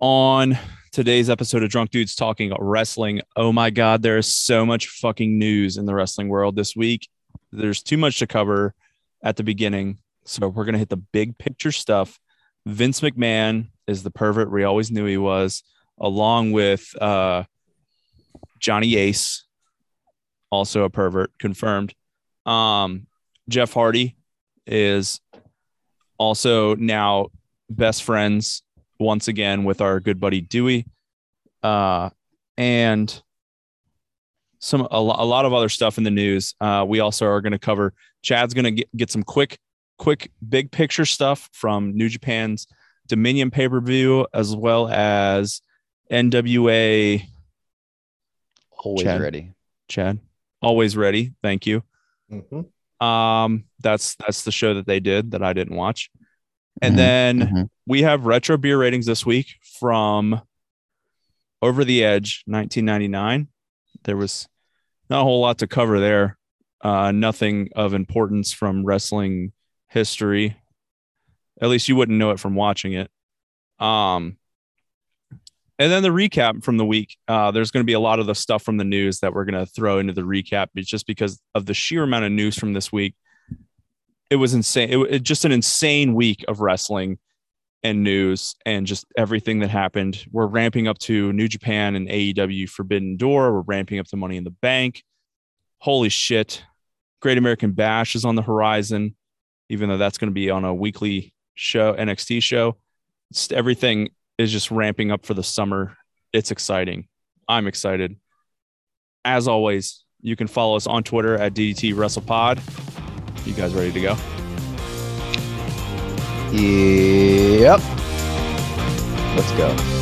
on today's episode of Drunk Dudes Talking Wrestling. Oh my God, there is so much fucking news in the wrestling world this week. There's too much to cover at the beginning. So we're going to hit the big picture stuff. Vince McMahon is the pervert we always knew he was, along with uh, Johnny Ace, also a pervert, confirmed. Um, Jeff Hardy is also now best friends once again with our good buddy Dewey, uh, and some a, lo- a lot of other stuff in the news. Uh, we also are going to cover. Chad's going to get, get some quick, quick, big picture stuff from New Japan's Dominion pay per view, as well as NWA. Always Chad. ready. Chad, always ready. Thank you. Mhm. Um, that's that's the show that they did that I didn't watch. And Mhm, then mhm. we have retro beer ratings this week from Over the Edge 1999. There was not a whole lot to cover there. Uh, nothing of importance from wrestling history. At least you wouldn't know it from watching it. Um, and then the recap from the week. Uh, there's going to be a lot of the stuff from the news that we're going to throw into the recap. It's just because of the sheer amount of news from this week. It was insane. It, it just an insane week of wrestling and news and just everything that happened. We're ramping up to New Japan and AEW Forbidden Door. We're ramping up to Money in the Bank. Holy shit. Great American Bash is on the horizon, even though that's going to be on a weekly show, NXT show. Everything is just ramping up for the summer. It's exciting. I'm excited. As always, you can follow us on Twitter at DDT WrestlePod. You guys ready to go? Yep. Let's go.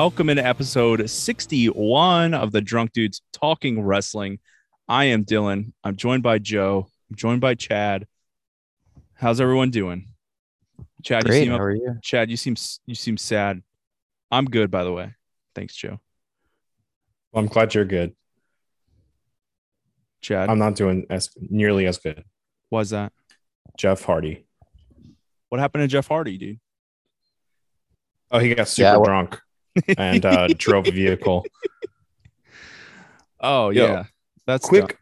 Welcome into episode 61 of the Drunk Dudes Talking Wrestling. I am Dylan. I'm joined by Joe. I'm joined by Chad. How's everyone doing? Chad, you Great. seem How are you? Chad, you seem you seem sad. I'm good, by the way. Thanks, Joe. Well, I'm glad you're good. Chad, I'm not doing as nearly as good. why's that? Jeff Hardy. What happened to Jeff Hardy, dude? Oh, he got super Yeah, well- drunk and uh, drove a vehicle. Oh Yo, yeah, that's quick, dumb.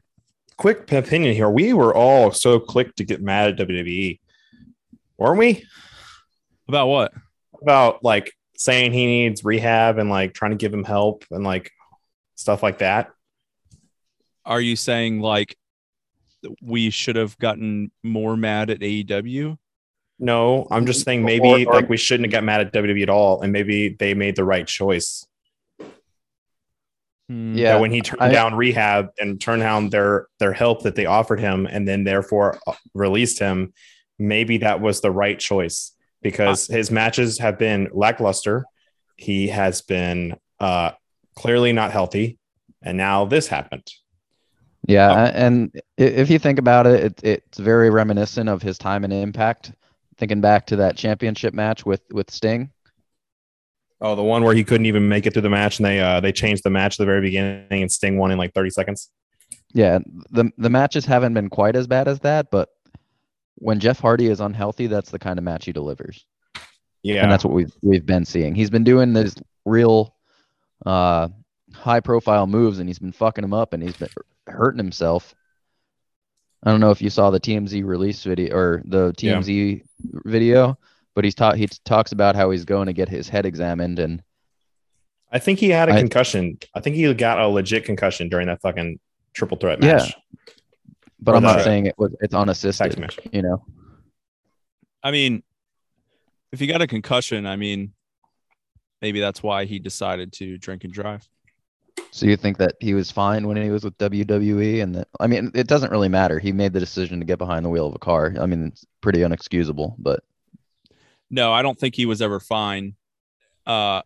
quick opinion here. We were all so quick to get mad at WWE, weren't we? about what? About like saying he needs rehab and like trying to give him help and like stuff like that. Are you saying like we should have gotten more mad at AEW? No, I'm just saying maybe or- like we shouldn't have got mad at WWE at all, and maybe they made the right choice. Hmm. Yeah. that when he turned I- down rehab and turned down their their help that they offered him and then therefore uh, released him maybe that was the right choice because his matches have been lackluster he has been uh clearly not healthy and now this happened Yeah, Oh. and if you think about it, it, it's very reminiscent of his time in Impact. Thinking back to that championship match with with Sting. oh the one where he couldn't even make it through the match and they uh they changed the match at the very beginning and sting won in like 30 seconds Yeah, the the matches haven't been quite as bad as that, but when Jeff Hardy is unhealthy, that's the kind of match he delivers. yeah and that's what we've we've been seeing. He's been doing these real uh, high profile moves, and he's been fucking them up, and he's been hurting himself. I don't know if you saw the TMZ release video or the Yeah. TMZ video, but he's taught he talks about how he's going to get his head examined, and i think he had a I- concussion i think he got a legit concussion during that fucking triple threat match. Yeah. but Or I'm not the saying it was it's text unassisted. message. You know, I mean, if he got a concussion, I mean, maybe that's why he decided to drink and drive. So you think that he was fine when he was with WWE, and that I mean, it doesn't really matter. He made the decision to get behind the wheel of a car. I mean, it's pretty unexcusable, but No, I don't think he was ever fine. Uh,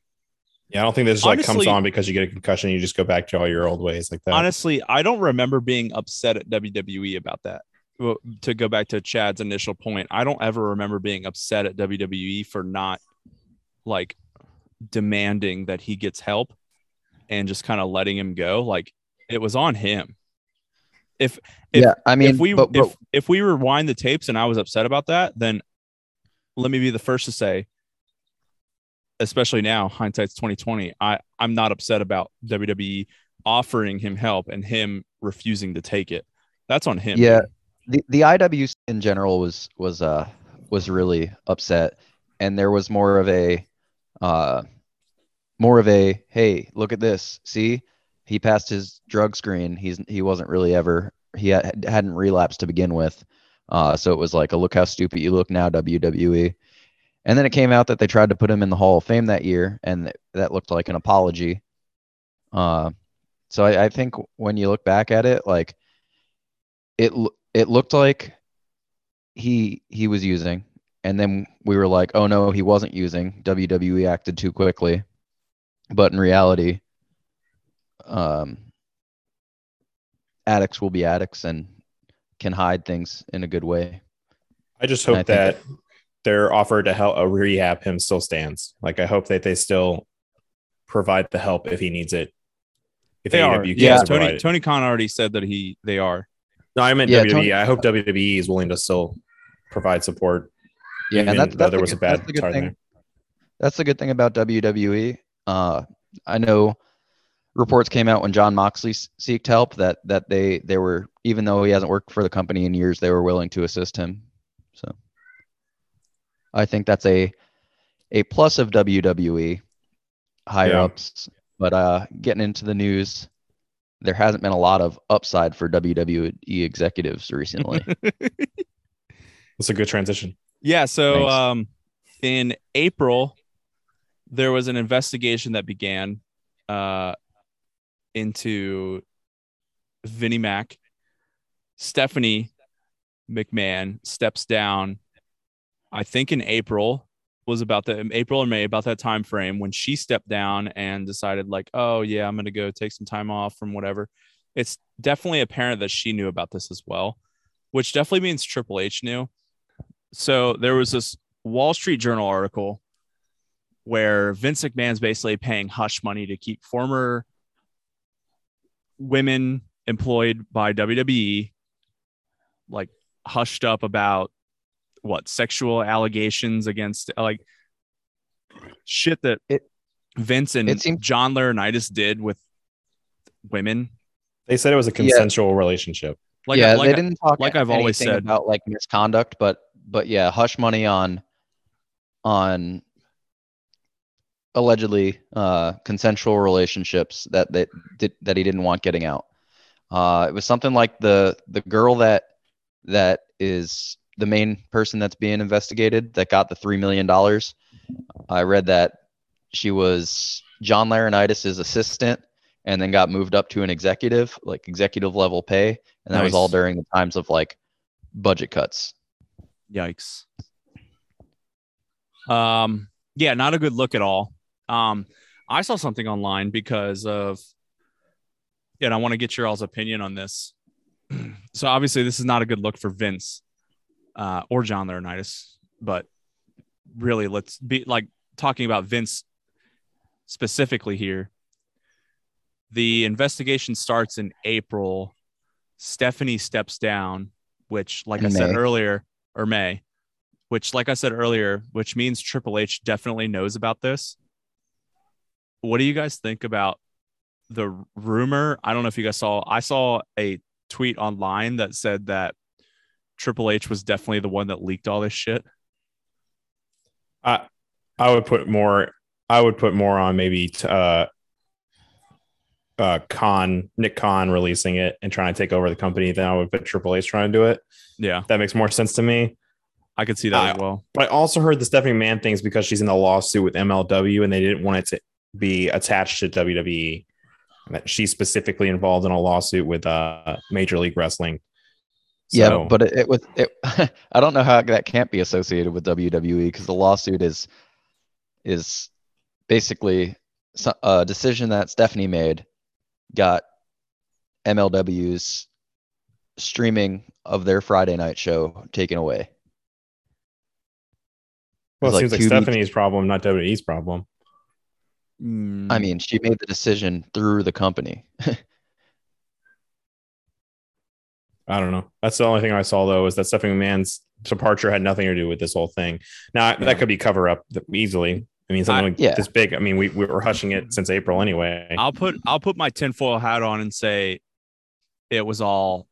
Yeah, I don't think this like comes on because you get a concussion. You just go back to all your old ways like that. honestly, I don't remember being upset at WWE about that. Well, to go back to Chad's initial point, I don't ever remember being upset at WWE for not like demanding that he gets help and just kind of letting him go. Like it was on him. If if yeah, I mean, if we but, but if if we rewind the tapes and I was upset about that, then let me be the first to say, especially now, hindsight's twenty twenty. I I'm not upset about WWE offering him help and him refusing to take it. That's on him. Yeah. the the IWC in general was was uh was really upset, and there was more of a uh more of a hey look at this. See he passed his drug screen. He's he wasn't really ever he had, hadn't relapsed to begin with. Uh so it was like a look how stupid you look now WWE and then it came out that they tried to put him in the Hall of Fame that year and th- that looked like an apology. Uh so I, I think when you look back at it like it it looked like he he was using. And then we were like oh no he wasn't using. WWE acted too quickly but in reality um addicts will be addicts and can hide things in a good way I just And I hope that their offer to help uh, rehab him still stands. Like I hope that they still provide the help if he needs it. If They are. Yeah, Tony it. Tony Khan already said that he they are. No, I meant Yeah, WWE. Tony- I hope WWE is willing to still provide support. yeah and that's, though that's there the was a bad that's the good start thing there. that's the good thing about WWE. Uh, I know reports came out when Jon Moxley s- seeked help that that they they were even though he hasn't worked for the company in years, they were willing to assist him. So I think that's a a plus of WWE higher Yeah. ups. But uh, getting into the news, there hasn't been a lot of upside for WWE executives recently. That's a good transition. Yeah. So um, in April, there was an investigation that began uh, into Vinnie Mac. Stephanie McMahon steps down. I think in April was about the April or May about that time frame when she stepped down and decided like, oh yeah, I'm gonna go take some time off from whatever. It's definitely apparent that she knew about this as well, which definitely means Triple H knew. So there was this Wall Street Journal article where Vince McMahon's basically paying hush money to keep former women employed by WWE like hushed up about what sexual allegations against like shit that It- Vince and it seems- John Laurinaitis did with women. They said it was a Yeah. consensual relationship. Like, yeah, like they didn't talk like I've always anything said. about like misconduct, but but yeah, hush money on on allegedly uh, consensual relationships that that did, that he didn't want getting out. Uh, it was something like the the girl that that is the main person that's being investigated that got the three million dollars. I read that she was John Laurinaitis' assistant and then got moved up to an executive, like executive level pay, and that was all during the times of like budget cuts. Yikes. Um, yeah, not a good look at all. Um, I saw something online because of, and I want to get your all's opinion on this. so obviously, this is not a good look for Vince uh, or John Laurinaitis, but really, let's be like talking about Vince specifically here. The investigation starts in April. Stephanie steps down, which, like In I said earlier, or May, which, like I said earlier, which means Triple H definitely knows about this. What do you guys think about the rumor? I don't know if you guys saw, I saw a tweet online that said that Triple H was definitely the one that leaked all this shit. I I would put more. I would put more on maybe t- uh, uh, Khan, Nick Khan releasing it and trying to take over the company than I would put Triple H trying to do it. Yeah, That makes more sense to me. I could see that Uh, as well. But I also heard the Stephanie Man things because she's in a lawsuit with MLW and they didn't want it to be attached to WWE. That she's specifically involved in a lawsuit with uh, Major League Wrestling. Yeah, but it, it was it. I don't know how that can't be associated with WWE because the lawsuit is is basically a decision that Stephanie made got MLW's streaming of their Friday night show taken away. well, it like seems like Tubi- Stephanie's problem, not WWE's problem. I Mm, mean, she made the decision through the company. I don't know. That's the only thing I saw though is that Stephanie McMahon's departure had nothing to do with this whole thing. Now Yeah. that could be cover up easily. I mean, something I- like yeah. this big. I mean, we, we were hushing it since April anyway. I'll put I'll put my tinfoil hat on and say it was all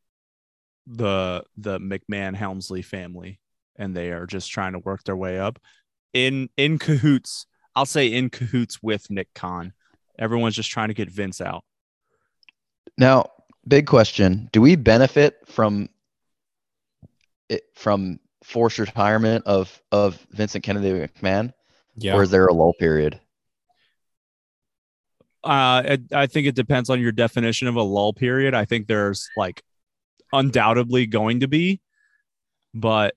the the McMahon Helmsley family, and they are just trying to work their way up in in cahoots. I'll say in cahoots with Nick Khan. Everyone's just trying to get Vince out. Now, big question: Do we benefit from it from forced retirement of of Vincent Kennedy McMahon, yeah. or is there a lull period? Uh, it, I think it depends on your definition of a lull period. I think there's like undoubtedly going to be, but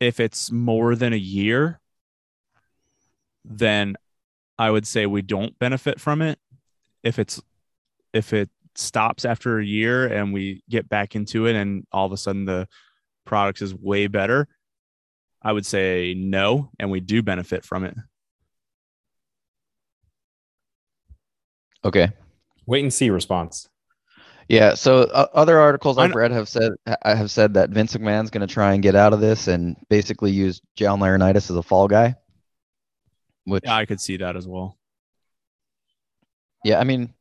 if it's more than a year, then I would say we don't benefit from it. If it's if it stops after a year and we get back into it and all of a sudden the product is way better, I would say no, and we do benefit from it. Okay. Wait and see response. Yeah. So uh, other articles I I've read have said I have said that Vince McMahon's going to try and get out of this and basically use John Laurinaitis as a fall guy. Which, Yeah, I could see that as well. yeah, I mean,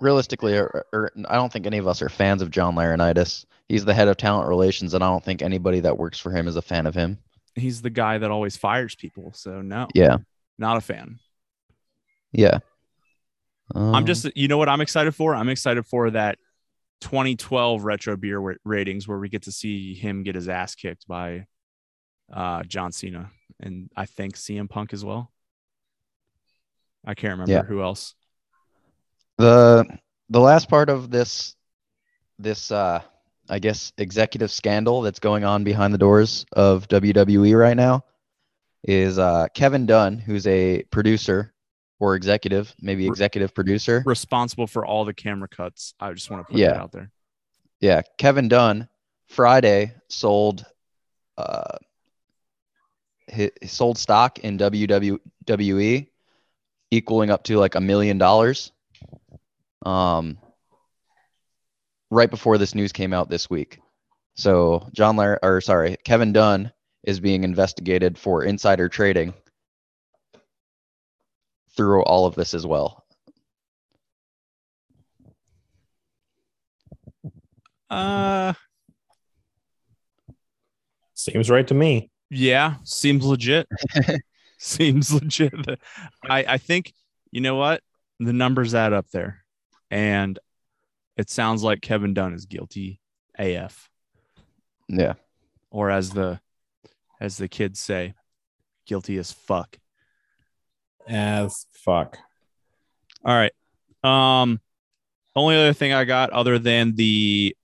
realistically, or, or, I don't think any of us are fans of John Laurinaitis. He's the head of talent relations, and I don't think anybody that works for him is a fan of him. He's the guy that always fires people. So no, Yeah. not a fan. Yeah. I'm Um, just, you know what I'm excited for? I'm excited for that 2012 retro beer ratings where we get to see him get his ass kicked by uh, John Cena and I think CM Punk as well. I can't remember Yeah. who else. the the last part of this this uh I guess executive scandal that's going on behind the doors of WWE right now is uh Kevin Dunn, who's a producer or executive, maybe executive producer. Responsible for all the camera cuts. I just want to put Yeah. that out there. Yeah, Kevin Dunn Friday sold uh he sold stock in WWE equaling up to like a million dollars. Um right before this news came out this week. So John Lar or sorry, Kevin Dunn is being investigated for insider trading through all of this as well. Uh, Seems right to me. yeah, seems legit. seems legit. I, I think, you know what? The numbers add up there. And it sounds like Kevin Dunn is guilty AF. Yeah. or as the as the kids say, guilty as fuck. As fuck. All right. Um only other thing I got other than the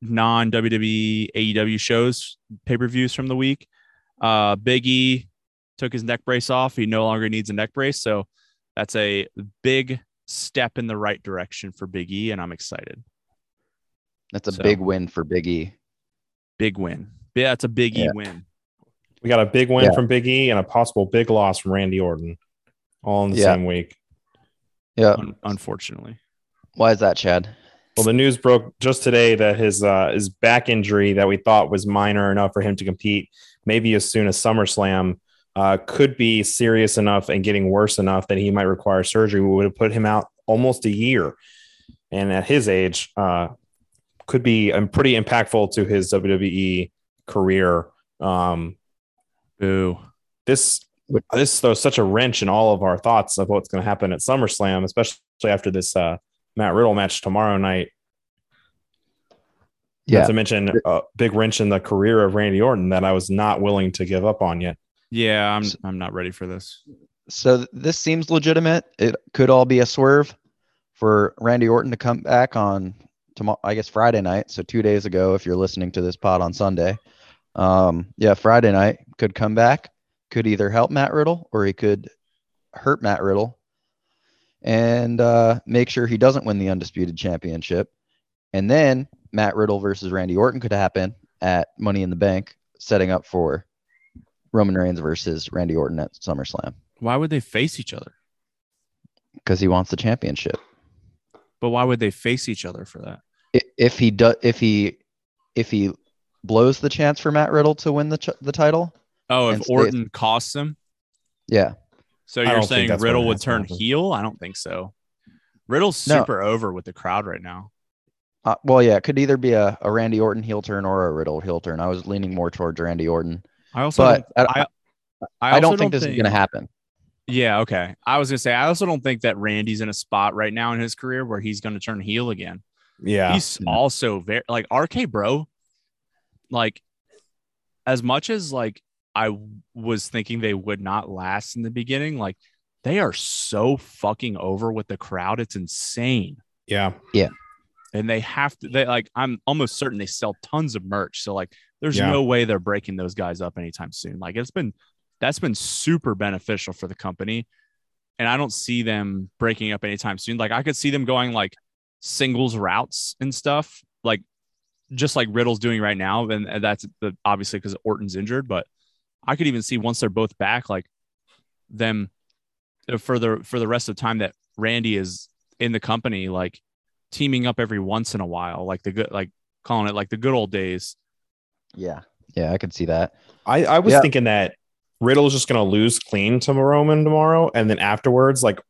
non WWE AEW shows pay-per-views from the week. Uh Big E took his neck brace off. He no longer needs a neck brace, so that's a big step in the right direction for Big E and I'm excited. That's a So- big win for Big E. Big win. Yeah, it's a Big E win. We got a big win Yeah. from Big E and a possible big loss from Randy Orton, all in the Yeah. same week. Yeah. Un- unfortunately. Why is that, Chad? Well, the news broke just today that his uh, his back injury that we thought was minor enough for him to compete, maybe as soon as SummerSlam, uh, could be serious enough and getting worse enough that he might require surgery. We would have put him out almost a year, and at his age, uh, could be um, pretty impactful to his WWE career. Um, Boo. this this throws such a wrench in all of our thoughts of what's going to happen at SummerSlam, especially after this uh, Matt Riddle match tomorrow night. Yeah. Not to mention a big wrench in the career of Randy Orton that I was not willing to give up on yet. Yeah, I'm I'm not ready for this. So this seems legitimate. It could all be a swerve for Randy Orton to come back on tomorrow, I guess Friday night. So two days ago, if you're listening to this pod on Sunday, um, yeah, Friday night could come back, could either help Matt Riddle or he could hurt Matt Riddle and uh, make sure he doesn't win the undisputed championship. And then Matt Riddle versus Randy Orton could happen at Money in the Bank, setting up for Roman Reigns versus Randy Orton at SummerSlam Why would they face each other? because he wants the championship. But why would they face each other for that? If he does, if he, if he blows the chance for Matt Riddle to win the ch- the title, Oh, if stay- Orton costs him, yeah, so you're saying Riddle would turn happen. heel? I don't think so. Riddle's No. super over with the crowd right now. uh, well, yeah, it could either be a, a Randy Orton heel turn or a Riddle heel turn. I was leaning more towards Randy Orton, I also but don't, I, I, I, also don't think this is going to happen. Yeah, okay. I was gonna say I also don't think that Randy's in a spot right now in his career where he's gonna turn heel again. Yeah. He's No. also very like RK Bro. Like, as much as like I was thinking they would not last in the beginning, like they are so fucking over with the crowd. It's insane. Yeah. Yeah. And they have to they like I'm almost certain they sell tons of merch. So like there's Yeah. no way they're breaking those guys up anytime soon. Like it's been that's been super beneficial for the company. And I don't see them breaking up anytime soon. Like I could see them going like singles routes and stuff, like just like Riddle's doing right now. And, that's the obviously because Orton's injured, but I could even see once they're both back, like them uh, for the for the rest of the time that Randy is in the company, like teaming up every once in a while, like the good like calling it like the good old days. Yeah, yeah, I could see that. I, I was Yeah. thinking that Riddle's just going to lose clean to Roman tomorrow. And then afterwards, like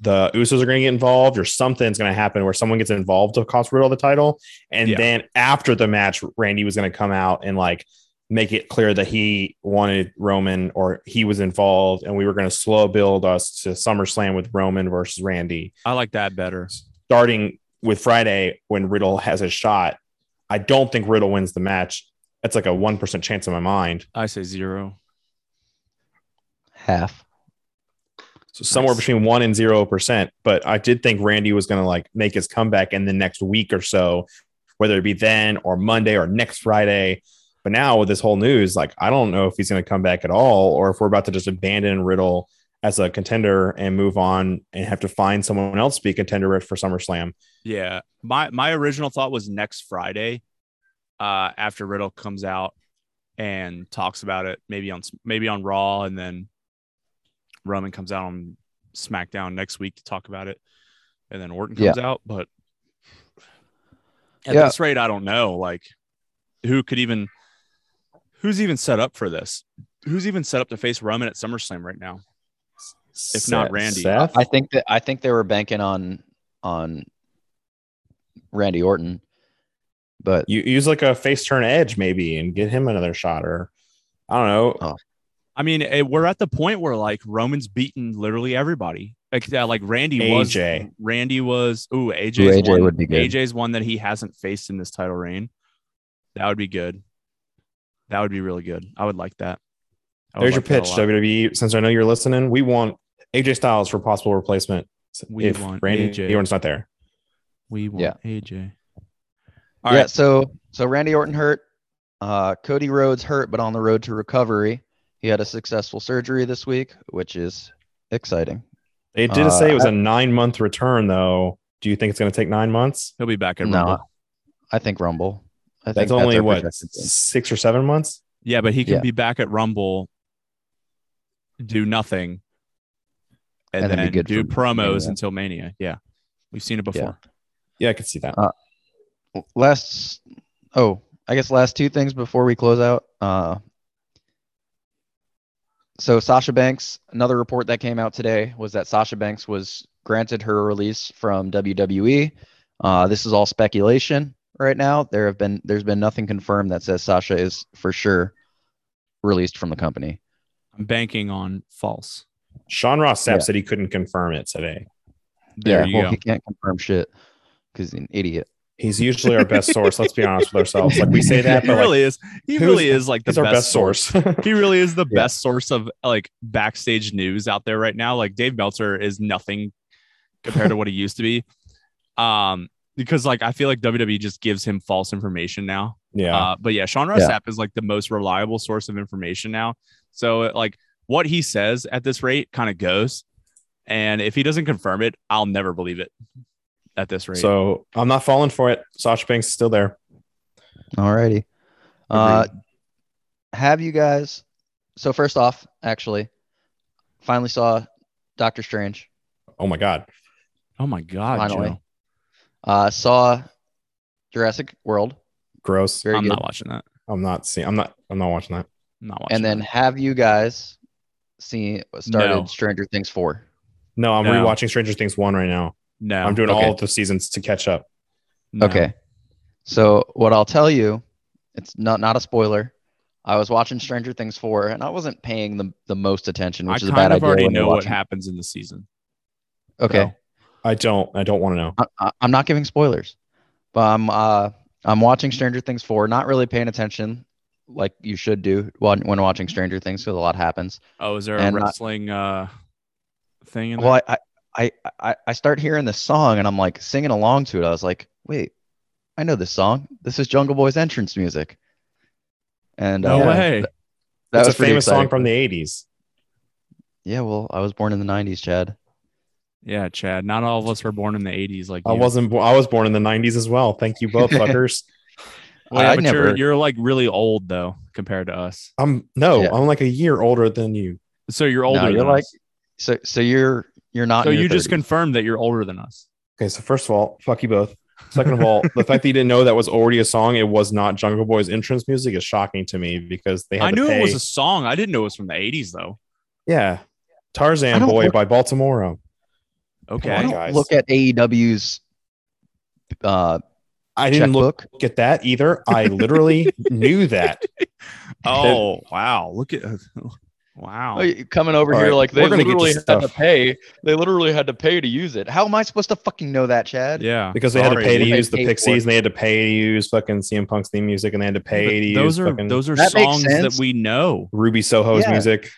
the Usos are going to get involved or something's going to happen where someone gets involved to cost Riddle the title. And Yeah. then after the match, Randy was going to come out and like make it clear that he wanted Roman or he was involved. And we were going to slow build us to SummerSlam with Roman versus Randy, I like that better. starting with Friday when Riddle has a shot. I don't think Riddle wins the match. That's like a 1% chance in my mind. I say zero. Half. So somewhere Nice. between one and zero percent. But I did think Randy was going to like make his comeback in the next week or so, whether it be then or Monday or next Friday. But now with this whole news, like I don't know if he's going to come back at all, or if we're about to just abandon Riddle as a contender and move on and have to find someone else to be a contender for SummerSlam. Yeah. My my original thought was next Friday, uh, after Riddle comes out and talks about it, maybe on maybe on Raw, and then Roman comes out on SmackDown next week to talk about it, and then Orton comes out. But at Yeah. this rate, I don't know. Like, who could even who's even set up for this? Who's even set up to face Roman at SummerSlam right now? If not Randy. Seth? I think that I think they were banking on on Randy Orton, but you use like a face turn edge maybe and get him another shot, or I don't know. Oh. I mean, eh, we're at the point where like Roman's beaten literally everybody. Like, yeah, like Randy was. AJ. Randy was. Ooh, AJ's Ooh, AJ one, would be good. AJ's one that he hasn't faced in this title reign. That would be good. That would be really good. I would like that. Would There's your like that a pitch. WWE. Since I know you're listening, we want AJ Styles for possible replacement. We if want Randy AJ. Orton's not there. We want Yeah. AJ. All yeah. right. So so Randy Orton hurt, uh, Cody Rhodes hurt, but on the road to recovery. He had a successful surgery this week, which is exciting. They did Uh, say it was a nine month return, though. Do you think it's going to take nine months? He'll be back at No, Rumble. I think Rumble. I That's think only our what six or seven months. Yeah, but he can Yeah. be back at Rumble, do nothing, and, And then then, be good do promos Mania. until Mania. Yeah, we've seen it before. Yeah, I could see that. Uh, last oh i guess last two things before we close out uh so sasha banks another report that came out today was that sasha banks was granted her release from wwe uh this is all speculation right now there have been there's been nothing confirmed that says sasha is for sure released from the company I'm banking on false. Sean Ross Sapp Yeah. said he couldn't confirm it today. There yeah, you well, go. he can't confirm shit because he's an idiot. He's usually our best source. Let's be honest with ourselves. Like we say that, he but like, really is. He really is like the he's our best, best source. He really is the Yeah. best source of like backstage news out there right now. Like Dave Meltzer is nothing compared to what he used to be. Um, because like I feel like WWE just gives him false information now. yeah. Uh, but yeah, Sean Ross Sapp is like the most reliable source of information now. So like what he says at this rate kind of goes. And if he doesn't confirm it, I'll never believe it at this rate. So I'm not falling for it. Sasha Banks is still there. Alrighty. Uh, have you guys? So first off, actually, finally saw Doctor Strange. Oh my god. oh my god, Finally. Joe. Uh, saw Jurassic World. Gross. Very I'm good. not watching that. I'm not seeing. I'm not. I'm not watching that. I'm not watching And then that. have you guys seen started No. Stranger Things four? No, I'm No. rewatching Stranger Things one right now. No, I'm doing Okay. all of the seasons to catch up. no. Okay. So what I'll tell you, it's not not a spoiler. I was watching Stranger Things four, and I wasn't paying the the most attention, I which is a bad of idea. already know what happens in the season. Okay. So, I don't. I don't want to know. I, I- I'm not giving spoilers, but I'm uh I'm watching Stranger Things four, not really paying attention like you should do when when watching Stranger Things because a lot happens. oh, is there a And not- wrestling uh thing in there? Well, I, I I I I start hearing this song and I'm like singing along to it. I was like, wait, I know this song. This is Jungle Boy's entrance music. And no uh, way. that it's was a pretty famous song from the 80s. Yeah, well, I was born in the '90s, Chad. Yeah, Chad. Not all of us were born in the 80s like I you. wasn't. bo- I was born in the 90s as well. Thank you both, fuckers. Well, yeah, I but never- you're you're like really old though compared to us. I'm no. Yeah. I'm like a year older than you. So you're older. No, you're like us. so. So you're you're not. So in your you just 30s. confirmed that you're older than us. Okay, so first of all, fuck you both. Second of all, the fact that you didn't know that was already a song, it was not Jungle Boy's entrance music, is shocking to me because they had I to knew pay. it was a song. I didn't know it was from the 80s though. yeah, Tarzan Boy look- by Baltimora. Okay. on, I don't guys. look at AEW's uh, I didn't look checkbook. at that either. I literally knew that. Oh wow! Look at wow. Coming over All here right, like they we're literally you had to pay. They literally had to pay to use it. How am I supposed to fucking know that, Chad? Yeah, Because they had to pay to. They use the Pixies, and they had to pay to use fucking CM Punk's theme music, and they had to pay But to those use are fucking those are That makes songs that we know. Ruby Soho's Yeah. music.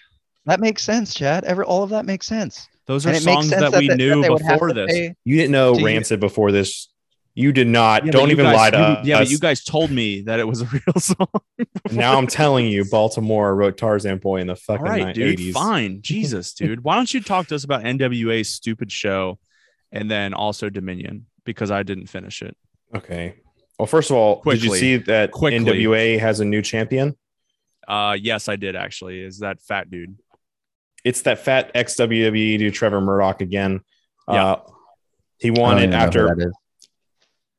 That makes sense, Chad. Every all of that makes sense. Those are And it makes songs sense that we that knew they would have before this. You didn't know Do you- Rancid before this. You did not. Yeah, Don't even guys- lie to you- us. Yeah, but you guys told me that it was a real song. now I'm telling you, Baltimora wrote Tarzan Boy in the All fucking right, dude. 80s. Fine. Jesus, dude. Why don't you talk to us about NWA's stupid show and then also Dominion because I didn't finish it. Okay. Well, first of all, did you see that Quickly. NWA has a new champion? Uh, yes, I did actually. Is that fat dude? It's that fat ex WWE dude, Trevor Murdoch again. Yeah. Uh, he won it even know who after that is.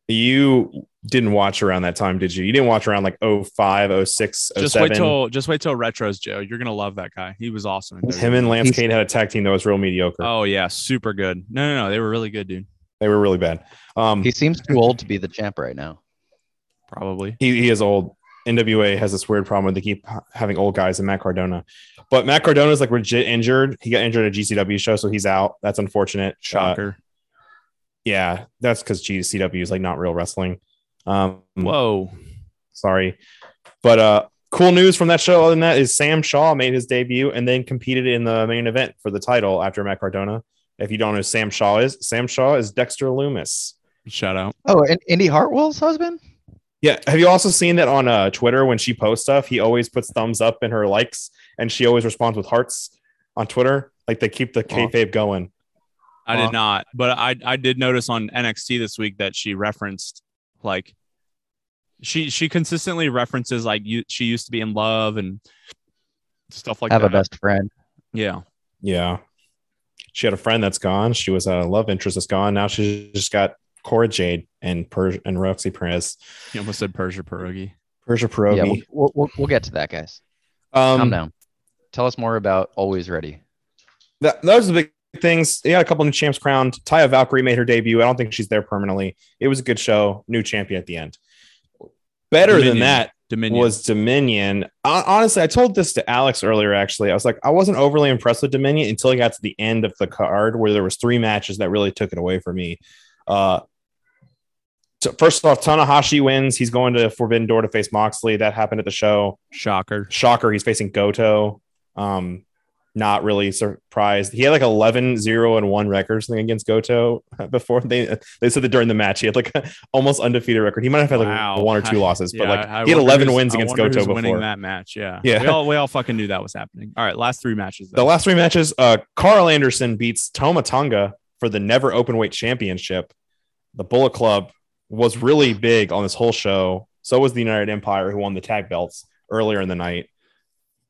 You didn't watch around that time, did you? You didn't watch around like 05, 06, Just wait till just wait till retros, Joe. You're gonna love that guy. He was awesome. in Him and Lance Cade had a tag team that was real mediocre. Oh yeah, super good. No, no, no. They were really good, dude. They were really bad. Um, He seems too old to be the champ right now. Probably. he, he is old. NWA has this weird problem where they keep having old guys and Matt Cardona. But Matt Cardona is like legit injured. He got injured at a GCW show, so he's out. That's unfortunate. Uh, Shocker. Yeah, that's because GCW is like not real wrestling. Um, Whoa. sorry, but uh, cool news from that show. Other than that, is Sam Shaw made his debut and then competed in the main event for the title after Matt Cardona. If you don't know who Sam Shaw is, Sam Shaw is Dexter Lumis. Shout out. Oh, and Indy Hartwell's husband? Yeah. Have you also seen that on uh, Twitter when she posts stuff? He always puts thumbs up in her likes, and she always responds with hearts on Twitter. Like they keep the Wow. kayfabe going. I did not, but I I did notice on NXT this week that she referenced like she she consistently references like you she used to be in love and stuff like Have that. Have a best friend. Yeah. Yeah. She had a friend that's gone. She was a love interest that's gone. Now she's just got Cora Jade and per- and Roxy Perez. You almost said Persia Pierogi. Persia Yeah, Pierogi. we'll, we'll, we'll, we'll get to that, guys. Calm um, down. Tell us more about Always Ready. that, those are the big things. They got a couple new champs crowned. Taya Valkyrie made her debut. I don't think she's there permanently. It was a good show. New champion at the end. Better than that, Dominion was Dominion. Hon- Honestly, I told this to Alex earlier. Actually, I was like, I wasn't overly impressed with Dominion until I got to the end of the card where there was three matches that really took it away from me. Uh, so first off, Tanahashi wins. He's going to Forbidden Door to face Moxley. That happened at the show. shocker. Shocker, he's facing Goto. Um, not really surprised. He had like 11 0 and 1 records thing against Goto before they they said that during the match he had like a almost undefeated record. He might have had like Wow. one or two losses, but like I he had 11 wins against Goto before. winning that match. Yeah, Yeah. We all we all fucking knew that was happening. All right, last three matches. The last three matches, uh, Karl Anderson beats Tama Tonga for the NEVER Openweight Championship. The Bullet Club was really big on this whole show. So was the United Empire, who won the tag belts earlier in the night.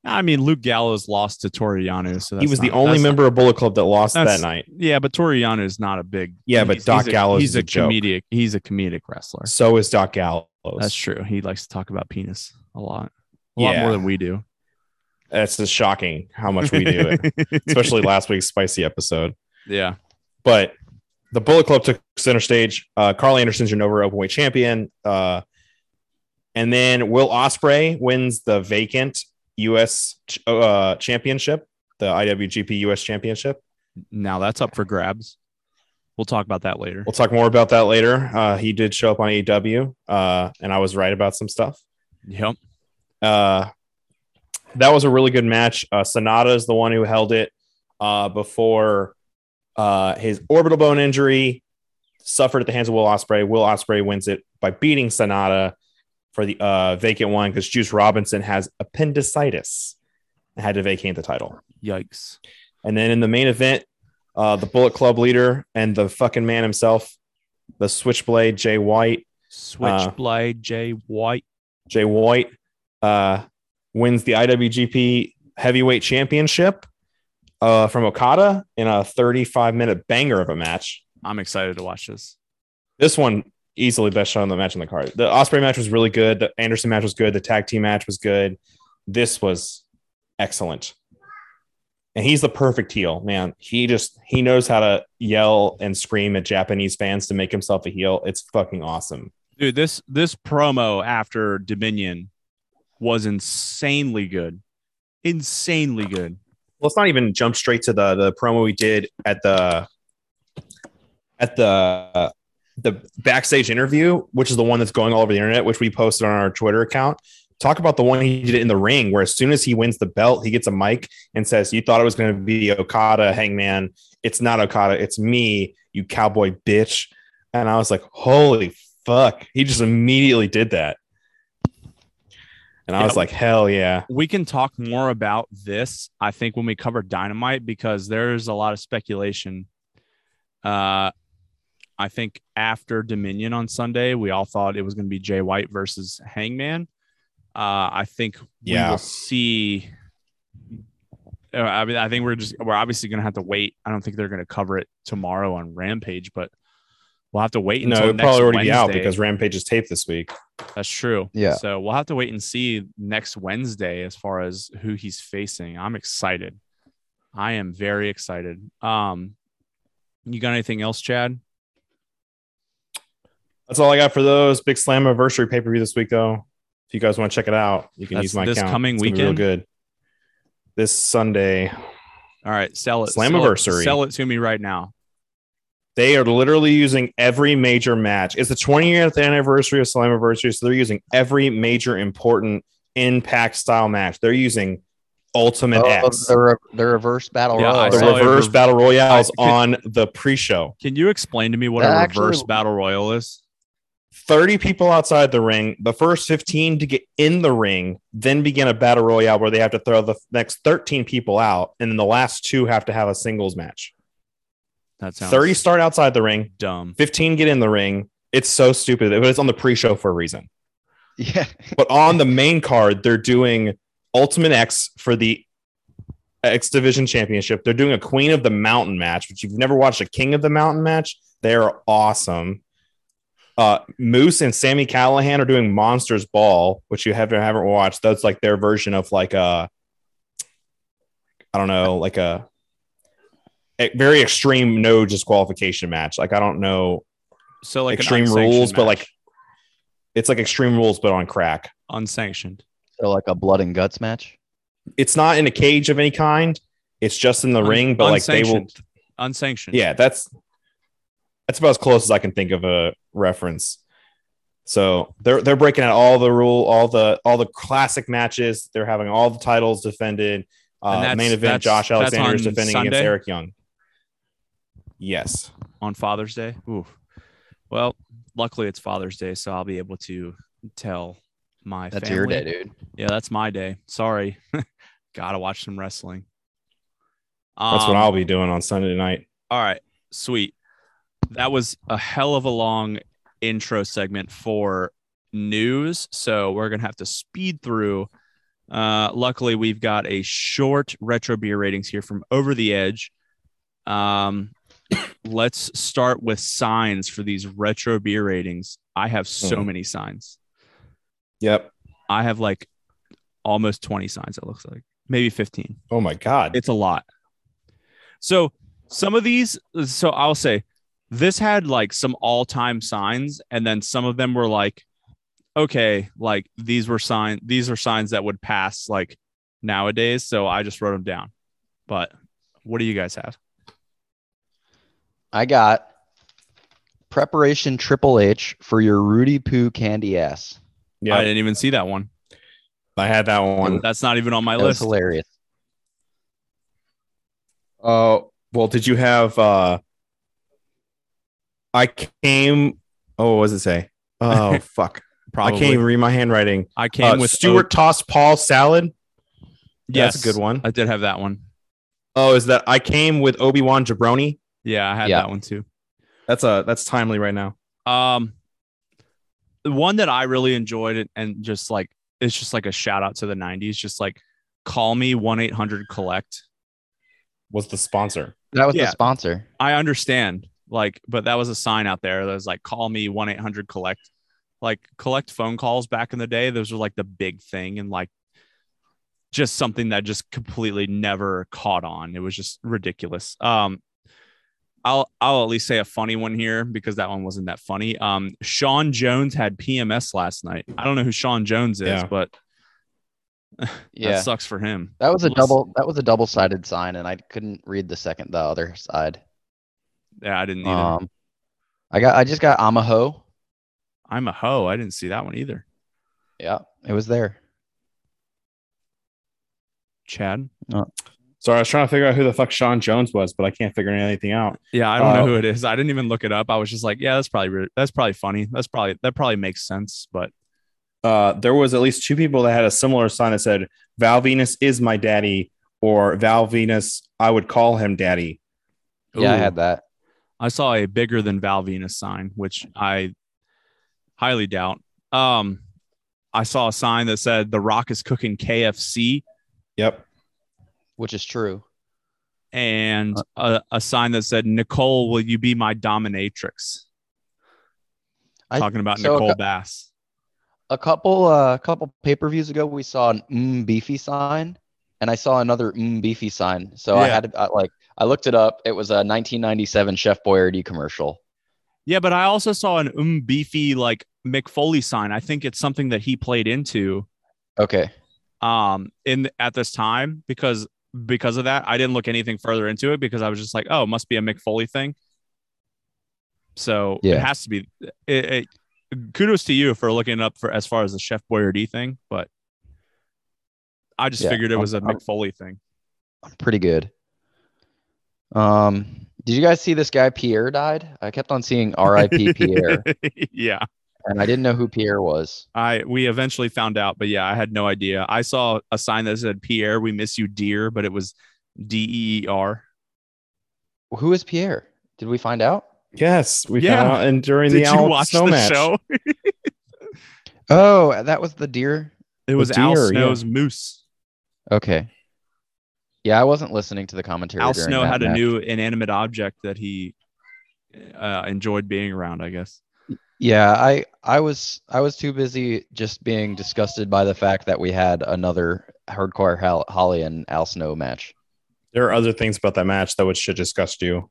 I mean, Luke Gallows lost to Toru Yano, so he was the only not- member of Bullet Club that lost that night. Yeah, but Toru Yano is not a big. Yeah, but Doc he's a- Gallows He's is a, a joke. comedic. He's a comedic wrestler. So is Doc Gallows. That's true. He likes to talk about penis a lot, a lot more than we do. That's just shocking how much we do it, especially last week's spicy episode. yeah. But the Bullet Club took center stage. Uh, Karl Anderson's your Nova Openweight champion. Uh, and then Will Ospreay wins the vacant U.S. uh, championship, the IWGP U.S. championship. Now that's up for grabs. We'll talk about that later. We'll talk more about that later. Uh, he did show up on AEW, uh, and I was right about some stuff. Yep. Uh, that was a really good match. Uh, SANADA is the one who held it uh, before uh, his orbital bone injury suffered at the hands of Will Ospreay. Will Ospreay wins it by beating SANADA for the uh, vacant one because Juice Robinson has appendicitis and had to vacate the title. Yikes. And then in the main event, uh, the Bullet Club leader and the fucking man himself, the Switchblade Jay White, Switchblade Jay White. Jay White uh, wins the IWGP Heavyweight Championship uh, from Okada in a 35 minute banger of a match. I'm excited to watch this. This one easily best show on the match on the card. The Ospreay match was really good. The Anderson match was good. The tag team match was good. This was excellent. And he's the perfect heel, man. He just he knows how to yell and scream at Japanese fans to make himself a heel. It's fucking awesome. Dude, this this promo after Dominion was insanely good. Insanely good. let's not even jump straight to the the promo we did at the at the the backstage interview, which is the one that's going all over the internet, which we posted on our Twitter account. Talk about the one he did in the ring, where as soon as he wins the belt, he gets a mic and says, "You thought it was going to be Okada, Hangman. It's not Okada. It's me, you cowboy bitch." And I was like, "Holy fuck!" He just immediately did that, and I Yeah. was like, "Hell yeah!" We can talk more about this, I think, when we cover Dynamite because there's a lot of speculation. Uh I think after Dominion on Sunday, we all thought it was going to be Jay White versus Hangman. Uh, I think we Yeah. will see. uh, I mean, I think we're just we're obviously going to have to wait. I don't think they're going to cover it tomorrow on Rampage, but we'll have to wait No, until it'd next probably already be out because Rampage is taped this week. That's true. Yeah. So we'll have to wait and see next Wednesday as far as who he's facing. I'm excited. I am very excited. Um, you got anything else, Chad? That's all I got for those. Big Slam anniversary pay per view this week, though. If you guys want to check it out, you can That's use my this account. coming It's gonna real weekend? good. This Sunday, All right, sell it. Slammiversary. Sell it, sell it to me right now. they are literally using every major match. It's the 20th anniversary of Slammiversary, so they're using every major important Impact style match. They're using Ultimate Oh, X, the, re- the reverse battle Yeah, I royal. the saw it. reverse Rev- battle royales I- on the pre-show. Can you explain to me what That a actually- reverse battle royal is? 30 people outside the ring, the first 15 to get in the ring, then begin a battle royale where they have to throw the next 13 people out, and then the last two have to have a singles match. That sounds 30 start outside the ring, dumb. 15 get in the ring. It's so stupid, but it's on the pre show for a reason. Yeah. But on the main card, they're doing Ultimate X for the X Division Championship. They're doing a Queen of the Mountain match, which you've never watched a King of the Mountain match. They're awesome. Uh, Moose and Sami Callihan are doing Monsters Ball, which you haven't haven't watched. That's like their version of like a, I don't know, like a, a very extreme no disqualification match. Like I don't know So like extreme unsanctioned rules, but like It's like Extreme Rules, but on crack. Unsanctioned. So like a blood and guts match. It's not in a cage of any kind. It's just in the Un- ring, but like they will. unsanctioned. Unsanctioned. Yeah, that's that's about as close as I can think of a reference. So they're they're breaking out all the rule, all the all the classic matches. They're having all the titles defended. Uh, main event: Josh that's Alexander is on defending against Eric Young. Yes, on Father's Day. Ooh. Well, luckily it's Father's Day, so I'll be able to tell my That's family. your day, dude. Yeah, that's my day. Sorry. Gotta watch some wrestling. that's what Um, I'll be doing on Sunday night. All right, sweet. That was a hell of a long intro segment for news, so we're gonna have to speed through. Uh, luckily, we've got a short retro beer ratings here from Over the Edge. Um, let's start with signs for these retro beer ratings. I have so Mhm. many signs. Yep. I have like almost 20 signs, it looks like maybe 15 Oh my god. it's a lot. So some of these, so I'll say this had like some all-time signs, and then some of them were like, okay, like these were sign, these are signs that would pass like nowadays. So I just wrote them down. But what do you guys have? I got preparation Triple H for your Rudy Poo candy ass. yeah, I I, didn't even see that one. I had that one. That's not even on my That was list. hilarious. Oh, well, did you have uh I came oh, what does it say? Oh fuck. Probably. I can't even read my handwriting. I came Uh, with Stuart tossed Paul salad. Yes, That's a good one. I did have that one. Oh, is that I came with Obi-Wan Jabroni? Yeah, I had Yeah. that one too. That's a that's timely right now. Um, the one that I really enjoyed and just like it's just like a shout out to the '90s. Just like call me one eight hundred collect. Was the sponsor. That was Yeah. the sponsor. I understand, like, but that was a sign out there that was like call me one eight hundred collect. Like collect phone calls back in the day. Those were like the big thing and like just something that just completely never caught on. It was just ridiculous. Um, I'll I'll at least say a funny one here because that one wasn't that funny. Um, Sean Jones had PMS last night. I don't know who Sean Jones is, Yeah. but Yeah. that sucks for him. That was a Unless- double that was a double sided sign and I couldn't read the second the other side. Yeah, I didn't either. Um I got I just got I'm a hoe. I'm a hoe. I didn't see that one either. Yeah, it was there. Chad. Sorry, I was trying to figure out who the fuck Sean Jones was, but I can't figure anything out. Yeah, I don't Uh, know who it is. I didn't even look it up. I was just like, yeah, that's probably re- that's probably funny. That's probably that probably makes sense. But Uh, there was at least two people that had a similar sign that said Val Venis is my daddy, or Val Venis, I would call him daddy. Yeah, I had that. I saw a bigger than Val Venis sign, which I highly doubt. Um, I saw a sign that said The Rock is cooking KFC, Yep. Which is true. and a, a sign that said Nicole, will you be my dominatrix? I- Talking about so Nicole cou- Bass. A couple uh couple pay-per-views ago we saw an mm beefy sign and I saw another mm beefy sign. So I had to I, like I looked it up. It was a 1997 Chef Boyardee commercial. Yeah, but I also saw an um beefy like McFoley sign. I think it's something that he played into. Okay. um in at this time because because of that i didn't look anything further into it because i was just like oh it must be a McFoley thing so Yeah. it has to be it, it, kudos to you for looking it up for as far as the chef boyardee thing but i just Yeah, figured it was a I'm- thing. I'm Pretty good. Um did you guys see this guy Pierre died? I kept on seeing RIP Pierre yeah and I didn't know who Pierre was. i we eventually found out but yeah i had no idea i saw a sign that said pierre we miss you dear but it was E d-e-e-r Who is Pierre? Did we find out? Yes, we Yeah. found out and during did the you Al watch Snow the match. show Oh, that was the deer. it was al deer, yeah. snow's moose Okay. Yeah, I wasn't listening to the commentary. Al Snow that had a new inanimate object that he uh, enjoyed being around, I guess. Yeah, I I was I was too busy just being disgusted by the fact that we had another hardcore Hol- Holly and Al Snow match. There are other things about that match that would should disgust you.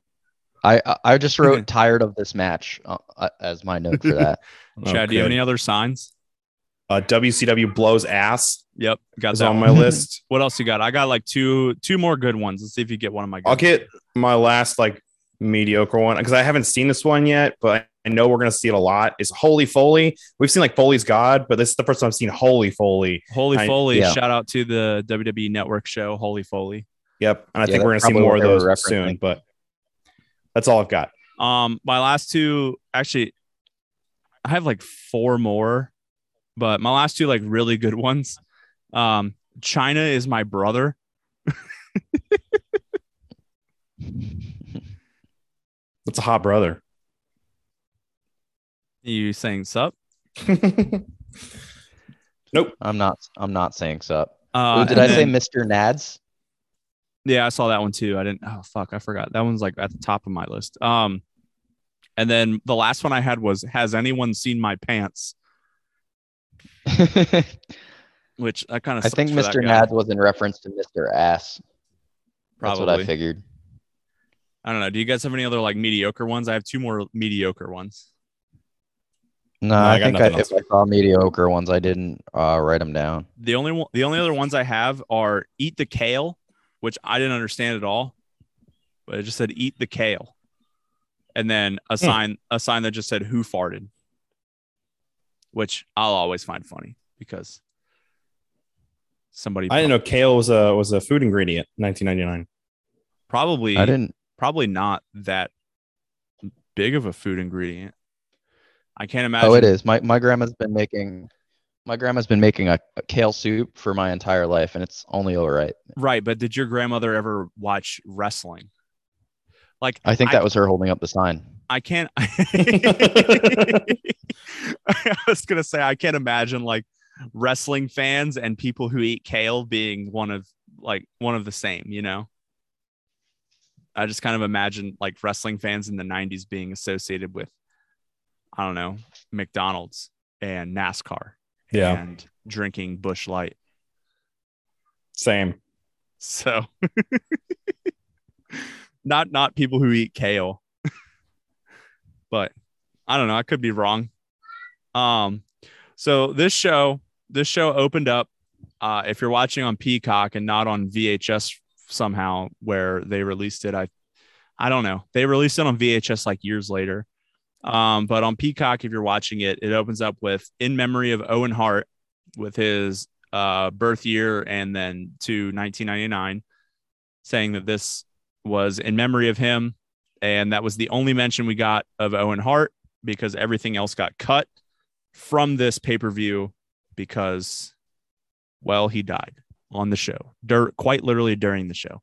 I I- I just wrote tired of this match uh, uh, as my note for that. Chad, do you have any other signs? Uh, WCW blows ass Yep, got that on my list. What else you got? I got like two two more good ones. Let's see if you get one of my. Good I'll ones. get my last like mediocre one because I haven't seen this one yet, but I know we're gonna see it a lot. Is Holy Foley? We've seen like Foley's God, but this is the first time I've seen Holy Foley. Holy I- Foley. yeah. Shout out to the WWE Network show, Holy Foley. Yep, and I Yeah, think we're gonna see more of they were those soon. But that's all I've got. Um, my last two actually, I have like four more, but my last two like really good ones. Um, Chyna is my brother. That's a hot brother? You saying sup? Nope. I'm not I'm not saying sup. Uh, Ooh, did and I say Mr. Nads? Yeah, I saw that one too. I didn't. Oh fuck, I forgot. That one's like at the top of my list. Um, and then the last one I had was Has anyone seen my pants? Which I kind of I think Mr. Nads was in reference to Mr. Ass. That's what I figured. I don't know. Do you guys have any other like mediocre ones? I have two more mediocre ones. No, I I, think I, if I saw mediocre ones, I didn't uh, write them down. The only one, the only other ones I have are eat the kale, which I didn't understand at all, but it just said eat the kale, and then a sign, a sign that just said who farted, which I'll always find funny because somebody I didn't know kale was a was a food ingredient. in 1999. probably I didn't. probably not that big of a food ingredient. I can't imagine. Oh, it is. My my grandma's been making. My grandma's been making a, a kale soup for my entire life, and it's only all right. right, but did your grandmother ever watch wrestling? Like I think that was her holding up the sign. I can't. I was gonna say I can't imagine like wrestling fans and people who eat kale being one of like one of the same. You know, I just kind of imagine like wrestling fans in the '90s being associated with, I don't know, McDonald's and NASCAR Yeah, and drinking Busch Light. same. So, not not people who eat kale, but I don't know. I could be wrong. Um, so this show, this show opened up. Uh, if you're watching on Peacock and not on VHS somehow, where they released it, I, I don't know. They released it on VHS like years later. Um, but on Peacock, if you're watching it, it opens up with "In Memory of Owen Hart" with his uh, birth year and then to 1999, saying that this was in memory of him. And that was the only mention we got of Owen Hart because everything else got cut from this pay per view because, well, he died on the show, dur- quite literally during the show.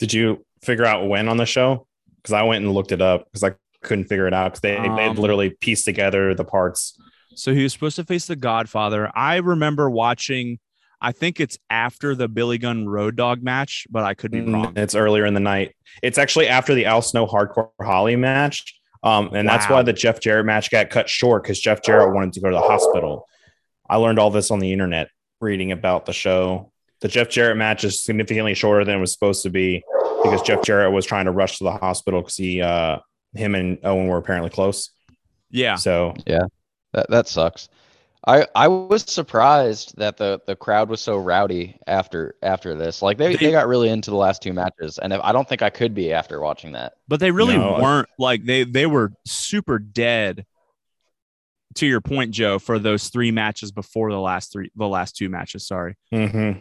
Did you figure out when on the show? Because I went and looked it up because I couldn't figure it out because they they Um, literally pieced together the parts. So he was supposed to face the Godfather. I remember watching, I think it's after the Billy Gunn Road Dog match, but I could be wrong. Mm, It's earlier in the night. It's actually after the Al Snow Hardcore Holly match. Um, and that's Wow. why the Jeff Jarrett match got cut short because Jeff Jarrett wanted to go to the hospital. I learned all this on the internet reading about the show. The Jeff Jarrett match is significantly shorter than it was supposed to be because Jeff Jarrett was trying to rush to the hospital because he, uh, him and Owen were apparently close. Yeah. So yeah, That that sucks. I I was surprised that the the crowd was so rowdy after after this. Like they, They- they got really into the last two matches, and if, I don't think I could be after watching that. but they really No, weren't like they they were super dead to your point joe for those three matches before the last three the last two matches sorry mhm.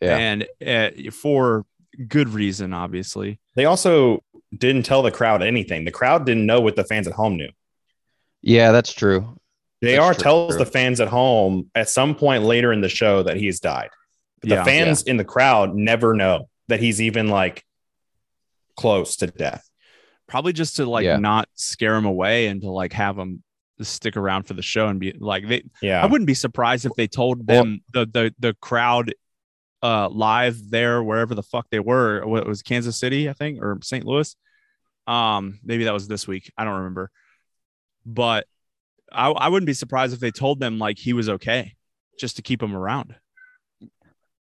Yeah. and uh, for good reason obviously they also didn't tell the crowd anything. The crowd didn't know what the fans at home knew. Yeah, that's true. JR That's true. tells the fans at home at some point later in the show that he's died. But the Yeah. fans in the crowd never know that he's even like close to death. probably just to like Yeah. not scare him away and to like have him stick around for the show and be like they Yeah. I wouldn't be surprised if they told Well- them the the the crowd uh live there wherever the fuck they were. What it was Kansas City, I think, or St. Louis. Um, maybe that was this week. I don't remember. But I I wouldn't be surprised if they told them like he was okay, just to keep him around.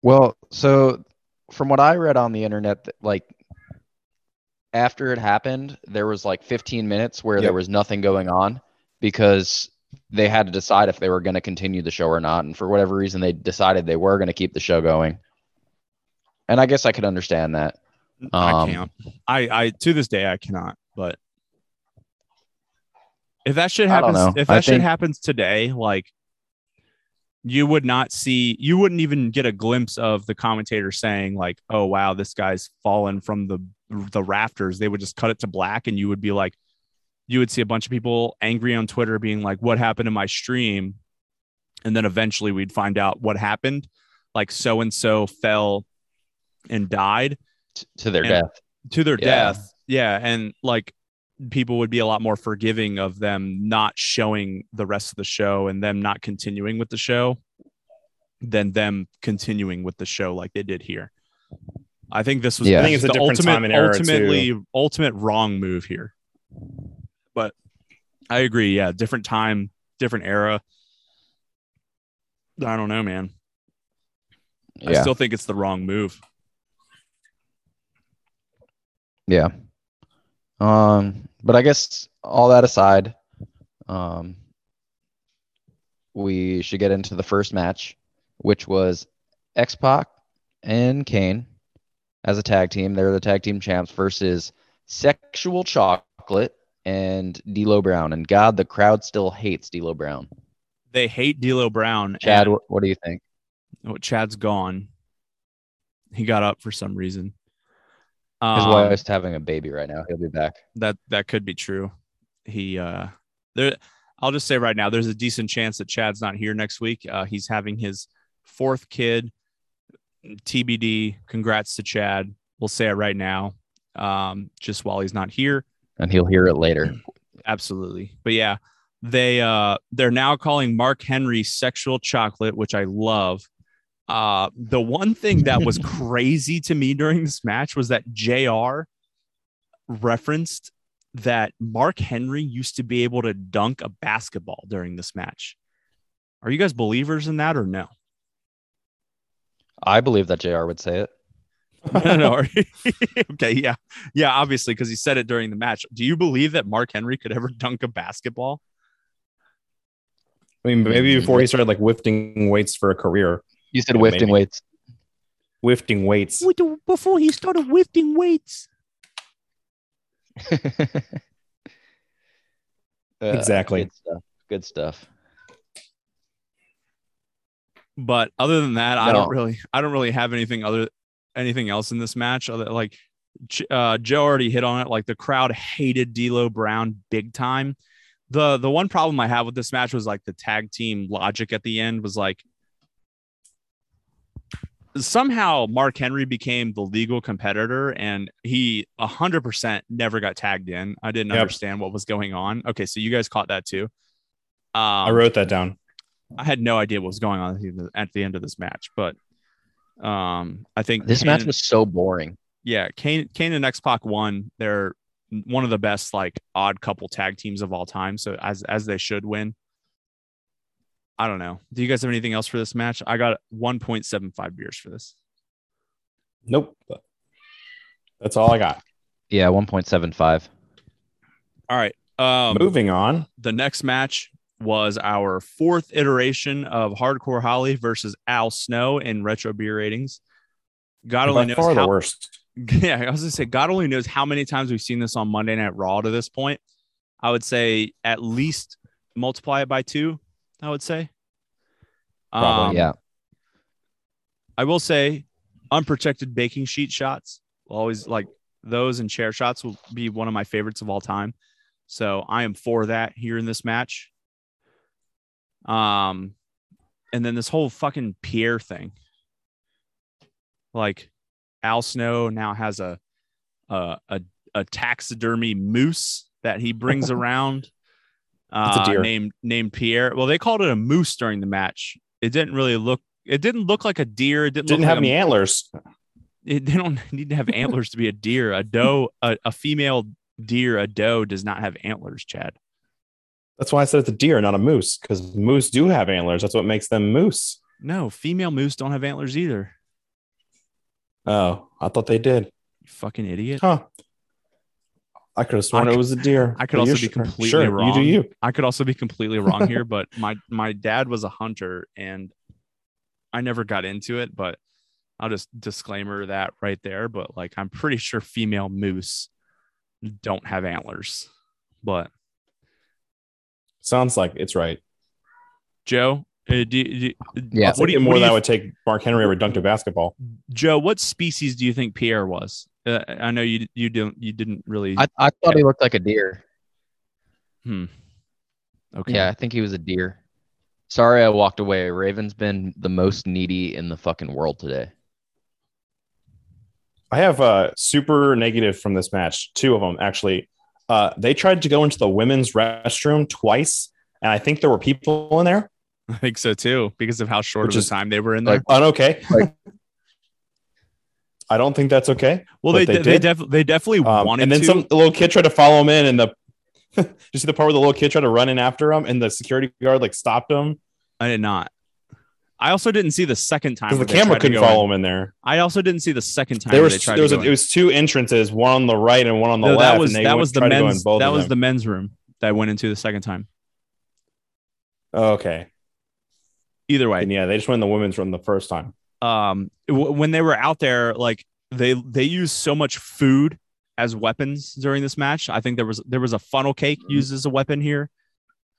Well, so from what I read on the internet, like after it happened, there was like 15 minutes where Yep. there was nothing going on because they had to decide if they were going to continue the show or not. And for whatever reason, they decided they were going to keep the show going. And I guess I could understand that. I Um, can't. I, I to this day I cannot. But if that shit happens, know. if I that shit think- happens today, like you would not see, you wouldn't even get a glimpse of the commentator saying like, "Oh wow, this guy's fallen from the the rafters." They would just cut it to black, and you would be like, you would see a bunch of people angry on Twitter being like, "What happened to my stream?" And then eventually we'd find out what happened. Like so and so fell and died to their And- death. to their Yeah. death. Yeah. And like people would be a lot more forgiving of them not showing the rest of the show and them not continuing with the show than them continuing with the show like they did here. I think this was Yeah. I think it's a the different ultimate, time and era, ultimately ultimate wrong move here. But I agree. Yeah. Different time, different era. I don't know, man. I still think it's the wrong move. Yeah. Um, but I guess all that aside, um, we should get into the first match, which was X Pac and Kane as a tag team. They're the tag team champs versus Sexual Chocolate and D'Lo Brown. And God, the crowd still hates D'Lo Brown. They hate D'Lo Brown. Chad, what, what do you think? Oh, Chad's gone. He got up for some reason. His Um, wife's having a baby right now. He'll be back. that that could be true. He uh there I'll just say right now there's a decent chance that Chad's not here next week. Uh he's having his fourth kid. TBD. Congrats to Chad. We'll say it right now. Um just while he's not here. And he'll hear it later. Absolutely. But yeah, they uh they're now calling Mark Henry sexual chocolate, which I love. Uh the one thing that was crazy to me during this match was that JR referenced that Mark Henry used to be able to dunk a basketball during this match. Are you guys believers in that or no? I believe that JR would say it. I don't know. Are you- okay, yeah. Yeah, obviously, because he said it during the match. Do you believe that Mark Henry could ever dunk a basketball? I mean, maybe before he started like lifting weights for a career, You said Yeah, lifting weights. lifting weights. Before he started lifting weights. Uh, Exactly. Good stuff. Good stuff. But other than that, I don't really, I don't really have anything other, anything else in this match. Other like, uh, Joe already hit on it. Like the crowd hated D'Lo Brown big time. The the one problem I have with this match was like the tag team logic at the end was like somehow Mark Henry became the legal competitor and he 100% never got tagged in. I didn't Yep. understand what was going on. Okay, so you guys caught that too. Um, I wrote that down. I had no idea what was going on at the end of- at the end of this match, but um, I think This Kane match was so boring. yeah, Kane, Kane and X Pac won. They're one of the best like odd couple tag teams of all time. So as as they should win. I don't know. Do you guys have anything else for this match? I got 1.75 beers for this. Nope. That's all I got. Yeah, 1.75. All right. Um, Moving on. the next match was our fourth iteration of Hardcore Holly versus Al Snow in retro beer ratings. God only By knows far the how, worst. yeah, I was gonna say, God only knows how many times we've seen this on Monday Night Raw to this point. I would say at least multiply it by two. I would say. Probably, Um, yeah. I will say, unprotected baking sheet shots will always like those and chair shots will be one of my favorites of all time. So I am for that here in this match. Um, and then this whole fucking Pierre thing. Like, Al Snow now has a a a, a taxidermy moose that he brings around. It's a Uh, deer. named named Pierre. Well, they called it a moose during the match. It didn't really look. It didn't look like a deer. It didn't, Didn't look have like any a, antlers. it, they don't need to have antlers to be a deer. A doe, a, a female deer, a doe does not have antlers. Chad. That's why I said it's a deer, not a moose, because moose do have antlers. That's what makes them moose. No, female moose don't have antlers either. Oh, I thought they did. You fucking idiot. Huh. I could have sworn I it was a deer. I could also be sure- completely sure, You wrong. do you. I could also be completely wrong here, but my my dad was a hunter and I never got into it, but I'll just disclaimer that right there. But like I'm pretty sure female moose don't have antlers. But Sounds like it's right. Joe, uh, do, do, Yeah. what do you, more what do than I would take Mark Henry over dunked a basketball. Joe, what species do you think Pierre was? Uh, I know you you don't you didn't really. I, I thought he looked like a deer. hmm. Okay. Yeah, I think he was a deer. Sorry, I walked away. Raven's been the most needy in the fucking world today. I have uh super negative from this match. Two of them actually. Uh, they tried to go into the women's restroom twice, and I think there were people in there. I think so too, because of how short Which of a time they were in there. Like, okay. Like- I don't think that's okay. well, they they they, def- they definitely Um, wanted to. and then to. some the little kid tried to follow him in, and the you see the part where the little kid tried to run in after him, and the security guard like stopped him I did not. I also didn't see the second time because the camera couldn't follow in. him in there. I also didn't see the second time There was they tried there was a, it was two entrances, one on the right and one on the No, left. that was and they that was the tried to go in men's both that was the men's room that I went into the second time. okay. Either way, And yeah, they just went in the women's room the first time. Um w- when they were out there like they they used so much food as weapons during this match i think there was there was a funnel cake used as a weapon here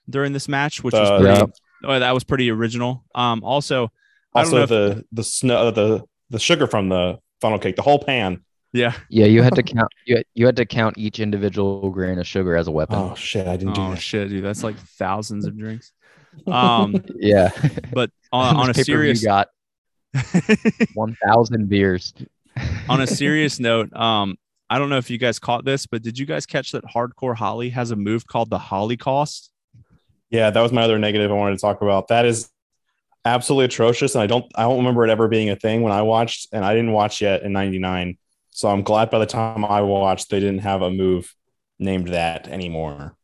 during this match which was Uh, pretty Yeah. oh, that was pretty original um also I don't know Also, if- the the snow, the the sugar from the funnel cake, the whole pan. yeah Yeah, you had to count. You had, you had to count each individual grain of sugar as a weapon. Oh shit, I didn't do oh that. shit dude that's like thousands of drinks um Yeah. but on, on a This pay-per-view serious got one thousand beers. on a serious note um i don't know if you guys caught this but did you guys catch that hardcore holly has a move called the holly cost Yeah, that was my other negative I wanted to talk about. That is absolutely atrocious, and I don't I don't remember it ever being a thing when I watched, and I didn't watch yet in '99. So I'm glad by the time I watched, they didn't have a move named that anymore.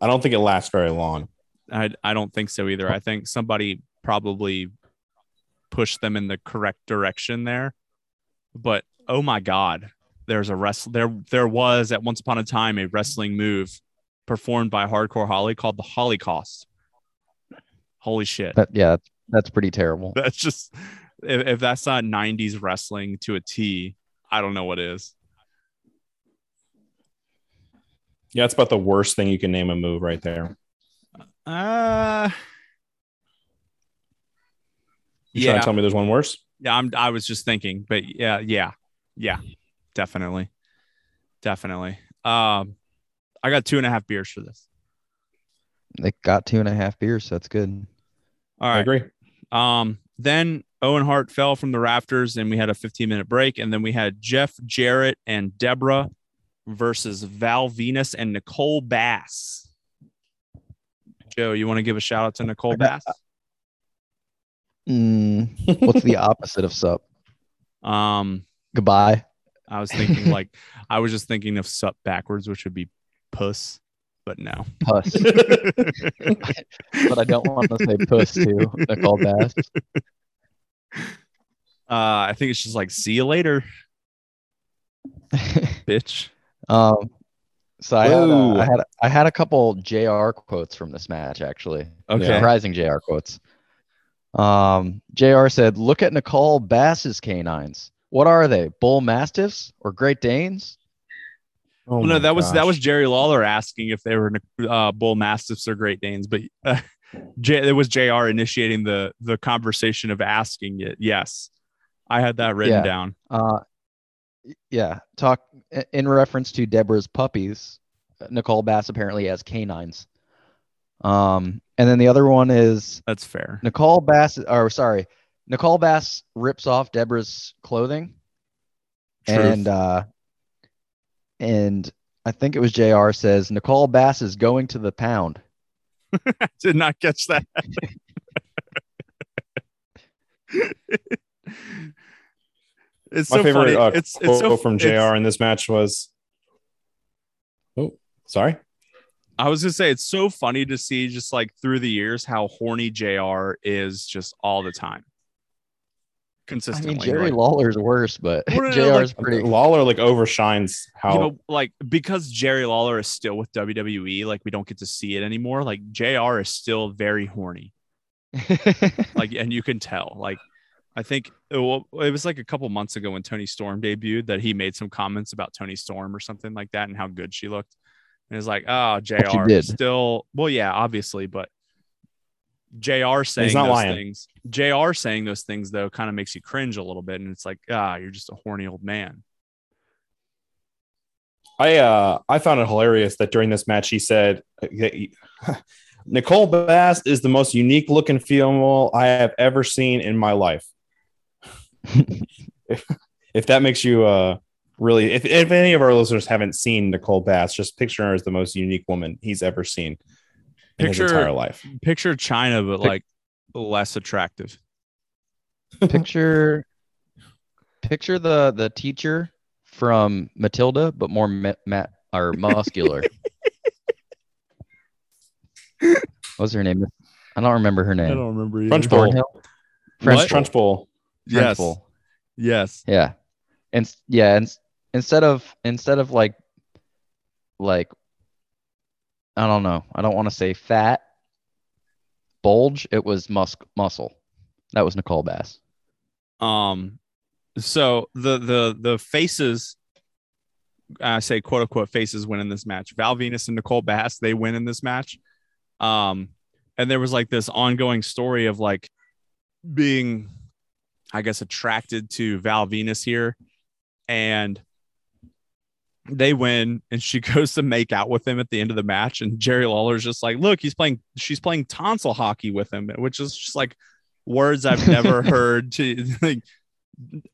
I don't think it lasts very long. I I don't think so either. I think somebody probably pushed them in the correct direction there. But oh my god, there's a wrest there there was at once upon a time a wrestling move performed by Hardcore Holly called the Holly Cost. Holy shit. That, yeah, that's pretty terrible. That's just if, if that's not 90s wrestling to a T, I don't know what is. Yeah, it's about the worst thing you can name a move right there. Uh You trying to tell me there's one worse? Yeah, I'm I was just thinking, but yeah, yeah, yeah, definitely. Definitely. Um I got two and a half beers for this. They got two and a half beers, so that's good. All right, I agree. Um, then Owen Hart fell from the rafters and we had a 15 minute break. And then we had Jeff Jarrett and Debra versus Val Venis and Nicole Bass. Joe, you want to give a shout out to Nicole Bass? Mm, what's the opposite of sup? Um, Goodbye. I was thinking like I was just thinking of sup backwards, which would be puss, but no. Puss. but I don't want to say puss too. Nicole Bass. Uh, I think it's just like see you later, bitch. um, so I had, uh, I had I had a couple Jr. quotes from this match actually. Okay. Surprising Jr. quotes. Um, Jr. said, "Look at Nicole Bass's canines. What are they? Bull Mastiffs or Great Danes?" Oh Well, no, my that was that was Jerry Lawler asking if they were uh, bull mastiffs or Great Danes, but uh, J- it was Jr. initiating the the conversation of asking it. Yes, I had that written Yeah. down. Uh, yeah. Talk in reference to Debra's puppies. Nicole Bass apparently has canines. Um, and then the other one is That's fair. Nicole Bass, or sorry, Nicole Bass rips off Debra's clothing, Truth. and uh, and I think it was Jr. says Nicole Bass is going to the pound. Did not catch that. it's My so favorite funny. uh, it's quote it's so from it's- JR in this match was, "Oh, sorry." I was gonna say it's so funny to see just like through the years how horny Jr. is just all the time. I consistently. mean, Jerry like- Lawler's worse, but Well, no, no, JR's like- pretty. Lawler like overshines how you know, like because Jerry Lawler is still with WWE, like we don't get to see it anymore. Like JR is still very horny. Like, and you can tell. Like, I think it, wa- it was like a couple months ago when Toni Storm debuted that he made some comments about Toni Storm or something like that and how good she looked. And it's like, oh, JR did. still. Well, yeah, obviously, but JR saying those lying. things, JR saying those things though, kind of makes you cringe a little bit, and it's like, ah, you're just a horny old man. I uh I found it hilarious that during this match he said that he- Nicole Bass is the most unique looking female I have ever seen in my life. if, if that makes you uh really if, if any of our listeners haven't seen Nicole Bass, just picture her as the most unique woman he's ever seen in Picture- his entire life. Picture Chyna, but Pic- like less attractive. picture, picture the the teacher from Matilda, but more ma- ma- or muscular. What's her name? I don't remember her name. I don't remember Trunchbull. French What? Trunchbull. Yes. Bowl. Yes. Yeah. And yeah, and s- instead of instead of like like I don't know. I don't want to say fat bulge, it was mus- muscle. That was Nicole Bass. Um, so the the the faces, I say quote unquote faces win in this match. Val Venis and Nicole Bass they win in this match. Um, and there was like this ongoing story of like being, I guess, attracted to Val Venis here, and they win and she goes to make out with him at the end of the match and jerry lawler's just like look he's playing she's playing tonsil hockey with him which is just like words i've never heard to like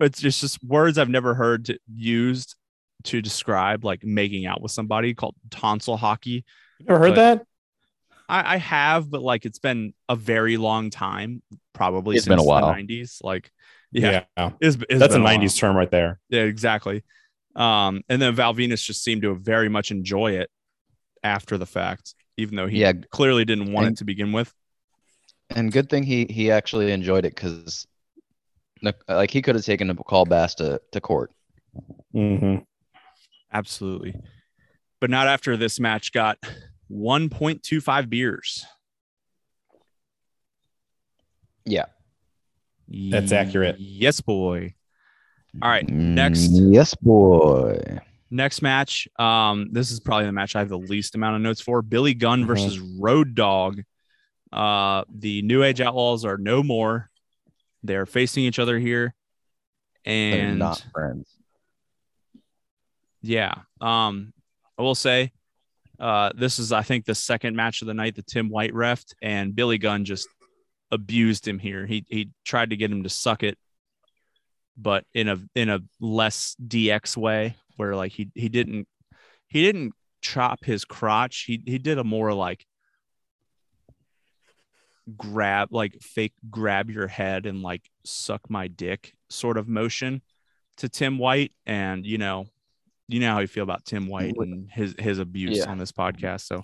it's just, just words i've never heard to, used to describe like making out with somebody called tonsil hockey You ever heard But- that? I, I have but like it's been a very long time probably It's since been a while. the 90s like yeah, Yeah. it's, it's That's a been while. 90s term right there. Yeah, exactly. Um, and then Val Venis just seemed to very much enjoy it after the fact, even though he Yeah. clearly didn't want And- it to begin with. And good thing he he actually enjoyed it because like he could have taken a call Bass to, to court. Mhm. Absolutely. But not after this match got 1.25 beers. Yeah. That's accurate. Yes, boy. All right. Next. Mm, Yes, boy. Next match. Um, this is probably the match I have the least amount of notes for. Billy Gunn Mhm. versus Road Dog. Uh, the New Age Outlaws are no more. They're facing each other here. They're And not friends. yeah, um, I will say, uh, this is I think the second match of the night that Tim White refed, and Billy Gunn just abused him here. He he tried to get him to suck it, but in a in a less DX way, where like he he didn't he didn't chop his crotch. He he did a more like grab like fake grab your head and like suck my dick sort of motion to Tim White and you know you know how you feel about Tim White and his his abuse Yeah. on this podcast so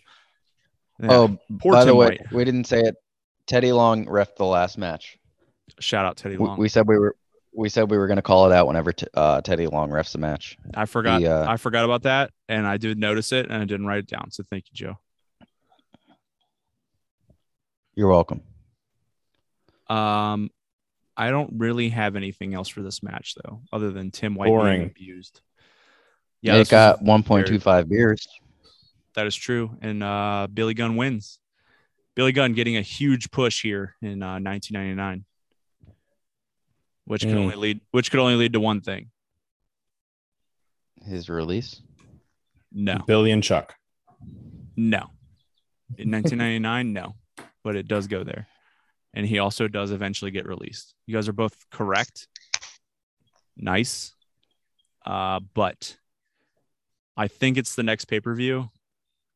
yeah, Oh, poor by the Tim way, White we didn't say it. Teddy Long ref the last match. shout out Teddy We, Long we said we were we said we were going to call it out whenever t- uh, Teddy Long refs the match. I forgot he, uh, I forgot about that and I did notice it and I didn't write it down so thank you Joe You're welcome. um I don't really have anything else for this match though other than Tim White Boring. being abused yeah it this got 1.25 beers. That is true. And uh, Billy Gunn wins. Billy Gunn getting a huge push here in uh, 1999, which could Mm. only lead which could only lead to one thing. His release. No, Billy and Chuck. no. In 1999, no, but it does go there, and he also does eventually get released. You guys are both correct. Nice, uh, but I think it's the next pay per view,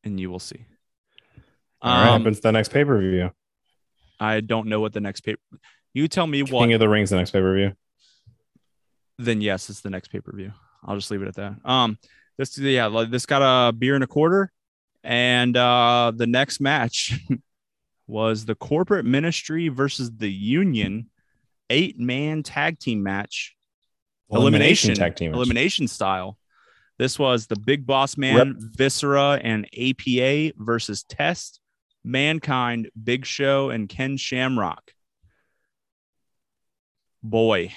and you will see. All right, Um, happens the next pay per view. I don't know what the next pay. You tell me what King of the Rings, the next pay per view. then yes, it's the next pay per view. I'll just leave it at that. Um, this yeah, this got a beer and a quarter, and uh, the next match was the corporate ministry versus the union eight man tag team match, Elimination tag team elimination style. This was the Big Boss Man, Viscera, and APA versus Test, Mankind, Big Show, and Ken Shamrock. Boy,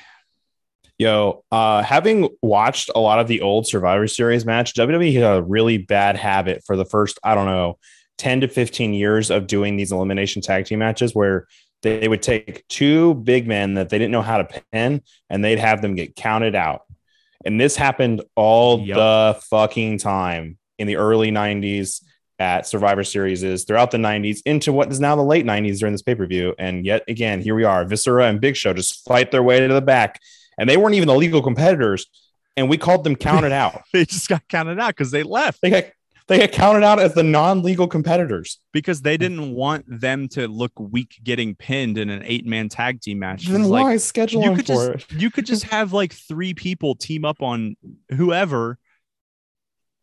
Yo, uh, having watched a lot of the old Survivor Series match, WWE had a really bad habit for the first, I don't know, 10 to 15 years of doing these elimination tag team matches where they would take two big men that they didn't know how to pin and they'd have them get counted out. And this happened all Yep. the fucking time in the early 90s at Survivor Series is throughout the 90s into what is now the late 90s during this pay-per-view. And yet again, here we are. Viscera and Big Show just fight their way to the back. And they weren't even the legal competitors. And we called them counted out. they just got counted out because they left They got they got counted out as the non-legal competitors. because they didn't want them to look weak getting pinned in an eight man tag team match. Then why like, schedule you them could for just it? you could just have like three people team up on whoever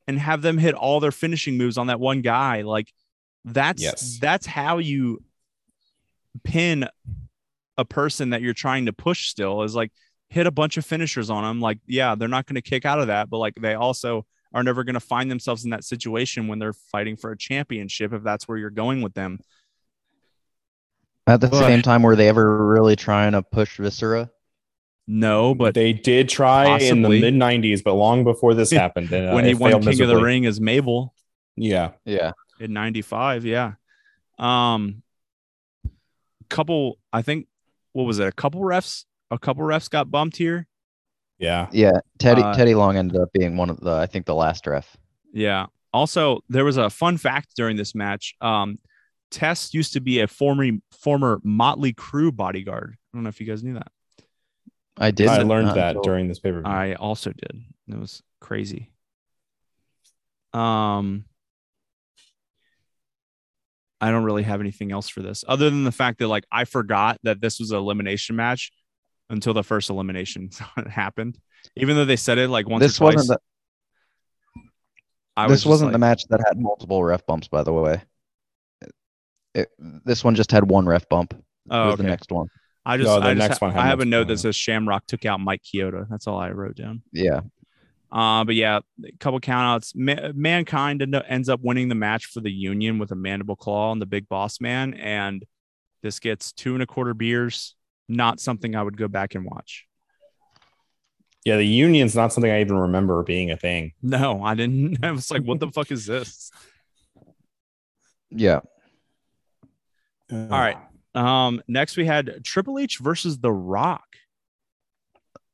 and have them hit all their finishing moves on that one guy. Like that's Yes. that's how you pin a person that you're trying to push still is like hit a bunch of finishers on them. Like, yeah, they're not going to kick out of that, but like they also are never going to find themselves in that situation when they're fighting for a championship if that's where you're going with them. At the Boy. same time, were they ever really trying to push Viscera? No, but they did try in the mid 90s, but long before this happened. and, uh, when he won failed King of the. Ring as Mabel Yeah. Yeah. in 95 yeah um couple i think what was it a couple refs a couple refs got bumped here Yeah. Yeah. Teddy Uh, Teddy Long ended up being one of the I think the last ref. yeah also there was a fun fact during this match um Test used to be a former former Mötley Crüe bodyguard i don't know if you guys knew that I did. I learned that until- during this paper. i also did it was crazy um I don't really have anything else for this other than the fact that like I forgot that this was an elimination match until the first elimination happened. Even though they said it like once This or twice, wasn't the, I was this just wasn't the match that had multiple ref bumps, by the way. It, this one just had one ref bump. Oh, was okay. the next one. I just, No, the I, just next ha- one I have a multiple, note that says Shamrock took out Mike Chioda. That's all I wrote down. Yeah. Uh, but yeah, a couple countouts. Ma- Mankind end ends up winning the match for the Union with a mandible claw on the Big Boss Man, and this gets two and a quarter beers. Not something I would go back and watch. yeah. The union's not something I even remember being a thing. No, I didn't. I was like, what the fuck is this? Yeah. All All right. Um, next we had Triple H versus The Rock.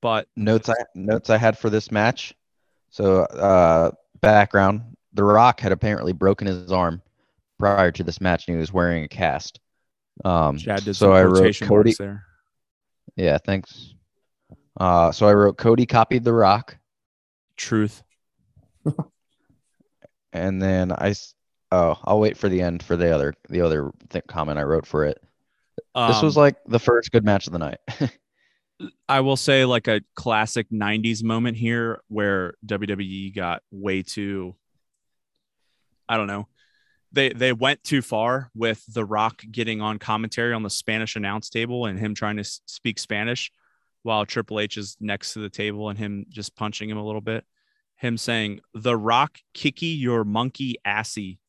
But Notes I notes I had for this match. So uh background. The Rock had apparently broken his arm prior to this match and he was wearing a cast. Um Chad did so I wrote Cody. there. Yeah, thanks. Uh so I wrote Cody copied the Rock. Truth. and then I s- oh I'll wait for the end for the other the other th- comment I wrote for it. This was Um, like the first good match of the night. I will say like a classic 90s moment here where WWE got way too I don't know. They they went too far with The Rock getting on commentary on the Spanish announce table and him trying to speak Spanish while Triple H is next to the table and him just punching him a little bit. Him saying, "The Rock kicky your monkey assy,"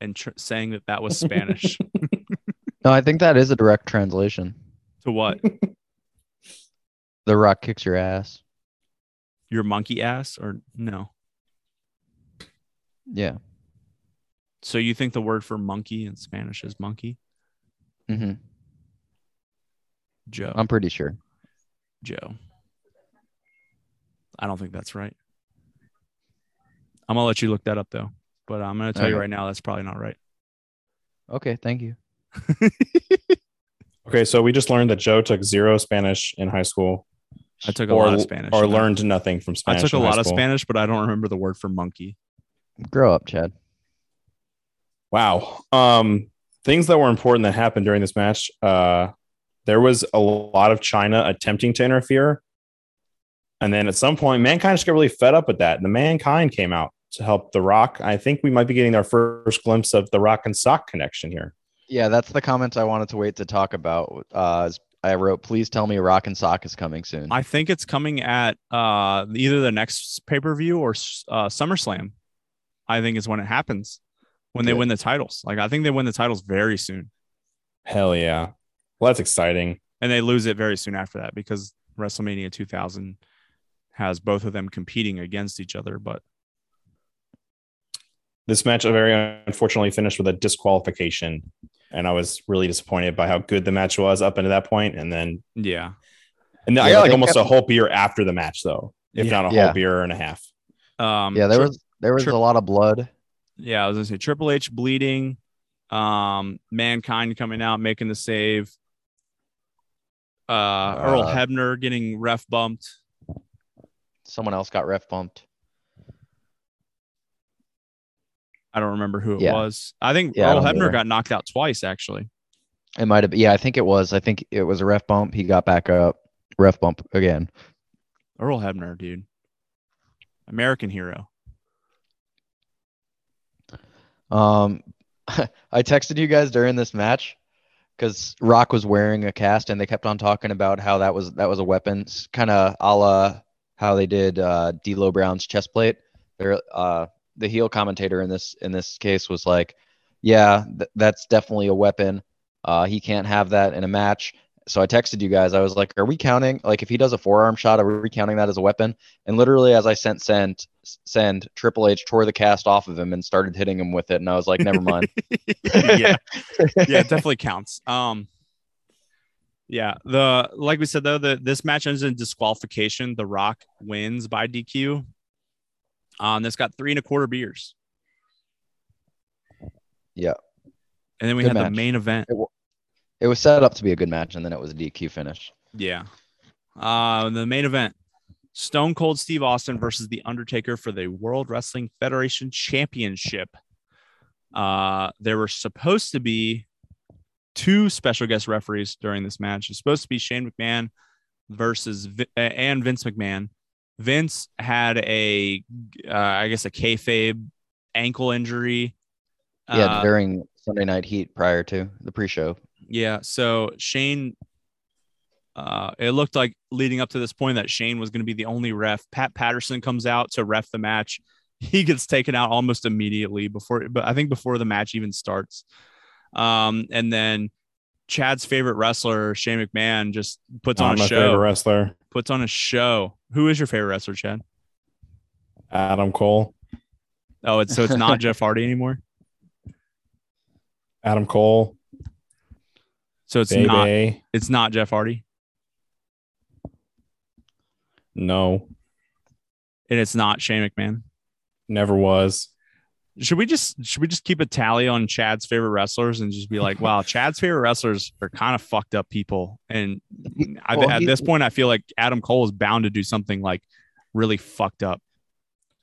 and tr- saying that that was Spanish. no, I think that is a direct translation. to what? The Rock kicks your ass. Your monkey ass or no? Yeah. So you think the word for monkey in Spanish is monkey? hmm Joe. I'm pretty sure. Joe. I don't think that's right. I'm gonna let you look that up though. But I'm gonna tell you right now that's probably not right. Okay, thank you. Okay, so we just learned that Joe took zero Spanish in high school, I took a or lot of Spanish. or you know. learned nothing from Spanish. I took a in lot of. Spanish, but I don't remember the word for monkey. Grow up, Chad. Wow. Um, things that were important that happened during this match. Uh, there was a lot of Chyna attempting to interfere, and then at some point, mankind just got really fed up with that, and the mankind came out to help the Rock. I think we might be getting our first glimpse of the Rock and Sock connection here. Yeah, that's the comments I wanted to wait to talk about. Uh, is I wrote, please tell me Rock and Sock is coming soon. I think it's coming at uh, either the next pay per view or uh, SummerSlam. I think is when it happens when they win the titles. Like I think they win the titles very soon, Hell yeah. Well, that's exciting. and they lose it very soon after that because WrestleMania 2000 has both of them competing against each other. But This match very unfortunately finished with a disqualification. And I was really disappointed by how good the match was up until that point. And then yeah, and then I got like almost kept- a whole beer after the match though, if Yeah. not a whole Yeah. beer and a half. um, yeah, there Tri- was there was Tri- a lot of blood. yeah, I was gonna say Triple H bleeding, um, Mankind coming out making the save, uh, Earl Uh, Hebner getting ref bumped. Someone else got ref bumped. I don't remember who it Yeah. was. I think Yeah, Earl Hebner either. got knocked out twice actually. It might have been. Yeah, I think it was. I think it was a ref bump. He got back up. Ref bump again. Earl Hebner, dude, American hero. Um, I texted you guys during this match because Rock was wearing a cast, and they kept on talking about how that was that was a weapon, kind of a la how they did uh, D'Lo Brown's chest plate. There, uh, the heel commentator in this in this case was like, "Yeah, th- that's definitely a weapon. Uh, he can't have that in a match." So I texted you guys. I was like, "Are we counting? Like, if he does a forearm shot, are we counting that as a weapon?" And literally, as I sent send send, Triple H tore the cast off of him and started hitting him with it, and I was like, "Never mind." yeah, yeah, it definitely counts. Um, yeah, the like we said though, the this match ends in disqualification. The Rock wins by DQ. Um, this got three and a quarter beers. Yeah. and then we Good had match. the main event. It was set up to be a good match, and then it was a DQ finish. Yeah. Uh, the main event Stone Cold Steve Austin versus The Undertaker for the World Wrestling Federation Championship. Uh, there were supposed to be two special guest referees during this match. It's supposed to be Shane McMahon versus uh, and Vince McMahon. Vince had a, uh, I guess, a kayfabe ankle injury. Yeah, Uh, during Sunday Night Heat prior to the pre-show. Yeah. So Shane, uh, it looked like leading up to this point that Shane was going to be the only ref. Pat Patterson comes out to ref the match. He gets taken out almost immediately before, but I think before the match even starts. Um, and then Chad's favorite wrestler, Shane McMahon, just puts Not on a my show. favorite wrestler, Puts on a show. Who is your favorite wrestler, Chad? Adam Cole. Oh, it's so it's not Jeff Hardy anymore. Adam Cole. So it's Baby. not it's not Jeff Hardy, No, and it's not Shane McMahon. never was. Should we just should we just keep a tally on Chad's favorite wrestlers and just be like, wow, Chad's favorite wrestlers are kind of fucked up people. And I, Well, at he- this point, I feel like Adam Cole is bound to do something like really fucked up.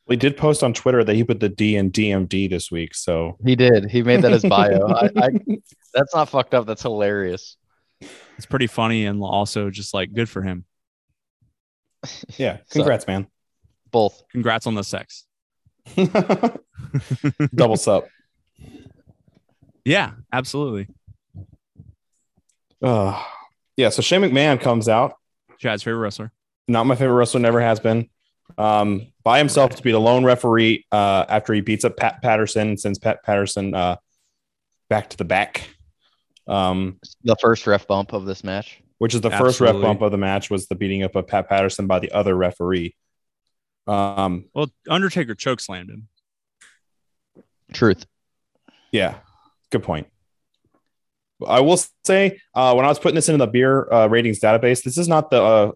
We did post on Twitter that he put the D in DMD this week. So He did. He made that his bio. I, I, that's not fucked up. That's hilarious. It's pretty funny and also just like good for him. yeah, So- congrats, man. Both. Congrats on the sex. Double sup. Yeah, absolutely. Uh, yeah, so Shane McMahon comes out. Chad's favorite wrestler. Not my favorite wrestler, never has been. Um, by himself to be the lone referee uh, after he beats up Pat Patterson and sends Pat Patterson uh, back to the back. Um, The first ref bump of this match. which is the first ref bump of the match was the beating up of Pat Patterson by the other referee. Um, Well, Undertaker chokeslammed him. Truth. yeah, good point. I will say, uh, when I was putting this into the beer uh, ratings database, this is not the uh,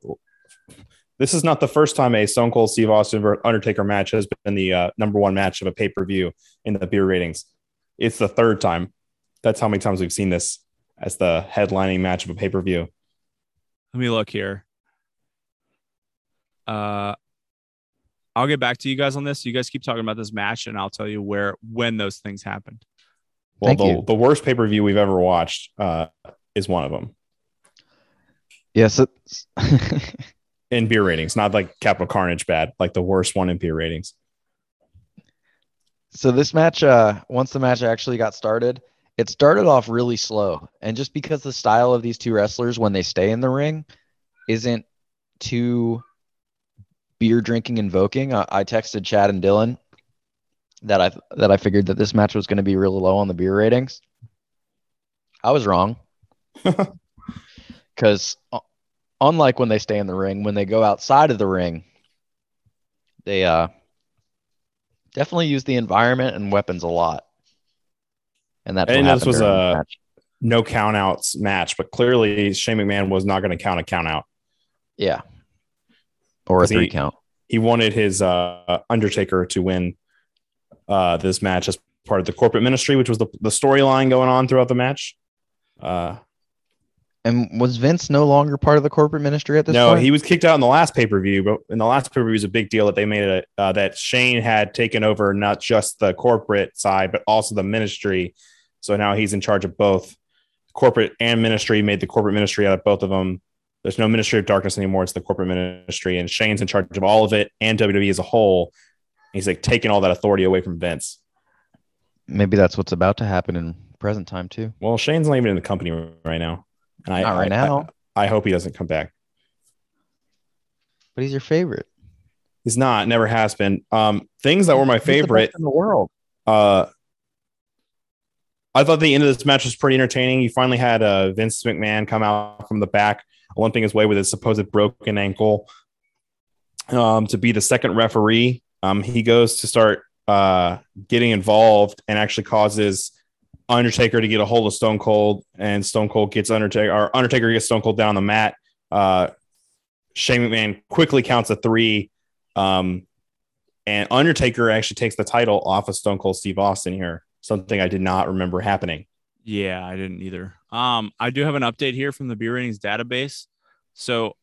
this is not the first time a Stone Cold Steve Austin Undertaker match has been the uh, number one match of a pay per view in the beer ratings. It's the third time. That's how many times we've seen this as the headlining match of a pay per view. Let me look here. Uh, I'll get back to you guys on this. You guys keep talking about this match, and I'll tell you where when those things happened. Well, Thank the, you. the worst pay per view we've ever watched uh, is one of them Yes. it's- in beer ratings, not like Capital Carnage bad, like the worst one in beer ratings. so this match, uh, once the match actually got started, it started off really slow. And just because the style of these two wrestlers when they stay in the ring isn't too beer drinking invoking, I, I texted Chad and Dylan that I that I figured that this match was going to be really low on the beer ratings. I was wrong. Cuz unlike when they stay in the ring, when they go outside of the ring, they uh definitely use the environment and weapons a lot. And that I what didn't know this was a- match. no countouts match, but clearly Shane McMahon was not going to count a count out. Yeah. Or a 'Cause he- three count. He wanted his uh, Undertaker to win uh, this match as part of the corporate ministry, which was the, the storyline going on throughout the match. Uh, And was Vince no longer part of the corporate ministry at this no, point? he was kicked out in the last pay per view, but in the last pay per view was a big deal that they made it uh, that Shane had taken over not just the corporate side, but also the ministry. So now he's in charge of both corporate and ministry. Made the corporate ministry out of both of them. There's no ministry of darkness anymore. It's the corporate ministry, and Shane's in charge of all of it and WWE as a whole. He's like taking all that authority away from Vince. Maybe that's what's about to happen in present time too. Well, Shane's not even in the company right now, and I, Not right I- now. I, I hope he doesn't come back. But he's your favorite. He's not. Never has been. Um, things that were my the favorite. in the world. Uh, I thought the end of this match was pretty entertaining. You finally had uh, Vince McMahon come out from the back, limping his way with his supposed broken ankle, um, to be the second referee. Um, he goes to start uh, getting involved and actually causes Undertaker to get a hold of Stone Cold, and Stone Cold gets Undertaker, or Undertaker gets Stone Cold down the mat. Uh, Shane McMahon quickly counts a three. Um, and Undertaker actually takes the title off of Stone Cold Steve Austin here. Something I did not remember happening. Yeah, I didn't either. Um, I do have an update here from the beer ratings database. So,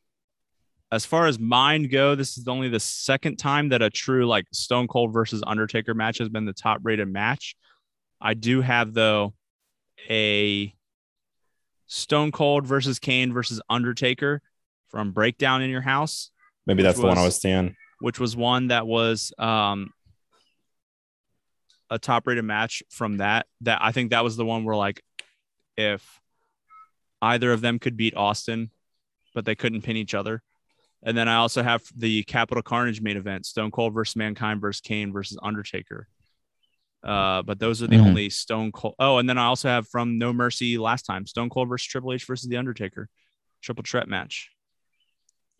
as far as mine go, this is only the second time that a true like Stone Cold versus Undertaker match has been the top rated match. I do have though a Stone Cold versus Kane versus Undertaker from Breakdown in Your House, Maybe that's the one I was- was seeing. which was one that was um a top rated match from that that I think that was the one where like if either of them could beat Austin but they couldn't pin each other. And then I also have the Capital Carnage main event, Stone Cold versus Mankind versus Kane versus Undertaker. Uh, but those are the Mhm. only Stone Cold. Oh, and then I also have from No Mercy last time, Stone Cold versus Triple H versus The Undertaker, triple threat match.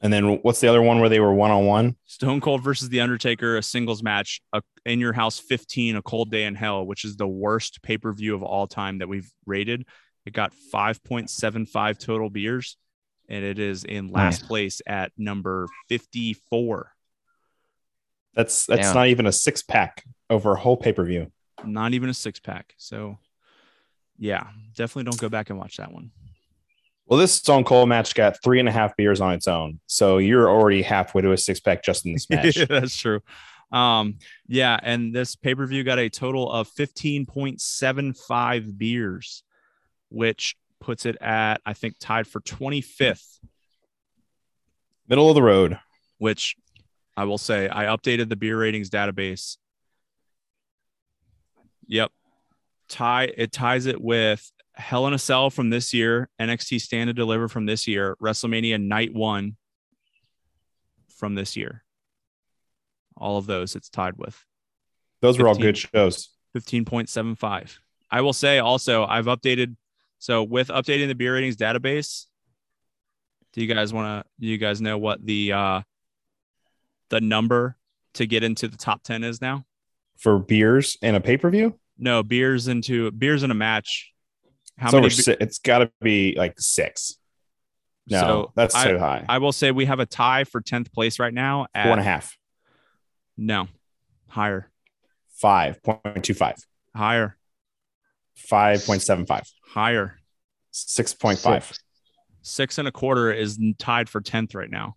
And then what's the other one where they were one on one? Stone Cold versus The Undertaker, a singles match, a, in your house 15, a cold day in hell, which is the worst pay per view of all time that we've rated. It got 5.75 total beers, and it is in last Nice. place at number 54. That's that's Damn. not even a six pack over a whole pay per view. Not even a six pack. So, yeah, definitely don't go back and watch that one. Well, this Stone Cold match got three and a half beers on its own, so you're already halfway to a six pack just in this match. Yeah, that's true. Um, yeah, and this pay per view got a total of 15.75 beers, which puts it at, I think, tied for 25th, Middle of the road. which I will say I updated the beer ratings database. Yep. Tie it ties it with Hell in a Cell from this year, NXT Stand and Deliver from this year, WrestleMania Night One from this year. All of those it's tied with. Those were all good shows. 15.75. I will say also, I've updated. So with updating the beer ratings database, do you guys want to, do you guys know what the, uh, the number to get into the top 10 is now? For beers and a pay per view, No, beers into beers in a match. How it's, many? be- si- it's got to be like six. No, So, that's I- too high. I will say we have a tie for 10th place right now. At, Four and a half, No, higher, five point two five, higher, five point seven five, higher. six point five. Six. Six and a quarter is tied for 10th right now.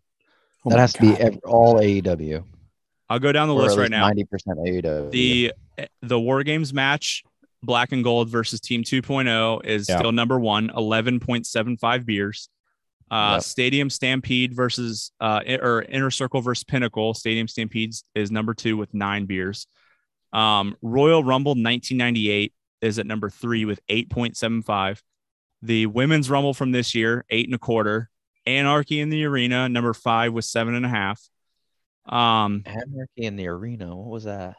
Oh that my has to be God. ev- all AEW. I'll go down the or list right now. 90% AEW. the the war games match black and gold versus team 2.0 is Yeah. still number one 11.75 beers uh Yep. stadium stampede versus uh or inner circle versus pinnacle stadium stampedes is number two with nine beers um royal rumble 1998 is at number three with 8.75. The women's rumble from this year, eight and a quarter. Anarchy in the arena, number five with seven and a half. Um, Anarchy in the arena. What was that?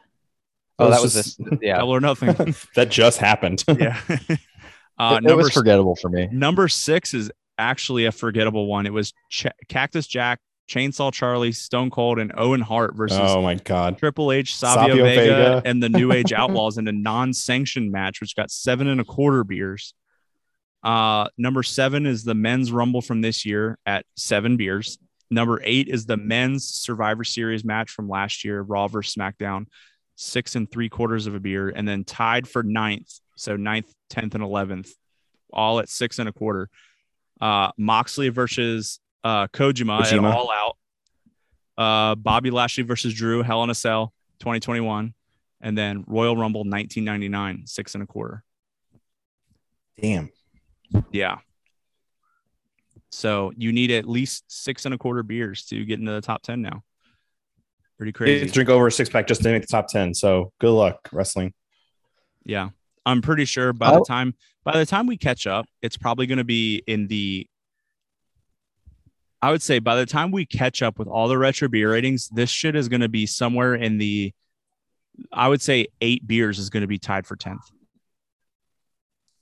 That Oh, that was just- this. Yeah, double or nothing. that just happened. yeah. uh, it, it number was forgettable for me. Number six is actually a forgettable one. It was Ch- Cactus Jack, Chainsaw Charlie, Stone Cold, and Owen Hart versus oh my god. Triple H, Savio, Savio Vega, Vega. and the New Age Outlaws in a non-sanctioned match, which got seven and a quarter beers. Uh, number seven is the men's rumble from this year at seven beers. Number eight is the men's Survivor Series match from last year, Raw versus SmackDown, six and three quarters of a beer, and then tied for ninth, so ninth, tenth, and eleventh, all at six and a quarter. Uh, Moxley versus uh, Kojima, at Kojima. All Out. Uh, Bobby Lashley versus Drew, Hell in a Cell, 2021, and then Royal Rumble 1999, six and a quarter. Damn. Yeah. So you need at least six and a quarter beers to get into the top 10 now. Pretty crazy. drink over a six pack just to make the top ten. So good luck, wrestling. Yeah. I'm pretty sure by Oh. the time by the time we catch up, it's probably going to be in the I would say by the time we catch up with all the retro beer ratings, this shit is going to be somewhere in the I would say 8 beers is going to be tied for 10th.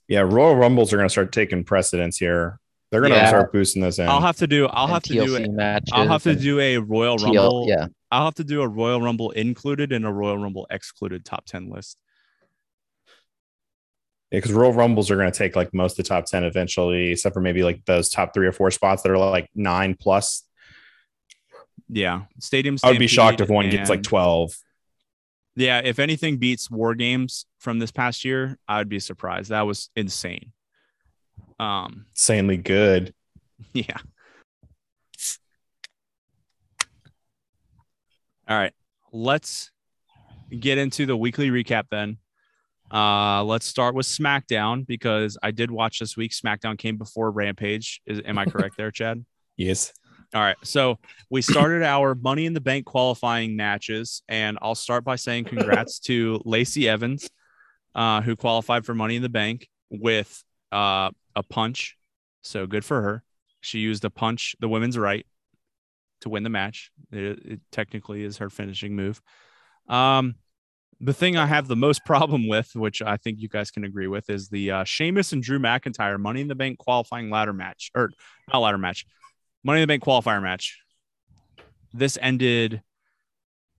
Yeah, Royal Rumbles are gonna start taking precedence here. They're gonna Yeah. start boosting this in. I'll have to do I'll And have to do TLC it. matches I'll have to do a Royal TL Rumble. Yeah, I'll have to do a Royal Rumble included and a Royal Rumble excluded top 10 list. Because Royal Rumbles are going to take like most of the top 10 eventually, except for maybe like those top three or four spots that are like nine plus. Yeah. Stadium I would be shocked if Stampede one gets like 12. Yeah, if anything beats War Games from this past year, I'd be surprised. That was insane. Um, Insanely good. yeah. All right, let's get into the weekly recap then. Uh, let's start with SmackDown because I did watch this week. SmackDown came before Rampage. Is am I correct there, Chad? Yes. All right. So we started our Money in the Bank qualifying matches, and I'll start by saying congrats to Lacey Evans, uh, who qualified for Money in the Bank with uh, a punch. So good for her. She used a punch, the women's right, to win the match. It, it technically is her finishing move. Um, the thing I have the most problem with, which I think you guys can agree with, is the uh, Sheamus and Drew McIntyre Money in the Bank qualifying ladder match, or not ladder match, Money in the Bank qualifier match. This ended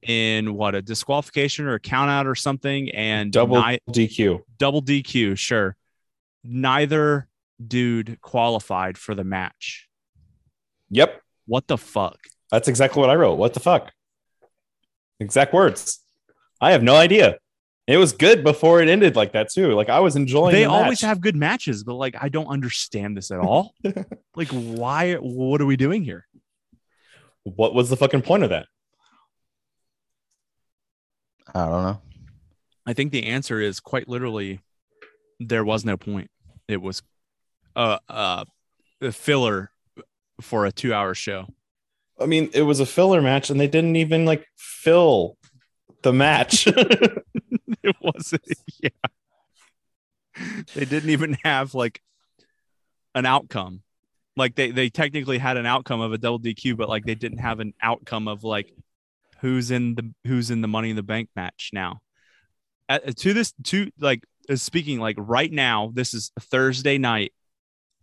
in what a disqualification or a count out or something, and Double ni- DQ. double DQ. Sure, neither dude qualified for the match. Yep. What the fuck? That's exactly what I wrote. What the fuck? Exact words. I have no idea. It was good before it ended like that too. Like I was enjoying. It. They the always have good matches, but like I don't understand this at all. like, why? What are we doing here? What was the fucking point of that? I don't know. I think the answer is quite literally there was no point. It was a, a, a filler for a two hour show. I mean, it was a filler match, and they didn't even like fill the match. it wasn't, yeah. They didn't even have like an outcome. Like they, they technically had an outcome of a double DQ, but like they didn't have an outcome of like who's in the who's in the money in the bank match now. At, to this to like uh, speaking like right now, this is Thursday night.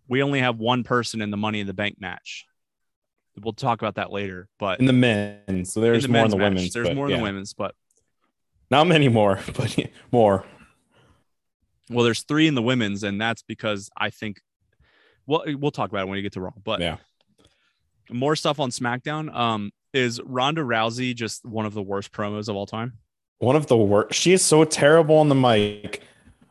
We only have one person in the money in the bank match. We'll talk about that later, but in the men, so there's in the more in the match, women's. There's but more in yeah. the women's, but Not many more, but more. Well, there's three in the women's, and that's because I think. Well, we'll talk about it when you get to Raw. But Yeah. more stuff on SmackDown. Um, is Ronda Rousey just one of the worst promos of all time? One of the worst. She is so terrible on the mic.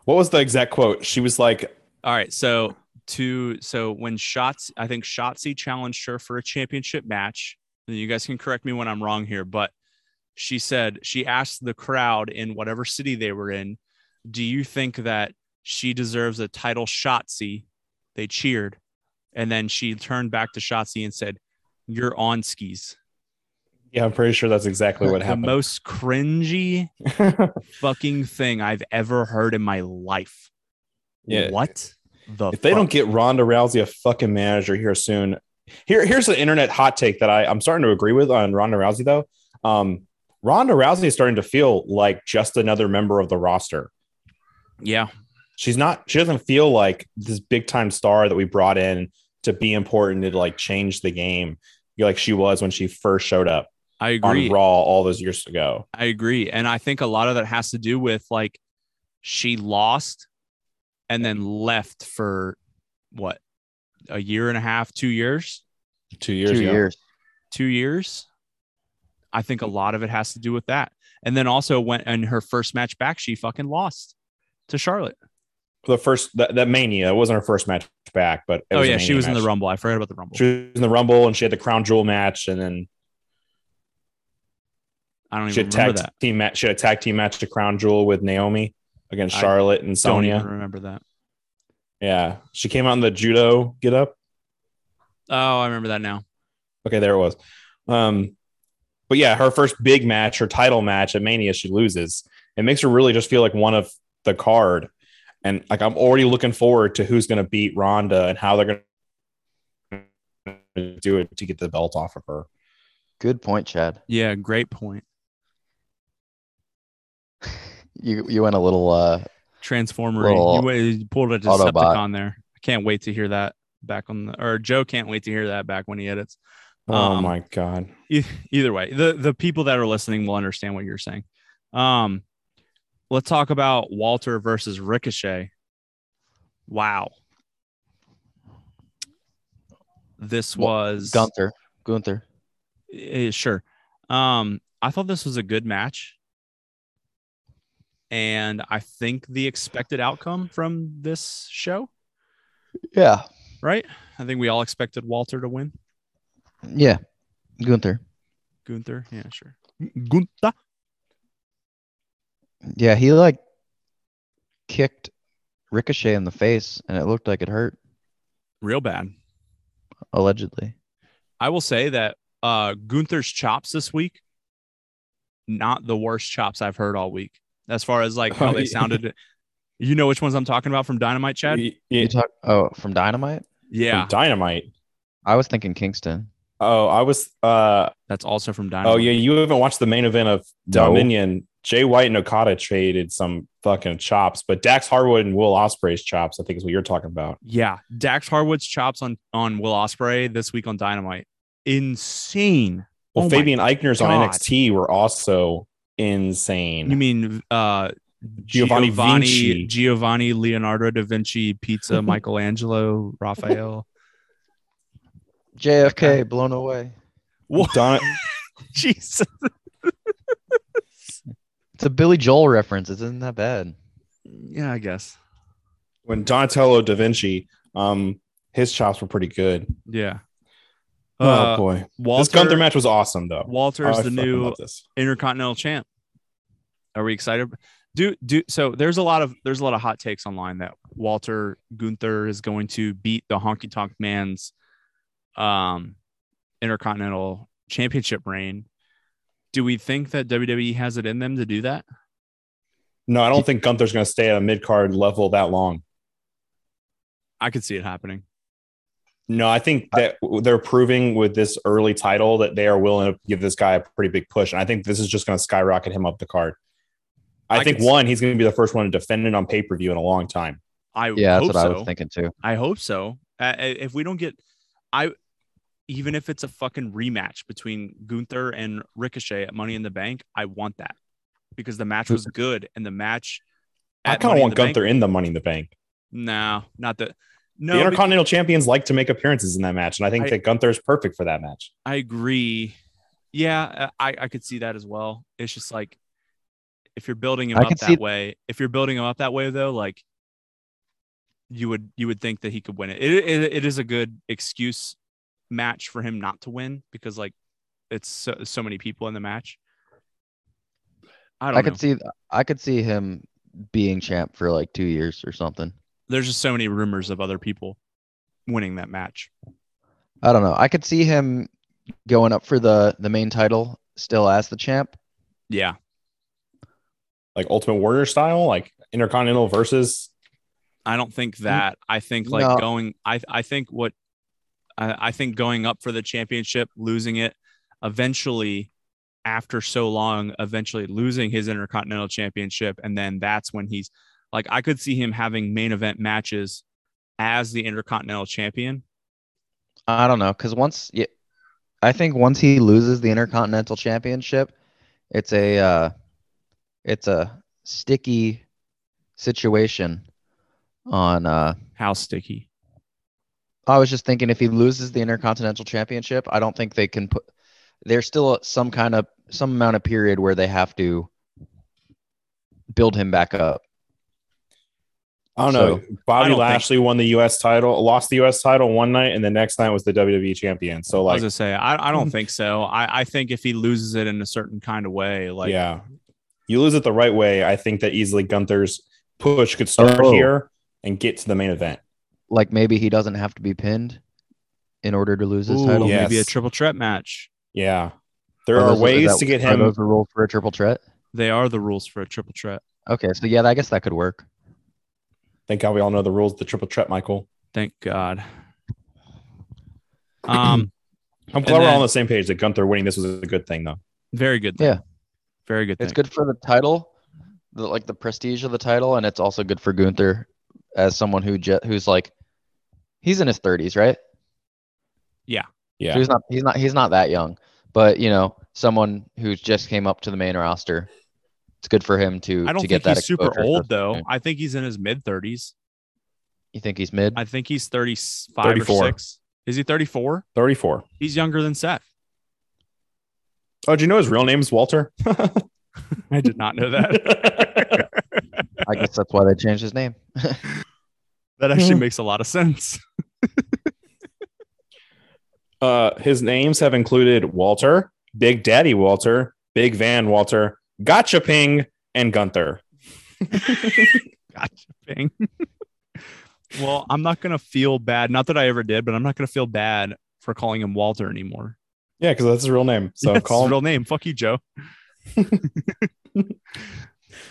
What was the exact quote? She was like, All right, so to so when Shots, I think Shotzi challenged her for a championship match. And you guys can correct me when I'm wrong here, but she said she asked the crowd in whatever city they were in, "Do you think that she deserves a title Shotzi?" They cheered, and then she turned back to Shotzi and said, "You're on skis." Yeah, I'm pretty sure that's exactly what happened. the most cringy fucking thing I've ever heard in my life. Yeah. What the if they don't get Ronda Rousey a fucking manager here soon, here here's the internet hot take that I I'm starting to agree with on Ronda Rousey though. Um, Ronda Rousey is starting to feel like just another member of the roster. Yeah. She's not. She doesn't feel like this big time star that we brought in to be important to like change the game, like she was when she first showed up I agree. on Raw all those years ago. I agree. And I think a lot of that has to do with like she lost and then left for what a year and a half, two years, Two years. Two yeah. years. two years. I think a lot of it has to do with that. And then also went in her first match back, she fucking lost to Charlotte. The first that, that Mania it wasn't her first match back, but it Oh yeah, she was in the. Rumble. I forgot about the Rumble. She was in the Rumble and she had the Crown Jewel match, and then I don't she even remember that. team match. She had a tag team match to Crown Jewel with Naomi against I Charlotte and Don't Sonya. remember that. Yeah, she came out in the judo get up. Oh, I remember that now. Okay, there it was. Um, but yeah, her first big match, her title match at Mania, she loses. It makes her really just feel like one of the card. And like I'm already looking forward to who's going to beat Ronda and how they're going to do it to get the belt off of her. Good point, Chad. Yeah, great point. You you went a little uh Transformer. Little You, you pulled a Autobot. Decepticon there. I can't wait to hear that back on the or Joe can't wait to hear that back when he edits. Oh Um, my god. E- either way, the the people that are listening will understand what you're saying. Um, let's talk about Walter versus Ricochet. Wow, this was Gunther. Gunther. Eh, sure. Um, I thought this was a good match, and I think the expected outcome from this show, Yeah. right? I think we all expected Walter to win. Yeah. Gunther. Gunther, yeah, sure. Gunther. Yeah, he like kicked Ricochet in the face and it looked like it hurt, real bad. allegedly. I will say that uh Gunther's chops this week, not the worst chops I've heard all week. As far as like how they sounded. You know which ones I'm talking about from Dynamite, Chad? Y- You talk oh, from Dynamite? Yeah, Dynamite. I was thinking Kingston. Oh, I was uh that's also from Dynamite. oh yeah, you haven't watched the main event of No. Dominion. Jay White and Okada traded some fucking chops, but Dax Harwood and Will Ospreay's chops, I think is what you're talking about. Yeah, Dax Harwood's chops on on Will Ospreay this week on Dynamite, insane. Well, Oh Fabian Aichner's on NXT were also insane. You mean uh Giovanni Vinci. Giovanni Leonardo da Vinci, Pizza, Michelangelo, Raphael. JFK blown away. What? Don- Jesus. It's a Billy Joel reference. Isn't that bad? Yeah, I guess. when Donatello da Vinci, um, his chops were pretty good. Yeah. oh Uh, boy, Walter, this Gunther match was awesome though. Walter Oh, is I the new this. Intercontinental Champ. Are we excited? Do do so. There's a lot of there's a lot of hot takes online that Walter Gunther is going to beat the Honky Tonk Man's um Intercontinental Championship reign. Do we think that WWE has it in them to do that? No, I don't think Gunther's going to stay at a mid card level that long. I could see it happening. No, I think that they're proving with this early title that they are willing to give this guy a pretty big push. And I think this is just going to skyrocket him up the card. I, I think could- one, he's going to be the first one to defend it on pay per view in a long time. I Yeah, that's hope what I so. was thinking too. I hope so. Uh, if we don't get, I even if it's a fucking rematch between Gunther and Ricochet at Money in the Bank, I want that because the match was good and the match. I kind of Money in want Bank- Gunther in the Money in the Bank. No, not the. the No, be- Intercontinental Champions like to make appearances in that match, and I think I- that Gunther is perfect for that match. I agree. Yeah, I I could see that as well. It's just like if you're building him I up that way. If you're building him up that way, though, like you would you would think that he could win it. It it, it is a good excuse match for him not to win because like it's so, so many people in the match. I don't I know. could see I could see him being champ for like two years or something. There's just so many rumors of other people winning that match. I don't know. I could see him going up for the the main title still as the champ. Yeah. Like Ultimate Warrior style, like Intercontinental versus. I don't think that. I think like No. going. I I think what. I, I think going up for the championship, losing it, eventually, after so long, eventually losing his Intercontinental Championship, and then that's when he's like I could see him having main event matches as the Intercontinental Champion. I don't know because once yeah, I think once he loses the Intercontinental Championship, it's a uh, it's a sticky situation. On uh, How sticky? I was just thinking if he loses the Intercontinental Championship, I don't think they can put. There's still some kind of some amount of period where they have to build him back up. I don't know. Bobby don't think- Lashley won the U.S. title, lost the U.S. title one night, and the next night was the WWE champion. So I was like, gonna say I, I don't think so. I, I think if he loses it in a certain kind of way, like yeah, you lose it the right way. I think that easily Gunther's push could start Oh. here and get to the main event. Like maybe he doesn't have to be pinned in order to lose his ooh, title. Yeah. maybe a triple threat match. Yeah, there Are are those- ways that- to get Are him. those the rules for a triple threat? They are the rules for a triple threat. Okay, so yeah, I guess that could work. Thank God we all know the rules. of The triple threat, Michael. Thank God. Um, I'm glad we're all on the same page that Gunther winning this was a good thing, though. very good. Thing. Yeah. very good. It's good for the title, the, like the prestige of the title, and it's also good for Gunther as someone who je- who's like he's in his 30s, right? Yeah. Yeah, he's not he's not he's not that young, but you know, someone who's just came up to the main roster. It's good for him to I don't to get think that he's super old so- though. I think he's in his mid thirties. You think he's mid? I think he's 35 34. or 6. Is he 34? 34. He's younger than Seth. Oh, do you know his real name is Walter? I did not know that. I guess that's why they changed his name. that actually makes a lot of sense. uh, his names have included Walter, Big Daddy Walter, Big Van Walter, Gotcha Ping, and Gunther. Gotcha. Ping. well, I'm not gonna feel bad. Not that I ever did, but I'm not gonna feel bad for calling him Walter anymore. Yeah, because that's his real name. So That's call him. real name. Fuck you, Joe.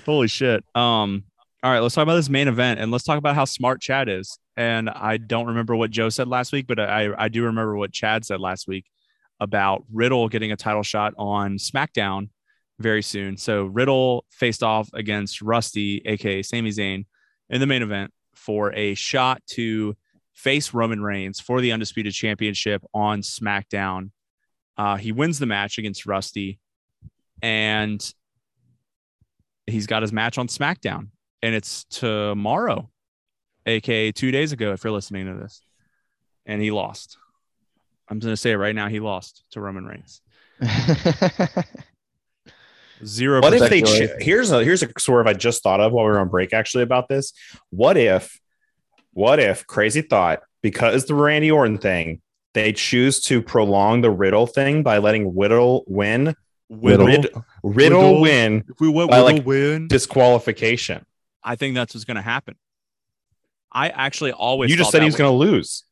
Holy shit. Um. All right, let's talk about this main event and let's talk about how smart Chad is. And I don't remember what Joe said last week, but I I do remember what Chad said last week about Riddle getting a title shot on SmackDown very soon. So Riddle faced off against Rusty, aka Sami Zayn, in the main event for a shot to face Roman Reigns for the undisputed championship on SmackDown. Uh, he wins the match against Rusty, and he's got his match on SmackDown, and it's tomorrow, aka two days ago. If you're listening to this, and he lost. I'm going to say it right now. He lost to Roman Reigns. Zero. What if they? Ch- here's a here's a swerve I just thought of while we were on break actually about this. What if? What if? Crazy thought. Because the Randy Orton thing, they choose to prolong the Riddle thing by letting Riddle win. Riddle? Rid- Riddle, Riddle? win If we went by, Riddle like, win, disqualification. I think that's what's going to happen. I actually always. You just said he was going to lose.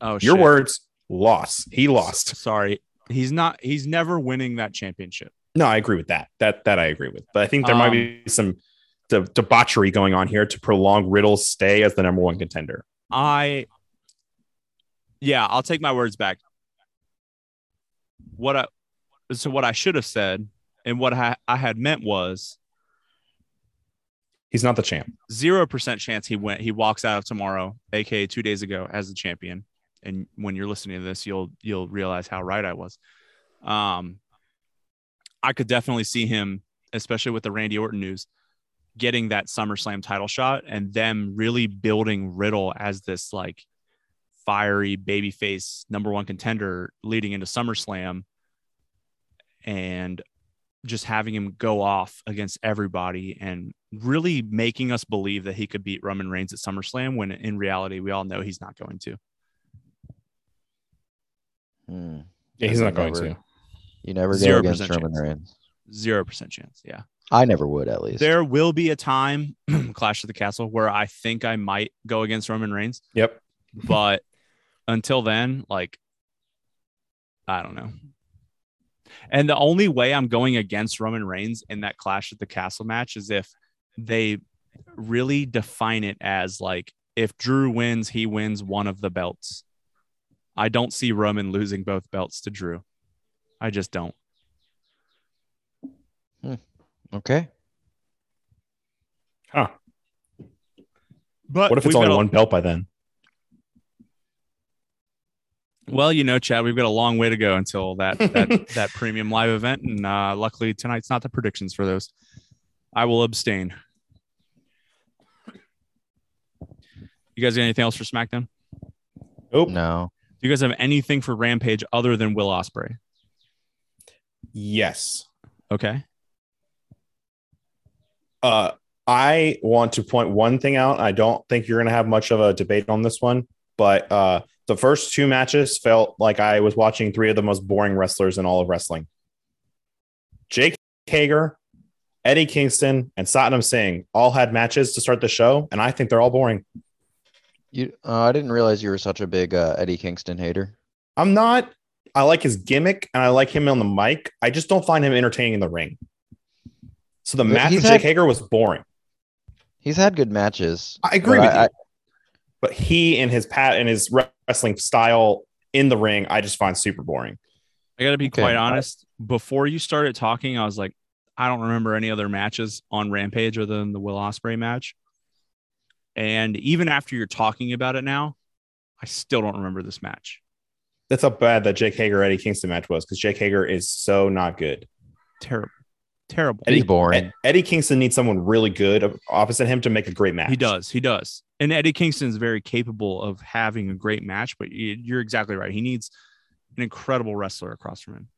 Oh, Your shit. words. Loss. He lost. Sorry, he's not. He's never winning that championship. No, I agree with that. That that I agree with. But I think there might Um, be some de- debauchery going on here to prolong Riddle's stay as the number one contender. I. Yeah, I'll take my words back. What I, so what I should have said, and what I, I had meant was He's not the champ. zero percent chance he went. He walks out of tomorrow, aka two days ago, as the champion. And when you're listening to this, you'll you'll realize how right I was. Um, I could definitely see him, especially with the Randy Orton news, getting that SummerSlam title shot, and them really building Riddle as this like fiery babyface number one contender leading into SummerSlam, and just having him go off against everybody and really making us believe that he could beat Roman Reigns at SummerSlam when in reality we all know he's not going to. Hmm. Yeah, he's not going never- to. You never go Zero against percent Roman chance. Reigns. Zero percent chance. Yeah. I never would, at least. There will be a time, Clash of the Castle, where I think I might go against Roman Reigns, Yep. but until then, like, I don't know. And the only way I'm going against Roman Reigns in that Clash at the Castle match is if they really define it as like if Drew wins, he wins one of the belts. I don't see Roman losing both belts to Drew. I just don't. Hmm. Okay. Huh. But What if it's only got a- one belt by then? Well, you know, Chad, we've got a long way to go until that that that premium live event, and uh, luckily tonight's not the predictions for those. I will abstain. You guys got anything else for SmackDown? Nope. No. Do you guys have anything for Rampage other than Will Ospreay? Yes. Okay. Uh, I want to point one thing out. I don't think you're going to have much of a debate on this one, but uh, the first two matches felt like I was watching three of the most boring wrestlers in all of wrestling. Jake Hager, Eddie Kingston, and Satnam Singh all had matches to start the show, and I think they're all boring. You uh, I didn't realize you were such a big uh, Eddie Kingston hater. I'm not. I like his gimmick and I like him on the mic. I just don't find him entertaining in the ring. So the match he's with Jake had- Hager was boring. He's had good matches. I agree with I- you. But he and his pat and his wrestling style in the ring, I just find super boring. I got to be Okay. quite honest. Before you started talking, I was like, I don't remember any other matches on Rampage other than the Will Ospreay match. And even after you're talking about it now, I still don't remember this match. That's how bad that Jake Hager Eddie Kingston match was because Jake Hager is so not good. Terrible, terrible. He's boring. Eddie Kingston needs someone really good opposite him to make a great match. He does. He does. And Eddie Kingston is very capable of having a great match, but you- you're exactly right. He needs an incredible wrestler across from him.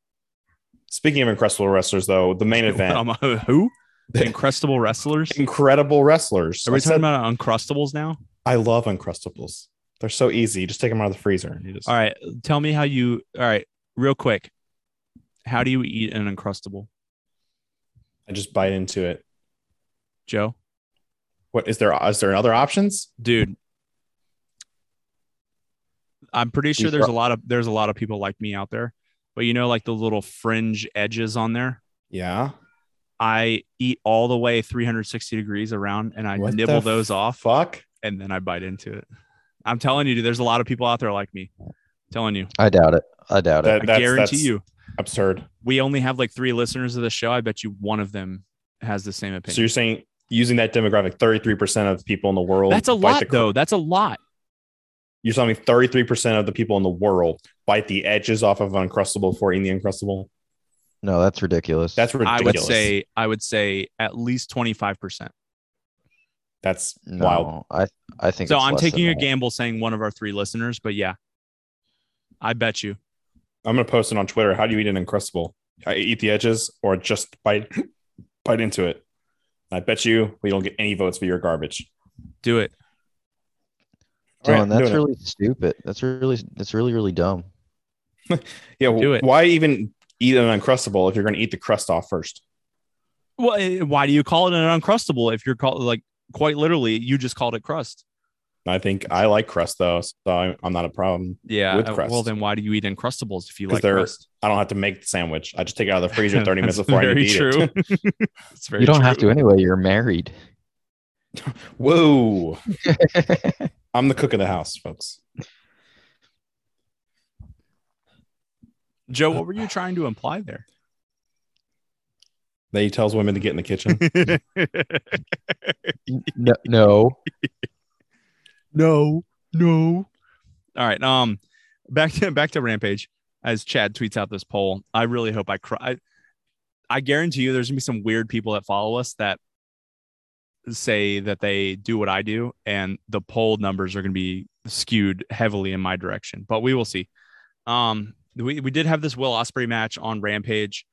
Speaking of incredible wrestlers, though, the main event, Um, who? Incredible wrestlers? incredible wrestlers. Are we I, talking said- about Uncrustables now? I love Uncrustables. They're so easy. You just take them out of the freezer. And you just, All right. Tell me how you, all right, real quick. How do you eat an Uncrustable, I just bite into it. Joe? What is there? Is there other options? Dude. I'm pretty sure there's a lot of there's a lot of people like me out there. But you know, like the little fringe edges on there. Yeah. I eat all the way 360 degrees around and I What nibble those off Fuck. and then I bite into it. I'm telling you, dude, there's a lot of people out there like me. telling you. I doubt it. I doubt That- it. I guarantee that's you. Absurd. We only have like three listeners of the show. I bet you one of them has the same opinion. So you're saying using that demographic, 33% of people in the world. That's a lot, the though. That's a lot. You're telling me 33% of the people in the world bite the edges off of Uncrustable before eating the Uncrustable? No, that's ridiculous. That's ridiculous. I would say, I would say at least 25%. that's no. wild. I I think So it's I'm taking a that. gamble saying one of our three listeners, but yeah, I bet you. I'm going to post it on Twitter. How do you eat an Uncrustable? I eat the edges or just bite bite into it. I bet you we don't get any votes for your garbage. Do it. All right, Dylan, I'm that's doing it. really stupid. That's really that's really really dumb. Yeah, Do it. why even eat an Uncrustable if you're going to eat the crust off first? Well, why do you call it an uncrustable if you're called like quite literally you just called it crust? I think I like crust though, so I'm, I'm not a problem. Yeah. With uh, crust. Well, then why do you eat uncrustables if you like they're- crust? I don't have to make the sandwich. I just take it out of the freezer 30 minutes before I very need eat true. it. It's very you don't have to anyway. You're married. Whoa. I'm the cook of the house, folks. Joe, what were you trying to imply there? That he tells women to get in the kitchen. no, no. No, no. All right. Um, back to back to Rampage. As Chad tweets out this poll, I really hope I cry. I, I guarantee you, there's gonna be some weird people that follow us that say that they do what I do, and the poll numbers are gonna be skewed heavily in my direction. But we will see. Um, we we did have this Will Ospreay match on Rampage.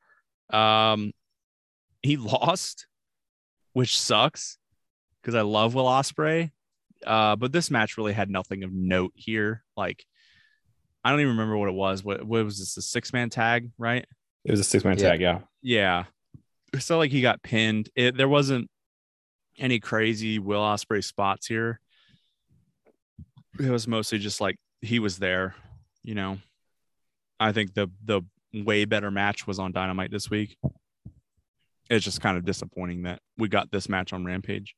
Um, he lost, which sucks because I love Will Ospreay. Uh, but this match really had nothing of note here. Like, I don't even remember what it was. What, what was this? A six man tag, right? It was a six man Yeah. tag, yeah. Yeah. So like he got pinned. It, there wasn't any crazy Will Ospreay spots here. It was mostly just like he was there, you know. I think the the way better match was on Dynamite this week. It's just kind of disappointing that we got this match on Rampage.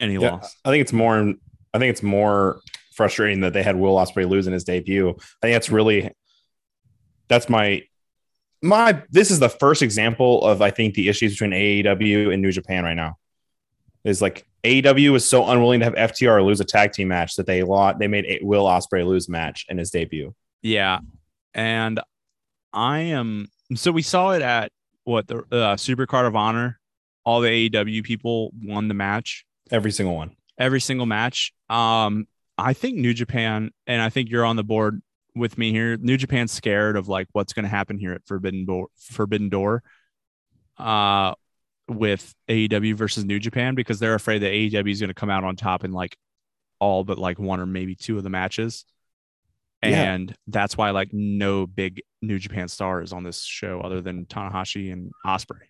And he Yeah, lost. I think it's more. I think it's more frustrating that they had Will Ospreay lose in his debut. I think that's really. That's my. My this is the first example of I think the issues between AEW and New Japan right now. Is like AEW was so unwilling to have FTR lose a tag team match that they lost. They made Will Ospreay lose a match in his debut. Yeah. And I am so we saw it at what the uh, Super Card of Honor. All the AEW people won the match. Every single one. every single match. Um, I think New Japan, and I think you're on the board with me here. New Japan's scared of like what's going to happen here at Forbidden Door, Forbidden Door, uh, with AEW versus New Japan because they're afraid that AEW is going to come out on top in like all but like one or maybe two of the matches. Yeah. And that's why like no big New Japan star is on this show other than Tanahashi and Ospreay.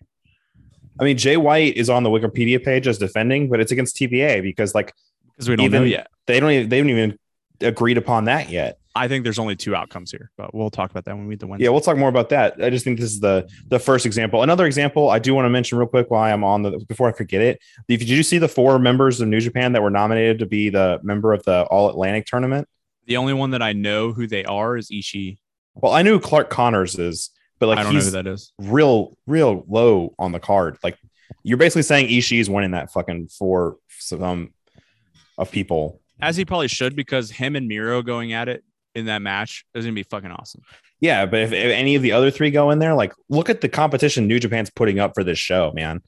I mean, Jay White is on the Wikipedia page as defending, but it's against TBA because like Because we don't know Even- yet. they don't even they haven't even agreed upon that yet. I think there's only two outcomes here, but we'll talk about that when we the Wednesday. Yeah, we'll talk more about that. I just think this is the the first example. Another example I do want to mention real quick while I'm on the before I forget it. Did you see the four members of New Japan that were nominated to be the member of the All Atlantic tournament? The only one that I know who they are is Ishii. Well, I knew Clark Connors is, but like I don't know who that is. real real low on the card. Like you're basically saying Ishii is winning that fucking four some of people. As he probably should, because him and Miro going at it in that match is gonna be fucking awesome. Yeah, but if, if any of the other three go in there, like look at the competition New Japan's putting up for this show, man.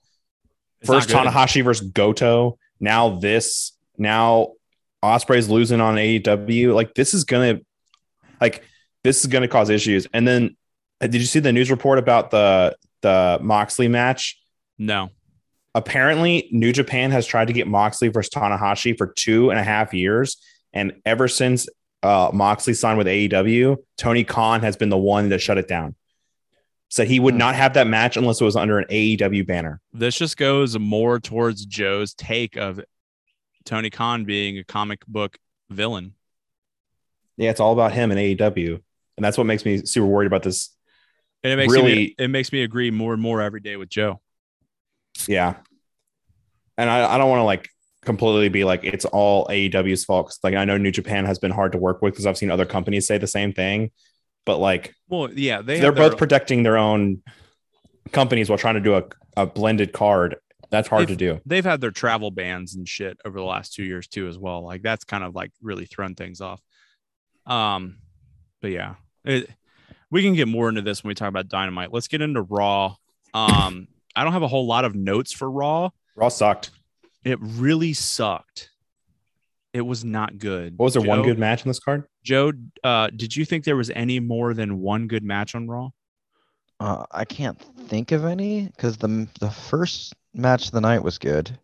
It's First. Tanahashi versus Goto. Now this. Now Ospreay's losing on AEW. Like this is gonna, like this is gonna cause issues. And then, did you see the news report about the the Moxley match? No. Apparently, New Japan has tried to get Moxley versus Tanahashi for two and a half years, and ever since uh, Moxley signed with AEW, Tony Khan has been the one that shut it down. Said he would Hmm. not have that match unless it was under an AEW banner. This just goes more towards Joe's take of Tony Khan being a comic book villain. Yeah, it's all about him and AEW, and that's what makes me super worried about this. And it makes Really- me it makes me agree more and more every day with Joe. Yeah, and I, I don't want to like completely be like it's all AEW's fault. 'cause, like I know New Japan has been hard to work with because I've seen other companies say the same thing, but like Well, yeah, they they are have their- both protecting their own companies while trying to do a, a blended card. That's hard to do. they've had their travel bans and shit over the last two years too as well like that's kind of like really thrown things off um but yeah it, we can get more into this when we talk about dynamite let's get into raw um i don't have a whole lot of notes for raw Raw sucked. it really sucked it was not good What was there one good match in this card? joe uh did you think there was any more than one good match on raw Uh, I can't think of any because the the first match of the night was good.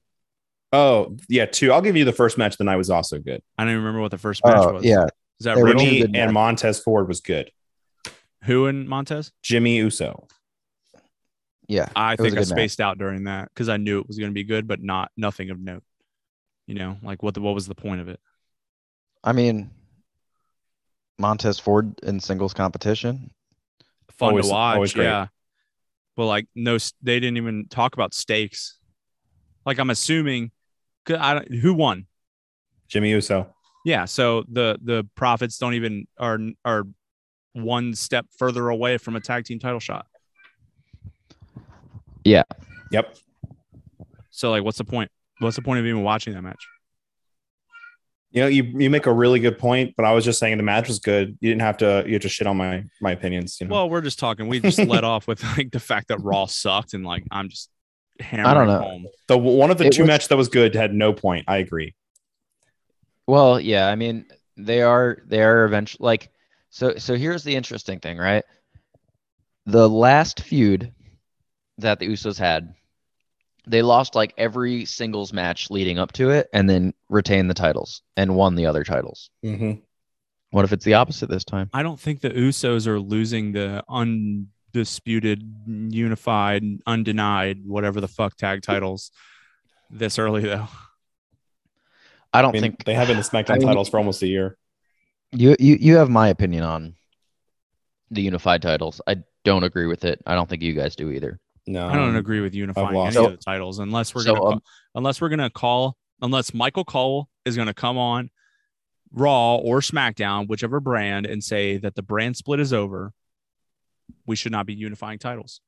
Oh yeah, two. I'll give you the first match of the night was also good. i don't even remember what the first match Oh was yeah, is that There Riddle? two Jimmy good and matches. Montez Ford was good. Who and montez Jimmy Uso. yeah. I think I good match. spaced out during that because I knew it was going to be good, but not nothing of note. You know, like what the what was the point of it? I mean, Montez Ford in singles competition. Fun Always- to watch, yeah. But like no, they didn't even talk about stakes. Like I'm assuming, I don't, who won? Jimmy Uso. Yeah, so the the profits don't even are are one step further away from a tag team title shot. Yeah. Yep. So like, what's the point? What's the point of even watching that match? You know, you, you make a really good point, but I was just saying the match was good. You didn't have to you just shit on my my opinions. You know, Well, we're just talking. We just let off with like the fact that Raw sucked, and like I'm just hammering know. home. the one of the It two was- matches that was good had no point. I agree. Well, yeah, I mean, they are they are eventually like so so here's the interesting thing, right? The last feud that the Usos had, they lost like every singles match leading up to it and then retained the titles and won the other titles. Mm-hmm. What if it's the opposite this time? I don't think the Usos are losing the undisputed, unified, undenied, whatever the fuck tag titles this early though. I I don't mean, think they have been the SmackDown I mean- titles for almost a year. You you you have my opinion on the unified titles. I don't agree with it. I don't think you guys do either. No, I don't agree with unifying any lost. of the titles unless we're so, gonna um, unless we're gonna call unless Michael Cole is gonna come on Raw or SmackDown, whichever brand, and say that the brand split is over. We should not be unifying titles.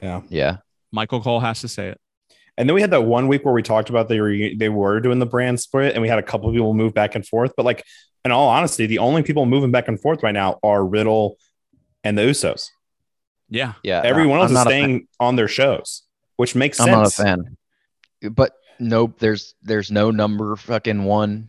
Yeah, Yeah. Michael Cole has to say it. And then we had that one week where we talked about they were they were doing the brand split, and we had a couple of people move back and forth. But like, in all honesty, the only people moving back and forth right now are Riddle and the Usos. Yeah, Yeah. Everyone I'm else is not a fan. staying on their shows, which makes sense. I'm not a fan. But nope, there's there's no number fucking one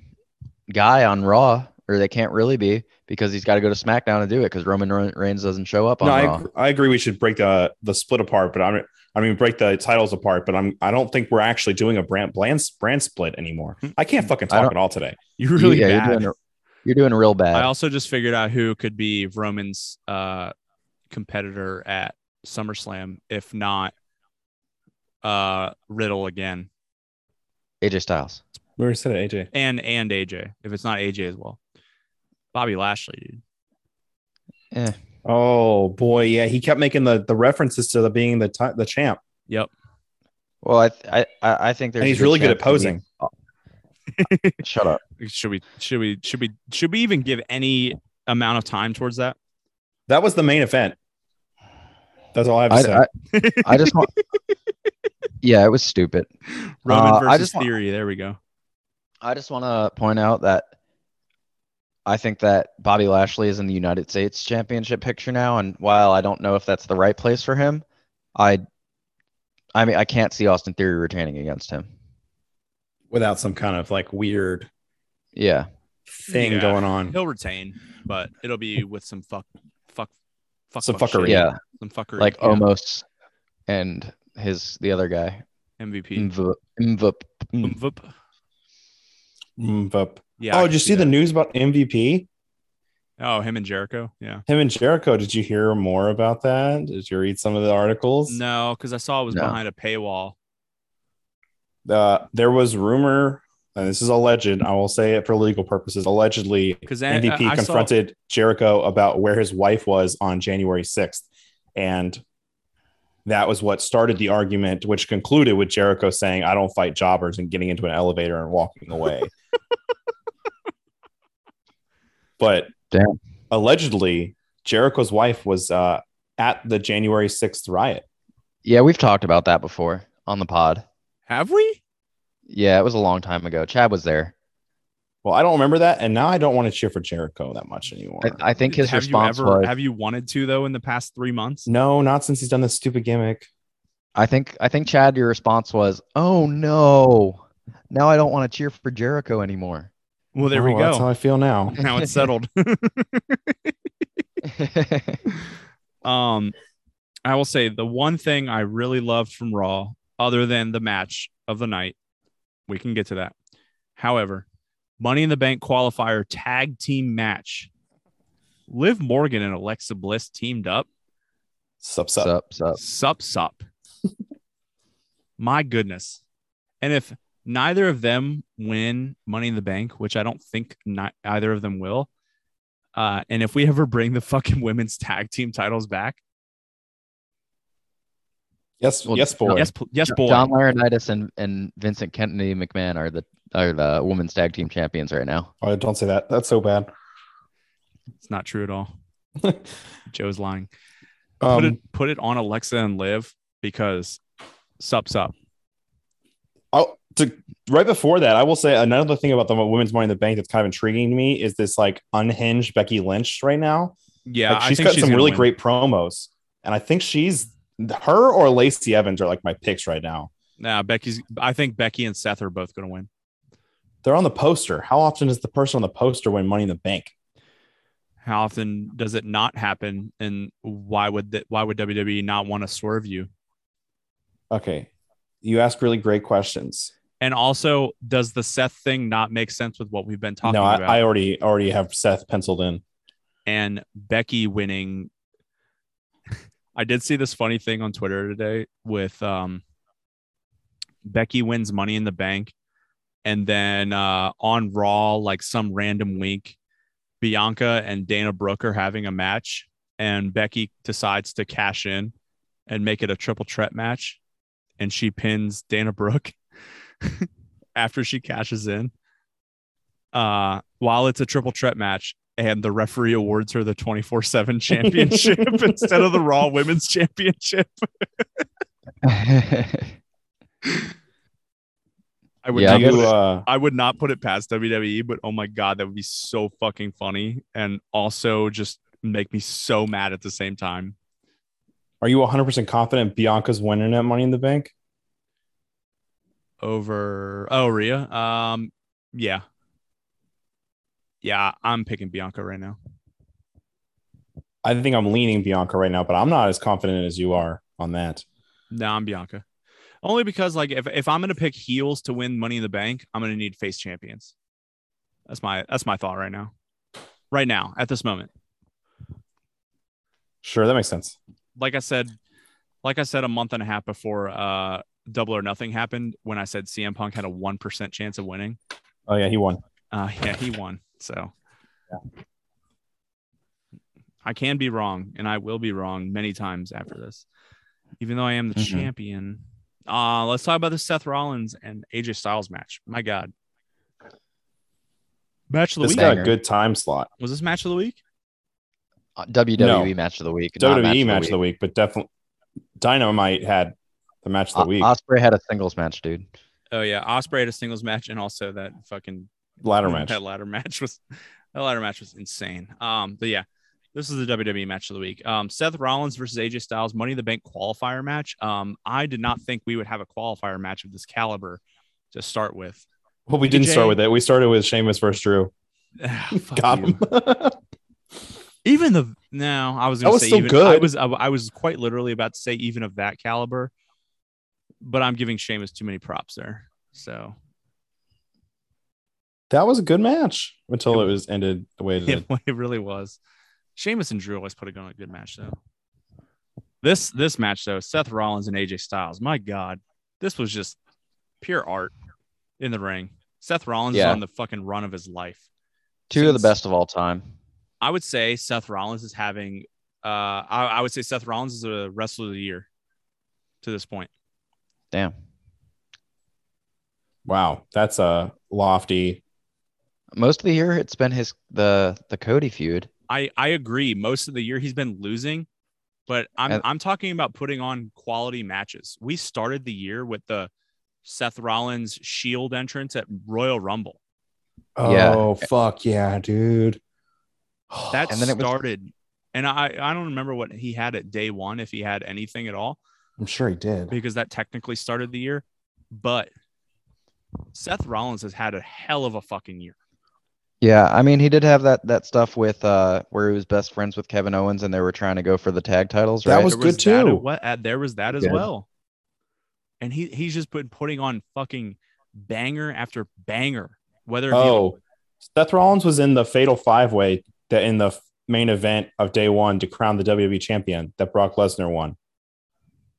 guy on Raw, or they can't really be because he's got to go to SmackDown to do it because Roman Reigns doesn't show up on No, I, agree- I agree. We should break the the split apart, but I'm I mean break the titles apart. But I'm I don't think we're actually doing a brand brand, brand split anymore. I can't fucking talk at all today. you're really yeah, bad. You're doing, you're doing real bad. I also just figured out who could be Roman's uh, competitor at SummerSlam, if not uh, Riddle again, AJ Styles. We already said it, AJ. and and AJ. If it's not AJ as well, Bobby Lashley, dude. Eh. Oh boy, yeah, he kept making the the references to the being the ti- the champ. Yep. Well, I th- I I I think there's And he's really good at posing. be- Shut up. Should we should we should we should we even give any amount of time towards that? That was the main event. That's all I have to say. I, I, I just want. Yeah, it was stupid. Roman Uh, I versus just want- Theory. There we go. I just want to point out that I think that Bobby Lashley is in the United States Championship picture now, and while I don't know if that's the right place for him, I, I mean, I can't see Austin Theory retaining against him. Without some kind of like weird Yeah, thing Yeah. going on. He'll retain, but it'll be with some fuck fuck fuck Some fuck fuckery. shit. yeah, some fuckery. like yeah. Omos and his the other guy, MVP. Mv- Mvup. Mm. Mvup. But- Yeah. Oh, did you see the news about MVP? Oh, him and Jericho. Yeah. Him and Jericho. Did you hear more about that? Did you read some of the articles? No, because I saw it was No. behind a paywall. Uh, there was rumor, and this is alleged. I will say it for legal purposes. Allegedly, Because MVP I, I saw, confronted Jericho about where his wife was on January 6th. And that was what started the argument, which concluded with Jericho saying, I don't fight jobbers and getting into an elevator and walking away. but Damn. allegedly, Jericho's wife was uh, at the January 6th riot. Yeah, we've talked about that before on the pod. Have we? Yeah, it was a long time ago. Chad was there. Well, I don't remember that. And now I don't want to cheer for Jericho that much anymore. I, I think his have response you ever was. have you wanted to though in the past three months? no, not since he's done this stupid gimmick. I think I think Chad, your response was, "Oh no, now I don't want to cheer for Jericho anymore." Well, there we go. That's how. I feel now. Now it's settled. um, I will say the one thing I really loved from Raw, other than the match of the night, we can get to that. However, Money in the Bank qualifier tag team match. Liv Morgan and Alexa Bliss teamed up. Sup, sup. sup, sup. Sup, sup. My goodness. And if neither of them win Money in the Bank, which I don't think not either of them will, uh, and if we ever bring the fucking women's tag team titles back, Yes, Well, yes, boy. yes, yes, boy. John Laurinaitis and, and Vincent Kennedy McMahon are the are the women's tag team champions right now. Oh, don't say that. That's so bad. It's not true at all. Joe's lying. Put Um, it put it on Alexa and Liv because sup sup. To right before that, I will say another thing about the women's money in the bank that's kind of intriguing to me is this like unhinged Becky Lynch right now. Yeah, like, she's got she's some really win. great promos, and I think she's her or Lacey Evans are like my picks right now. Nah, Becky's. I think Becky and Seth are both going to win. They're on the poster. How often does the person on the poster win Money in the Bank? How often does it not happen? And why would that? Why would WWE not want to swerve you? Okay, you ask really great questions. And also, does the Seth thing not make sense with what we've been talking no, I, about? I already already have Seth penciled in. and Becky winning. I did see this funny thing on Twitter today with um, Becky wins Money in the Bank, and then uh, on Raw, like some random week, Bianca and Dana Brooke are having a match, and Becky decides to cash in and make it a triple threat match, and she pins Dana Brooke after she cashes in. Uh, while it's a triple threat match, and the referee awards her the 24 7 championship instead of the Raw Women's Championship. I would Yeah, not You, put it- uh, I would not put it past WWE, but oh my god, that would be so fucking funny and also just make me so mad at the same time. are you 100% confident Bianca's winning at Money in the Bank? Over oh Rhea. Um yeah. Yeah, I'm picking Bianca right now. I think I'm leaning Bianca right now, but I'm not as confident as you are on that. No, I'm Bianca. Only because like if, if I'm gonna pick heels to win money in the bank, I'm gonna need face champions. That's my that's my thought right now. Right now, at this moment. Sure, that makes sense. like I said, like I said a month and a half before uh double or nothing happened when I said CM Punk had a one percent chance of winning. Oh yeah, he won. Uh yeah, he won. So I can be wrong and I will be wrong many times after this. Even though I am the Mhm. champion. Uh let's talk about the Seth Rollins and AJ Styles match. My God. Match of the This week. got a good time slot. Was this match of the week? WWE No. match of the week. WWE E match of the week. week, but definitely Dynamite had the match of the O- week. Ospreay had a singles match, dude. Oh yeah, Ospreay had a singles match and also that fucking ladder match. That ladder match was that ladder match was insane. Um, but yeah, this is the WWE match of the week. Um, Seth Rollins versus AJ Styles Money in the Bank qualifier match. Um, I did not think we would have a qualifier match of this caliber to start with. Well, we didn't start with it. We started with Sheamus versus Drew. Fuck Got him. Even the no, I was That gonna was say still even, good. I was I, I was quite literally about to say even of that caliber, but I'm giving Sheamus too many props there. So that was a good match until it was ended the way it it, did. it really was. Sheamus and Drew always put on a good match though. This this match though, Seth Rollins and AJ Styles. My God, this was just pure art in the ring. Seth Rollins is on the fucking run of his life. Two of the best of all time. I would say Seth Rollins is having. Uh, I, I would say Seth Rollins is a wrestler of the year to this point. Damn. Wow, that's a lofty. Most of the year, it's been his the the Cody feud. I I agree. Most of the year he's been losing, but I'm And- I'm talking about putting on quality matches. We started the year with the Seth Rollins Shield entrance at Royal Rumble. Oh, yeah. Oh fuck yeah, dude. That And then it was- started, and I I don't remember what he had at day one if he had anything at all I'm sure he did. because that technically started the year, but Seth Rollins has had a hell of a fucking year. Yeah, I mean, he did have that that stuff with uh where he was best friends with Kevin Owens, and they were trying to go for the tag titles. That Right? was There good that- too. What uh, there was that as Good. well, and he he's just been putting on fucking banger after banger. Whether it be Oh, Seth Rollins was in the Fatal Five Way that in the main event of day one to crown the WWE champion that Brock Lesnar won.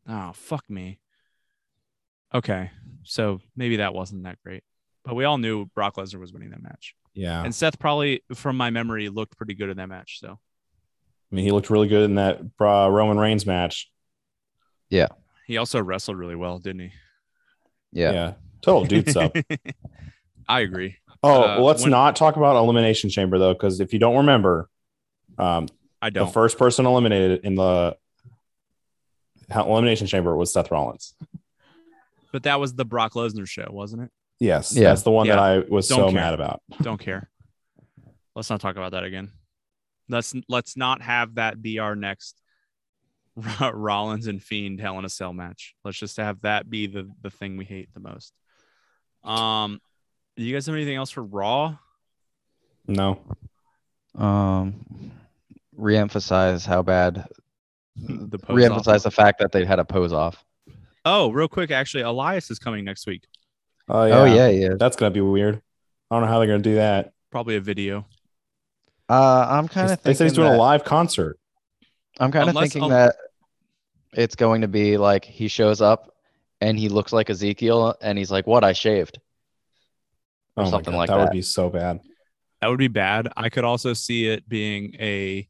Oh, fuck me. Okay. So maybe that wasn't that great. But we all knew Brock Lesnar was winning that match. Yeah, And Seth probably, from my memory, looked pretty good in that match. So I mean he looked really good in that uh, Roman Reigns match. Yeah. He also wrestled really well, didn't he? yeah. Yeah. Total dude stuff. I agree. Oh, Uh, well, let's when- not talk about Elimination Chamber though, because if you don't remember, um, I the don't. The first person eliminated in the Elimination Chamber was Seth Rollins. but that was the Brock Lesnar show, wasn't it? Yes, Yeah. that's the one that I was Don't so care. mad about. Don't care. let's not talk about that again. Let's let's not have that be our next Rollins and Fiend Hell in a Cell match. Let's just have that be the the thing we hate the most. Um, do you guys have anything else for Raw? No, Um, reemphasize how bad. The pose Reemphasize off? the fact that they had a pose off. Oh, real quick, actually, Elias is coming next week. oh yeah, Oh yeah, yeah. that's gonna be weird. I don't know how they're gonna do that. Probably a video. Uh, I'm kind of. They said he's doing a live concert. I'm kind of Unless- thinking um, that it's going to be like he shows up and he looks like Ezekiel and he's like, "What? I shaved." Or Oh something God, like that That would be so bad. That would be bad. I could also see it being a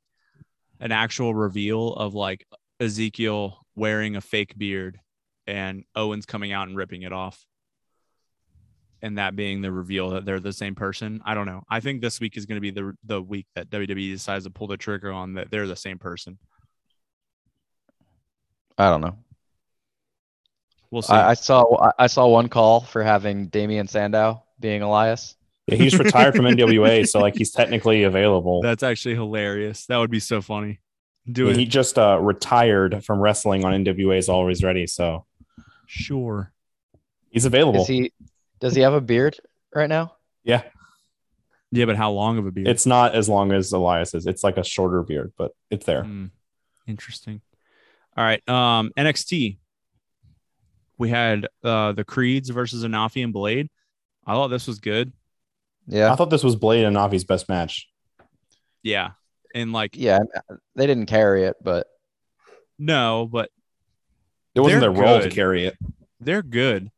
an actual reveal of like Ezekiel wearing a fake beard and Owens coming out and ripping it off. And that being the reveal that they're the same person. I don't know. I think this week is going to be the the week that WWE decides to pull the trigger on that they're the same person. I don't know. We'll see. I, I saw I- I saw one call for having Damien Sandow being Elias. Yeah, he's retired from NWA, so like he's technically available. That's actually hilarious. That would be so funny. Do Yeah, it. he just uh, retired from wrestling on NWA's Always Ready, so sure. he's available. Is he? Does he have a beard right now? yeah, Yeah, but how long of a beard? it's not as long as Elias's. It's like a shorter beard, but it's there. Hmm. Interesting. All right. Um, NXT. We had uh the Creeds versus Enofe and Blade. I thought this was good. Yeah, I thought this was Blade and Navi's best match. Yeah. And like yeah. They didn't carry it, but no, but It wasn't They're their role to carry it. they're good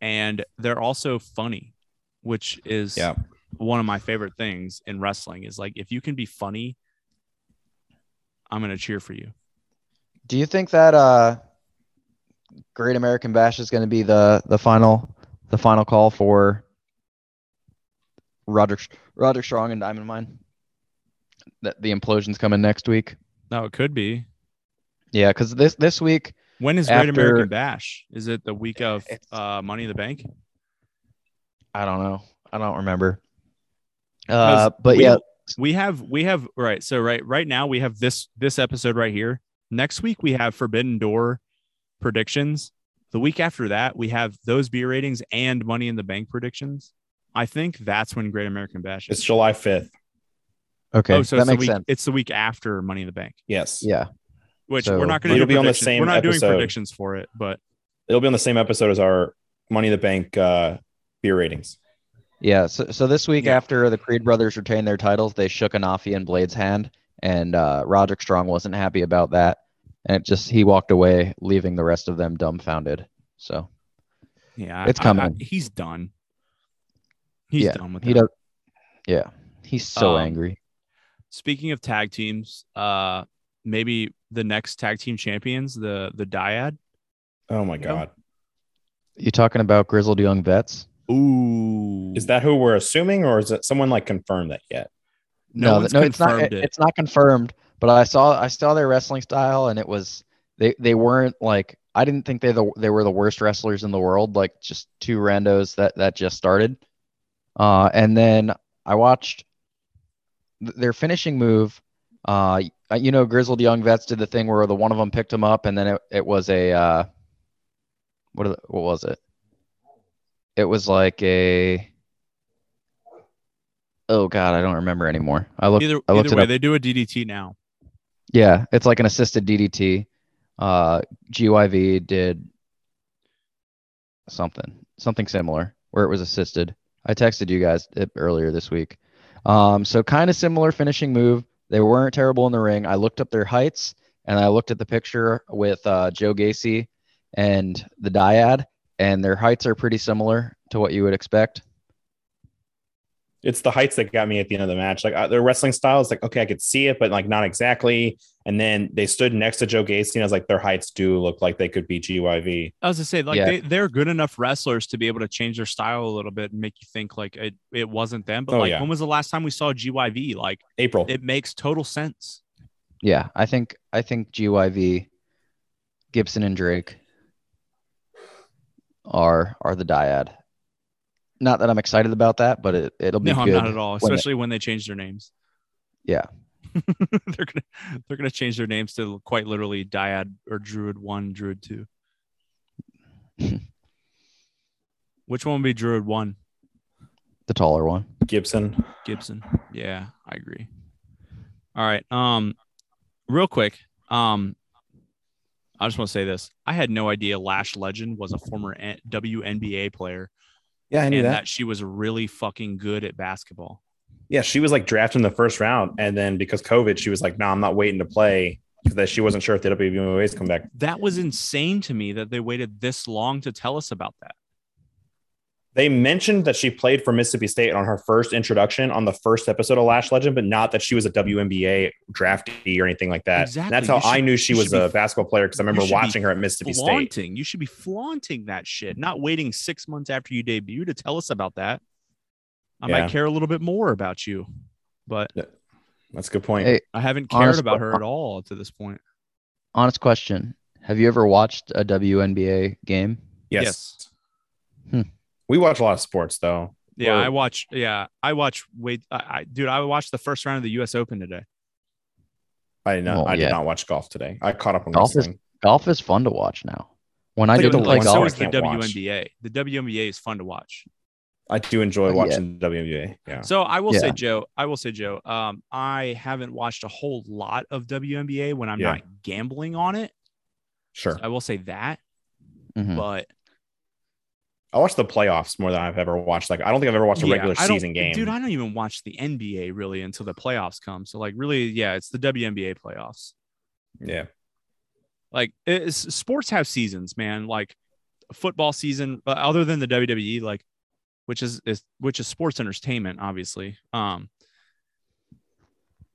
and they're also funny, which is Yeah. one of my favorite things in wrestling is like if you can be funny, I'm gonna cheer for you. do you think that uh, Great American Bash is going to be the the final the final call for Roderick Roderick Strong and Diamond Mine? That the implosion's coming next week. No, it could be. Yeah, because this this week When is Great American Bash? Is it the week of uh Money in the Bank? I don't know. I don't remember. Uh, but we yeah, we have we have right so right right now we have this this episode right here next week we have forbidden door predictions the week after that we have those beer ratings and money in the bank predictions i think that's when great american bash It's is July 5th. okay, oh so that it's the makes week sense. it's the week after money in the bank Yes. Yeah, which So- we're not going to It'll do be on the same we're not doing predictions for it but It'll be on the same episode as our Money in the Bank uh, beer ratings. yeah. So so this week Yeah. after the Creed brothers retained their titles, they shook Enofe and Blade's hand, and uh, Roderick Strong wasn't happy about that, and it just he walked away, leaving the rest of them dumbfounded. So yeah It's I- I- coming. he's done he's Yeah, done with he that. does. Yeah, he's so Um, angry. Speaking of tag teams, uh, maybe the next tag team champions, the the Dyad. Oh my Yeah. God. You talking about grizzled young vets? Ooh, Is that who we're assuming, or is it someone like confirmed that yet? no, one's no, it's not. confirmed it- it. It's not confirmed. But I saw I saw their wrestling style, and it was they they weren't like I didn't think they the they were the worst wrestlers in the world. Like just two randos that that just started. Uh, and then I watched th- their finishing move. Uh, you know, grizzled young vets did the thing where the one of them picked him up, and then it, it was a uh, what the- what was it? It was like a oh god, I don't remember anymore. I looked either I looked either way, up. they do a DDT now. Yeah, it's like an assisted DDT. Uh, GYV did something, something similar where it was assisted. I texted you guys earlier this week. Um, so kind of similar finishing move. They weren't terrible in the ring. I looked up their heights and I looked at the picture with uh, Joe Gacy and the Dyad, and their heights are pretty similar to what you would expect. It's the heights that got me at the end of the match. Like uh, their wrestling style is like, okay, I could see it, but like not exactly. And then they stood next to Joe Gacy, and I was like, their heights do look like they could be GYV. I was to say, like Yeah. they they're good enough wrestlers to be able to change their style a little bit and make you think like it, it wasn't them. But Oh, like, yeah. when was the last time we saw GYV? Like, April. it makes total sense. Yeah, I think I think GYV, Gibson and Drake are are the dyad. Not that I'm excited about that, but it it'll be No, I'm not at all. when it- Especially when they change their names. Yeah. they're gonna they're gonna change their names to quite literally Dyad or Druid One, Druid Two. Which one would be Druid One? the taller one. Gibson. Gibson. Yeah, I agree. All right. Um, real quick. Um, I just want to say this. I had no idea Lash Legend was a former N- WNBA player Yeah, I and that. she was really fucking good at basketball. Yeah, she was like drafted in the first round, and then because COVID, she was like, "No, I'm not waiting to play." Because she wasn't sure if the WNBA's come back. That was insane to me that they waited this long to tell us about that. They mentioned that she played for Mississippi State on her first introduction on the first episode of Lash Legend, but not that she was a WNBA draftee or anything like that. And Exactly. That's how should- I knew she was should be a basketball player because I remember watching her at Mississippi State. flaunting. You should be flaunting that shit, not waiting six months after you debut to tell us about that. I Yeah. might care a little bit more about you, but That's a good point. Hey, I haven't cared Honest- about her at all to this point. Honest question: Have you ever watched a WNBA game? yes. Hmm. We watch a lot of sports though. Yeah, Or- I watch. Yeah, I watch. Wait, I, I dude, I watched the first round of the U.S. Open today. I know. Well, I did not watch golf today. I caught up on Golf is- Golf is fun to watch now. When I Like didn't the play one- so is the can't watch. WNBA. The WNBA is fun to watch. I do enjoy yeah. watching WNBA. Yeah. So I will say, Joe, I will say, Joe, um, I haven't watched a whole lot of WNBA when I'm Yeah. not gambling on it. Sure. I will say that, Mhm. but I watch the playoffs more than I've ever watched. Like I don't think I've ever watched a yeah, regular season game. Dude, I don't even watch the NBA really until the playoffs come. So like, really, yeah, it's the WNBA playoffs. yeah. Like, sports have seasons, man. Like, football season, uh, other than the WWE, like, which is, is which is sports entertainment, obviously. Um,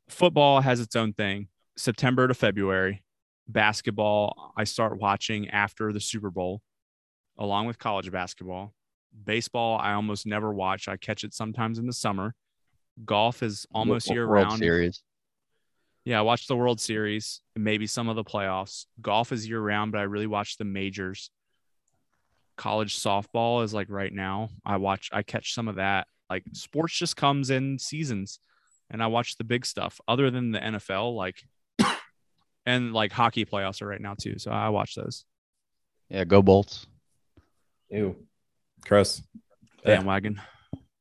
football has its own thing. September to February. Basketball, I start watching after the Super Bowl, along with college basketball. Baseball, I almost never watch. I catch it sometimes in the summer. Golf is almost year round. Series. Yeah, I watch the World Series, maybe some of the playoffs. Golf is year round, but I really watch the majors. College softball is like right now. I watch, I catch some of that. Like sports just comes in seasons, and I watch the big stuff. Other than the NFL, like, and like hockey playoffs are right now too, so I watch those. Yeah, go Bolts. Ew. Gross. Bandwagon,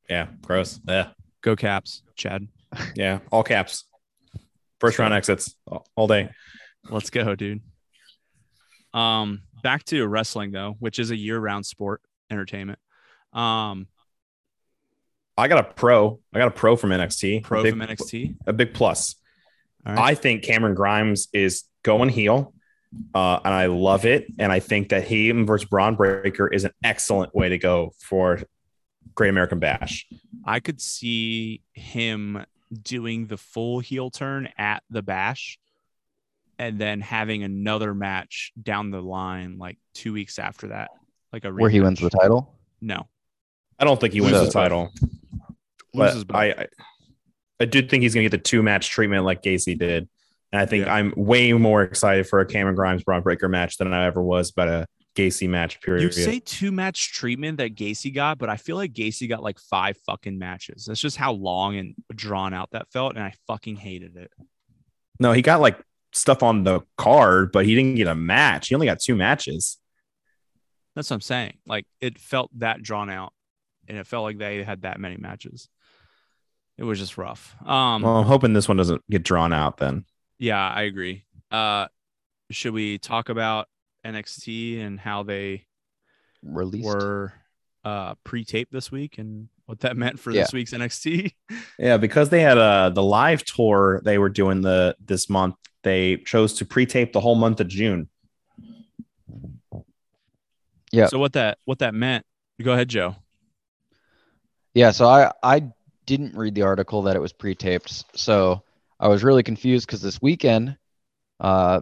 Yeah. Gross. Yeah. go Caps, Chad. Yeah. All caps. First round exits all- day. Let's go, dude. Um, back to wrestling though, which is a year-round sport entertainment. Um, I got a pro. I got a pro from NXT. pro big, from NXT. A big plus. All right. I think Cameron Grimes is going heel, uh, and I love it. And I think that him versus Bron Breakker is an excellent way to go for Great American Bash. I could see him doing the full heel turn at the bash and then having another match down the line like two weeks after that. Like a Where he wins the title. No. I don't think he wins So- the title, Loses but. I, I, I do think he's going to get the two match treatment like Gacy did. And I think Yeah. I'm way more excited for a Cameron Grimes Bron Breakker match than I ever was about a Gacy match. Period. You say two match treatment that Gacy got, but I feel like Gacy got like five fucking matches. That's just how long and drawn out that felt, and I fucking hated it. no, he got like stuff on the card, but he didn't get a match. He only got two matches. That's what I'm saying. Like it felt that drawn out, and it felt like they had that many matches. It was just rough. Um, Well, I'm hoping this one doesn't get drawn out then. Yeah, I agree. Uh, should we talk about NXT and how they Released. were uh, pre-taped this week and what that meant for Yeah. this week's NXT? Yeah, because they had uh the live tour they were doing the this month. They chose to pre-tape the whole month of June. Yeah. So what that what that meant? Go ahead, Joe. Yeah, so I I didn't read the article that it was pre-taped, so I was really confused because this weekend, uh,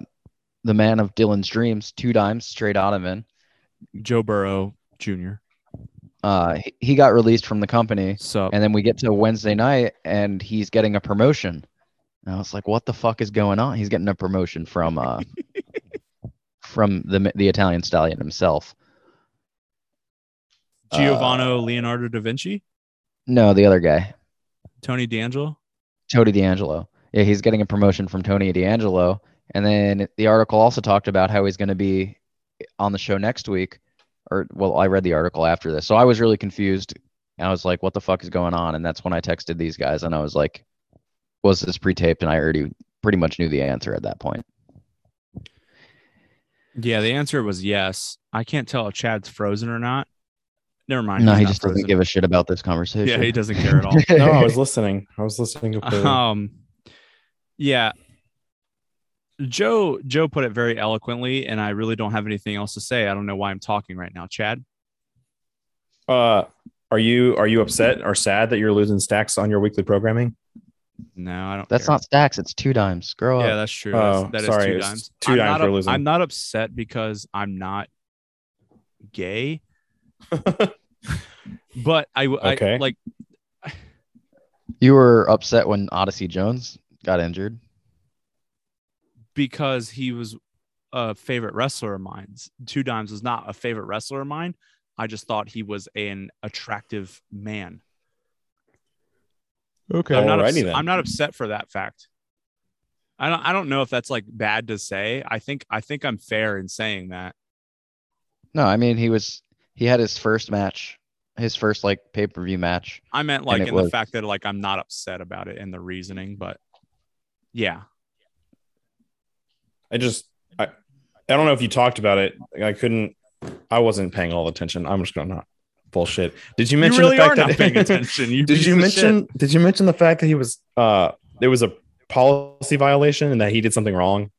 the man of Dylan's dreams, two dimes straight Ottoman, Joe Burrow Jr. uh, he, he got released from the company, So and then we get to Wednesday night, and he's getting a promotion. And I was like, "What the fuck is going on?" He's getting a promotion from uh, from the the Italian stallion himself. Giovanni uh, Leonardo da Vinci, No, the other guy. Tony D'Angelo. Tony D'Angelo. Yeah, he's getting a promotion from Tony D'Angelo. And then the article also talked about how he's going to be on the show next week. Or, well, I read the article after this. So I was really confused. And I was like, what the fuck is going on? And that's when I texted these guys and I was like, was this pre taped? And I already pretty much knew the answer at that point. Yeah, the answer was yes. I can't tell if Chad's frozen or not. Never mind. no, he not just doesn't give a shit about this conversation. Yeah, he doesn't care at all. No, I was listening. I was listening completely. um yeah joe joe put it very eloquently and i really don't have anything else to say i don't know why i'm talking right now chad Uh, are you are you upset or sad that you're losing stacks on your weekly programming? No, I don't. That's care. not stacks. It's two dimes. Grow Yeah, up. that's true. Oh, That's, that is sorry, two dimes. two I'm dimes not we're losing. I'm not upset because I'm not gay, but I, I Okay. like You were upset when Odyssey Jones got injured. because he was a favorite wrestler of mine. Two Dimes was not a favorite wrestler of mine. I just thought he was an attractive man. Okay, I'm not. alrighty Upset. I'm not upset for that fact. I don't. I don't know if that's like bad to say. I think. I think I'm fair in saying that. No, I mean he was he had his first match, his first like pay per view match. I meant like it in the fact that like I'm not upset about it and the reasoning, but yeah, I just I I don't know if you talked about it. I couldn't. I wasn't paying all the attention. I'm just gonna not bullshit. Did you mention you really the fact are that not paying attention. You did you mention shit. did you mention the fact that he was uh there was a policy violation and that he did something wrong?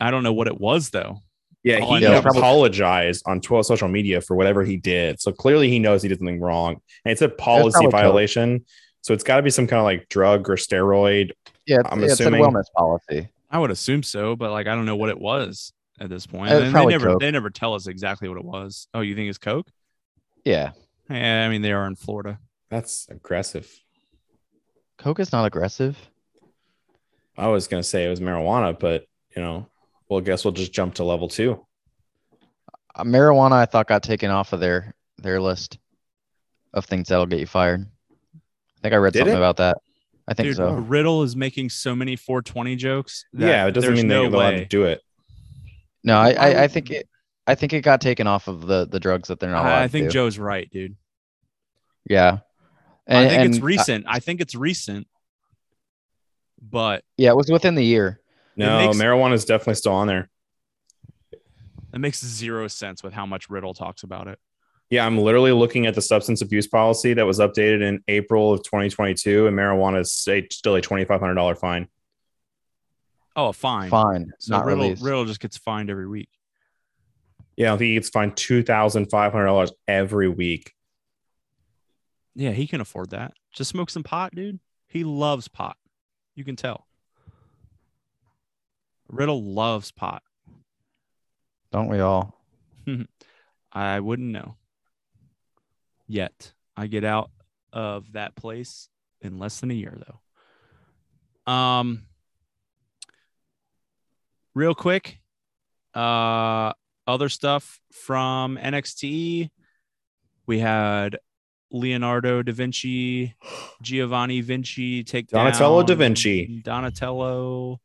I don't know what it was though. Yeah, Oh, he know. apologized on 12 social media for whatever he did. So clearly he knows he did something wrong. And it's a policy probably coke. violation. So it's got to be some kind of like drug or steroid. Yeah, I'm it's, it's a wellness policy. I would assume so, but like I don't know what it was at this point. And they never Coke. they never tell us exactly what it was. Oh, you think it's Coke? Yeah, Yeah, I mean they are in Florida. That's aggressive. Coke is not aggressive. I was going to say it was marijuana, but you know, well, I guess we'll just jump to level two. Uh, marijuana, I thought got taken off of their their list of things that'll get you fired. I think I read Did something it? about that. I think Dude, so. Riddle is making so many 420 jokes. that yeah, it doesn't there's mean no they're allowed to do it. No, I, I, I think it. I think it got taken off of the the drugs that they're not allowed I, I to think. Joe's right, dude. Yeah, I think it's and, recent. I think it's recent, but yeah, it was within the year. No, makes- marijuana is definitely still on there. it makes zero sense with how much Riddle talks about it. Yeah, I'm literally looking at the substance abuse policy that was updated in April of 2022, and marijuana is say, still a $2,500 fine. Oh, fine. Fine, So not Riddle, released. Riddle just gets fined every week. Yeah, I think he gets fined $2,500 every week. Yeah, he can afford that. Just smoke some pot, dude. He loves pot. You can tell. Riddle loves pot. Don't we all? I wouldn't know yet. I get out of that place in less than a year, though. Um, real quick, uh, other stuff from NXT. We had Leonardo da Vinci, Giovanni Vinci take Donatello down da Vinci. Donatello.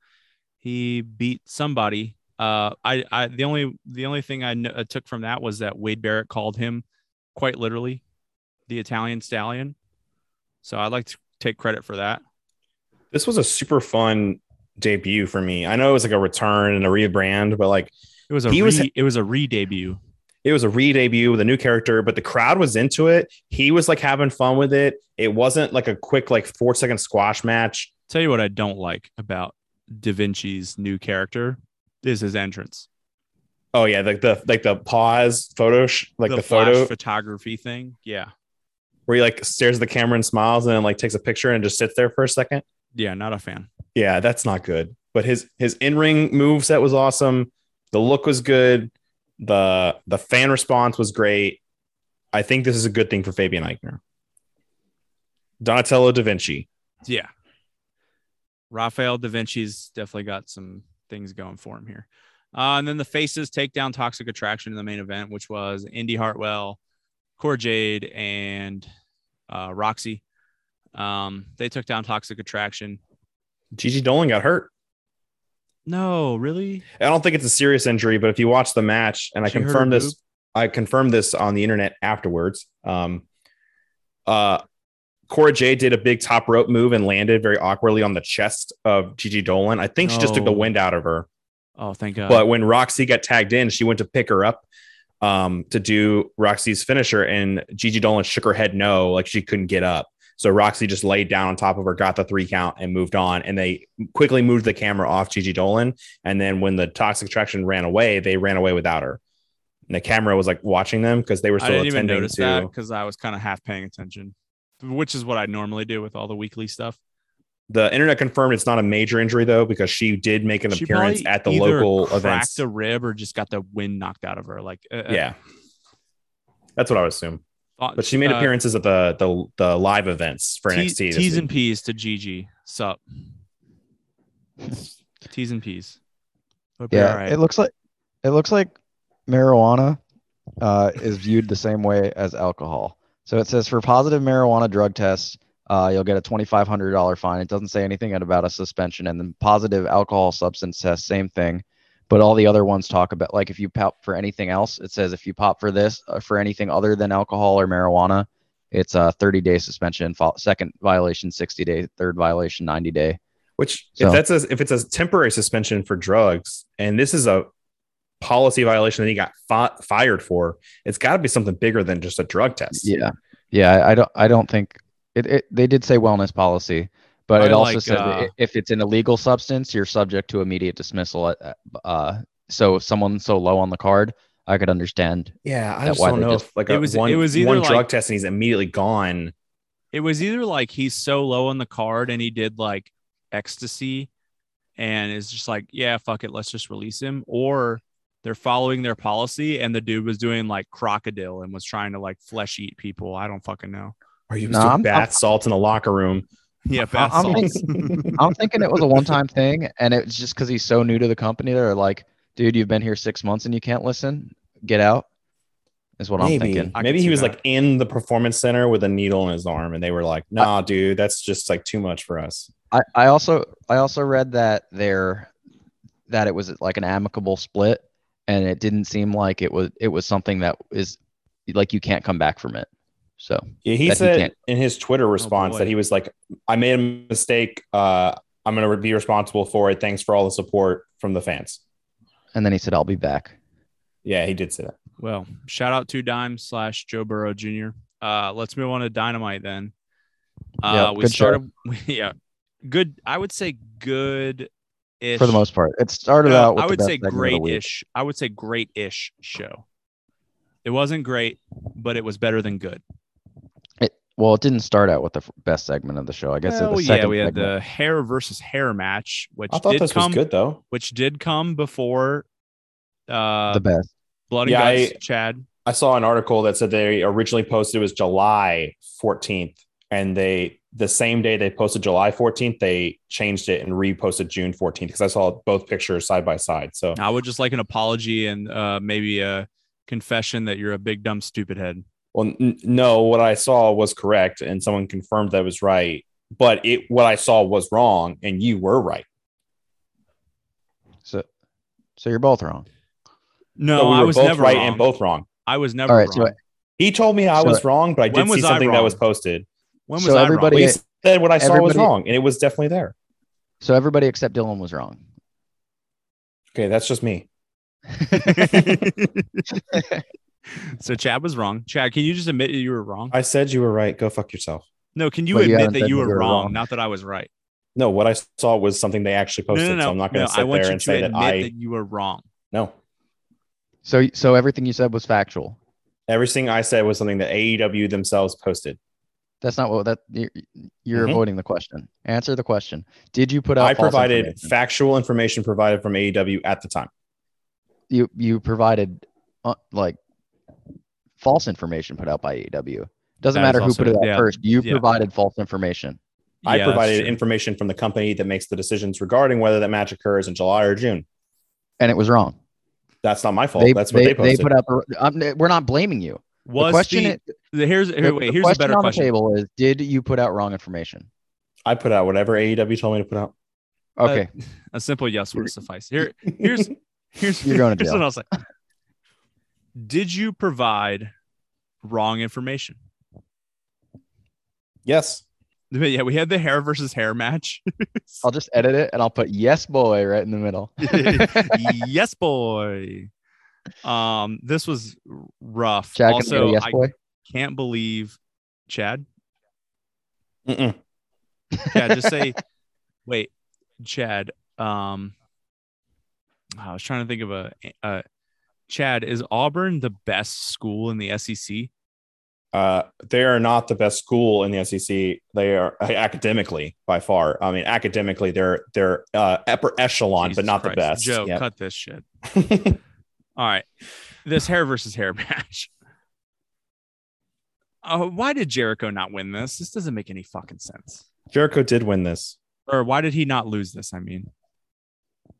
He beat somebody. Uh, I, I, the only, the only thing I kn- uh, took from that was that Wade Barrett called him, quite literally, the Italian stallion. So I'd like to take credit for that. This was a super fun debut for me. I know it was like a return and a rebrand, but like It was a He re, was- it was a re debut. it was a re-debut with a new character, but the crowd was into it. He was like having fun with it. It wasn't like a quick like four second squash match. Tell you what I don't like about Da Vinci's new character is his entrance. Oh yeah, like the like the pause photo, sh- like the, flash photo photography thing. Yeah. Where he like stares at the camera and smiles and then like takes a picture and just sits there for a second. Yeah, not a fan. Yeah, that's not good. But his his in ring move set was awesome. The look was good. The the fan response was great. I think this is a good thing for Fabian Aichner. Donatello da Vinci. Yeah. Raphael Da Vinci's definitely got some things going for him here. Uh, and then the faces take down Toxic Attraction in the main event, which was Indi Hartwell, Cora Jade, and uh, Roxy. Um, they took down Toxic Attraction. Gigi Dolin got hurt. No, really? I don't think it's a serious injury, but if you watch the match, and I She her confirmed this, I confirmed this on the internet afterwards. Um, uh, Cora Jade did a big top rope move and landed very awkwardly on the chest of Gigi Dolin. I think she just took the wind out of her. Oh, thank God. But when Roxy got tagged in, she went to pick her up um, to do Roxy's finisher, and Gigi Dolin shook her head no, like she couldn't get up. So Roxy just laid down on top of her, got the three count, and moved on. And they quickly moved the camera off Gigi Dolin. And then when the toxic attraction ran away, they ran away without her. and the camera was like watching them because they were I still didn't even attending notice to. that because I was kind of half paying attention, which is what I normally do with all the weekly stuff. The internet confirmed it's not a major injury though because she did make an She appearance at the either local cracked events. a rib or just got the wind knocked out of her. Like, uh, uh, yeah, that's what I would assume. thought- But she made uh, appearances at the the the live events for T- NXT. this T's and P's to Gigi. Sup? T's and P's. Hope Yeah, all right. it looks like it looks like marijuana uh, is viewed the same way as alcohol. So it says for positive marijuana drug tests, uh, you'll get a twenty five hundred dollar fine. It doesn't say anything about a suspension, and then positive alcohol substance test, same thing. But all the other ones talk about like if you pop for anything else, it says if you pop for this uh, for anything other than alcohol or marijuana, it's a thirty day suspension. Second violation sixty day, third violation ninety day. Which So- if that's a if it's a temporary suspension for drugs, and this is a policy violation that he got fi- fired for, it's got to be something bigger than just a drug test. Yeah, yeah. I- I don't. I don't think it. it they did say wellness policy, but it also like, said uh, if it's an illegal substance, you're subject to immediate dismissal. At, at- uh, so if someone's so low on the card, I could understand. Yeah, I just don't know just- if like It a was- one, it was either one like- drug test and he's immediately gone. it was either like he's so low on the card and he did like ecstasy and is just like, yeah, fuck it, let's just release him, or they're following their policy and the dude was doing like crocodile and was trying to like flesh eat people. I don't fucking know. Or you No, doing I'm- bath I'm- salts in the locker room. Yeah, bath I'm salts. I'm thinking it was a one-time thing, and it's just because he's so new to the company. They're like, dude, you've been here six months and you can't listen. Get out. Is what I'm maybe thinking. I maybe he was that. like in the performance center with a needle in his arm, and they were like, "Nah, dude, that's just like too much for us." I, I also I also read that there that it was like an amicable split and it didn't seem like it was it was something that is like you can't come back from it. So Yeah, he That he said in his Twitter response boy. that he was like, "I made a mistake. Uh, I'm going to be responsible for it. Thanks for all the support from the fans." and then he said I'll be back. Yeah, he did say that. Well, shout out to Dime slash Joe Burrow Jr. Uh, let's move on to Dynamite then. Uh, Yeah, we good show. started, yeah, good. I would say good ish For the most part. It started out with I would best say segment of the week. great-ish. I would say great-ish show. It wasn't great, but it was better than good. It, well, it didn't start out with the f- best segment of the show. I guess Well, the yeah, we had segment. the hair versus hair match, which I thought did this come, was good though. which did come before uh, the best. Blood and Yeah, Guts. I- Chad, I saw an article that said they originally posted it was July 14th, and they the same day they posted July 14th, they changed it and reposted June 14th because I saw both pictures side by side. So I would just like an apology and uh, maybe a confession that you're a big dumb stupid head. Well, n- no, what I saw was correct, and someone confirmed that was right. But it, what I saw was wrong, and you were right. So so you're both wrong. No, So we I was both never right wrong. and both wrong. I was never All right, wrong. so He told me I So- was wrong, but I did was see something that was posted. when was so I everybody- wrong? Well, he said what I saw was wrong, and it was definitely there. So everybody except Dylan was wrong. Okay, that's just me. so Chad was wrong. Chad, can you just admit that you were wrong? I said you were right. Go fuck yourself. no, can you But admit haven't that you were you were wrong, wrong. Not that I was right. No, what I saw was something they actually posted. no, no. So I'm not going no, to I sit want there you and to say that I that you were wrong. no. So so everything you said was factual. Everything I said was something that AEW themselves posted. That's not what that you're, you're Mhm. avoiding the question. Answer the question. Did you put out I false provided information? factual information provided from AEW at the time. you you provided uh, like false information put out by AEW. Doesn't That is matter who put it out yeah, first. You yeah. provided false information. I Yeah, that's provided information from the company that makes the decisions regarding whether that match occurs in July or June. And it was wrong. That's not my fault. That's what they, posted. put out the. We're not blaming you. Was the question, the, is, the- here's here, the- wait, the here's a better on question. the table is: Did you put out wrong information? I put out whatever AEW told me to put out. Uh, Okay, A simple yes would suffice. Here, here's here's You're going to here's jail. what I'll say. Did you provide wrong information? Yes. But yeah, we had the hair versus hair match. I'll just edit it and I'll put "yes, boy" right in the middle. yes, boy. Um, this was rough. Chad, can I also, get a yes, I boy. can't believe Chad. Mm-mm. Chad, just say, wait, Chad. Um, I was trying to think of a, uh, Chad, is Auburn the best school in the SEC? Uh, they are not the best school in the SEC. They are academically by far. I mean, academically, they're they're uh, upper echelon, Jesus but not Christ. the best. Joe, Yep. cut this shit. All right. This hair versus hair match. Uh, why did Jericho not win this? This doesn't make any fucking sense. Jericho did win this Or why did he not lose this? I mean,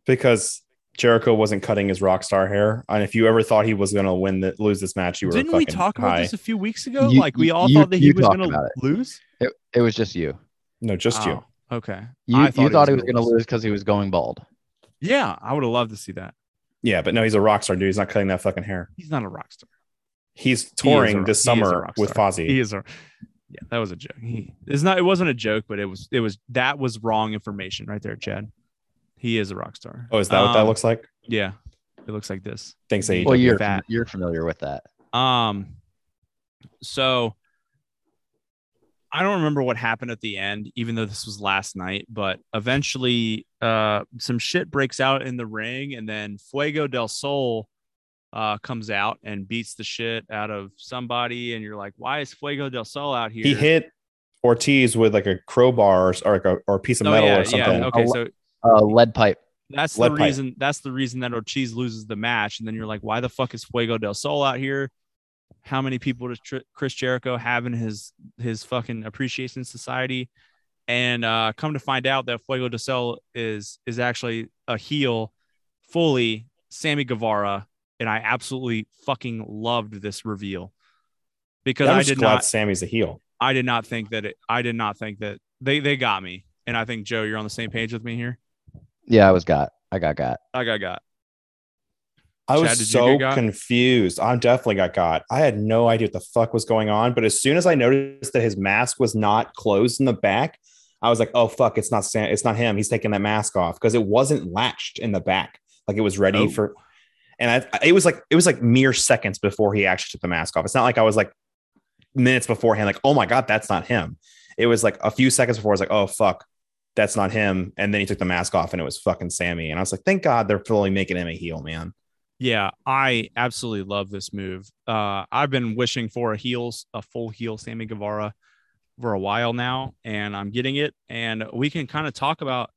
because Jericho wasn't cutting his rock star hair, and if you ever thought he was going to win the lose this match, you were didn't we fucking talk about high. this a few weeks ago? You- like we all you- thought that he was going to it. lose. It, it was just you. No, just you. Oh, Okay. You, I you thought he was gonna going to lose because he was going bald. Yeah, I would have loved to see that. Yeah, but no, he's a rock star, dude. He's not cutting that fucking hair. He's not a rock star. He's He touring a- this he is a summer with. Fozzy. He is a yeah, that was a joke. He it's not it wasn't a joke, but it was it was that was wrong information right there, Chad. He is a rock star. oh, is that what that Um, looks like? Yeah. It looks like this. Thanks, AEW. Well, you're fat. you're familiar with that. Um so I don't remember what happened at the end, even though this was last night, but eventually uh some shit breaks out in the ring, and then Fuego del Sol uh comes out and beats the shit out of somebody, and you're like, why is Fuego del Sol out here? he hit Ortiz with like a crowbar or, or like a or a piece of Oh, metal yeah, or something. Yeah. Okay, Oh, so Uh, lead pipe. that's Lead the pipe. reason. That's the reason that Ortiz loses the match, and then you're like, why the fuck is Fuego del Sol out here? How many people does Tr- Chris Jericho have in his his fucking appreciation society? And uh, come to find out that Fuego del Sol is is actually a heel, fully Sammy Guevara, and I absolutely fucking loved this reveal because I'm I did glad not Sammy's a heel. I did not think that it. I did not think that they they got me, and I think Joe, you're on the same page with me here. Yeah, I was got. I got got. I got got. I Chad, was did so confused. I definitely got got. I had no idea what the fuck was going on. But as soon as I noticed that his mask was not closed in the back, I was like, "Oh fuck, it's not Sam. It's not him. He's taking that mask off because it wasn't latched in the back, like it was ready Oh. for." And I, it was like it was like mere seconds before he actually took the mask off. It's not like I was like minutes beforehand, like, "Oh my god, that's not him." It was like a few seconds before. I was like, "Oh fuck." That's not him. And then he took the mask off and it was fucking Sammy. And I was like, thank God they're fully making him a heel, man. Yeah, I absolutely love this move. Uh, I've been wishing for a heels, a full heel Sammy Guevara for a while now, and I'm getting it. And we can kind of talk about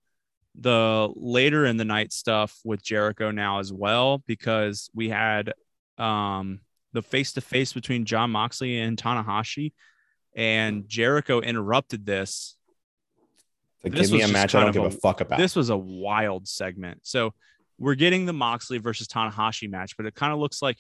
the later in the night stuff with Jericho now as well, because we had um, the face to face between Jon Moxley and Tanahashi, and Jericho interrupted this Like, This give me a match I don't give of a fuck about. this was a wild segment. So we're getting the Moxley versus Tanahashi match, but it kind of looks like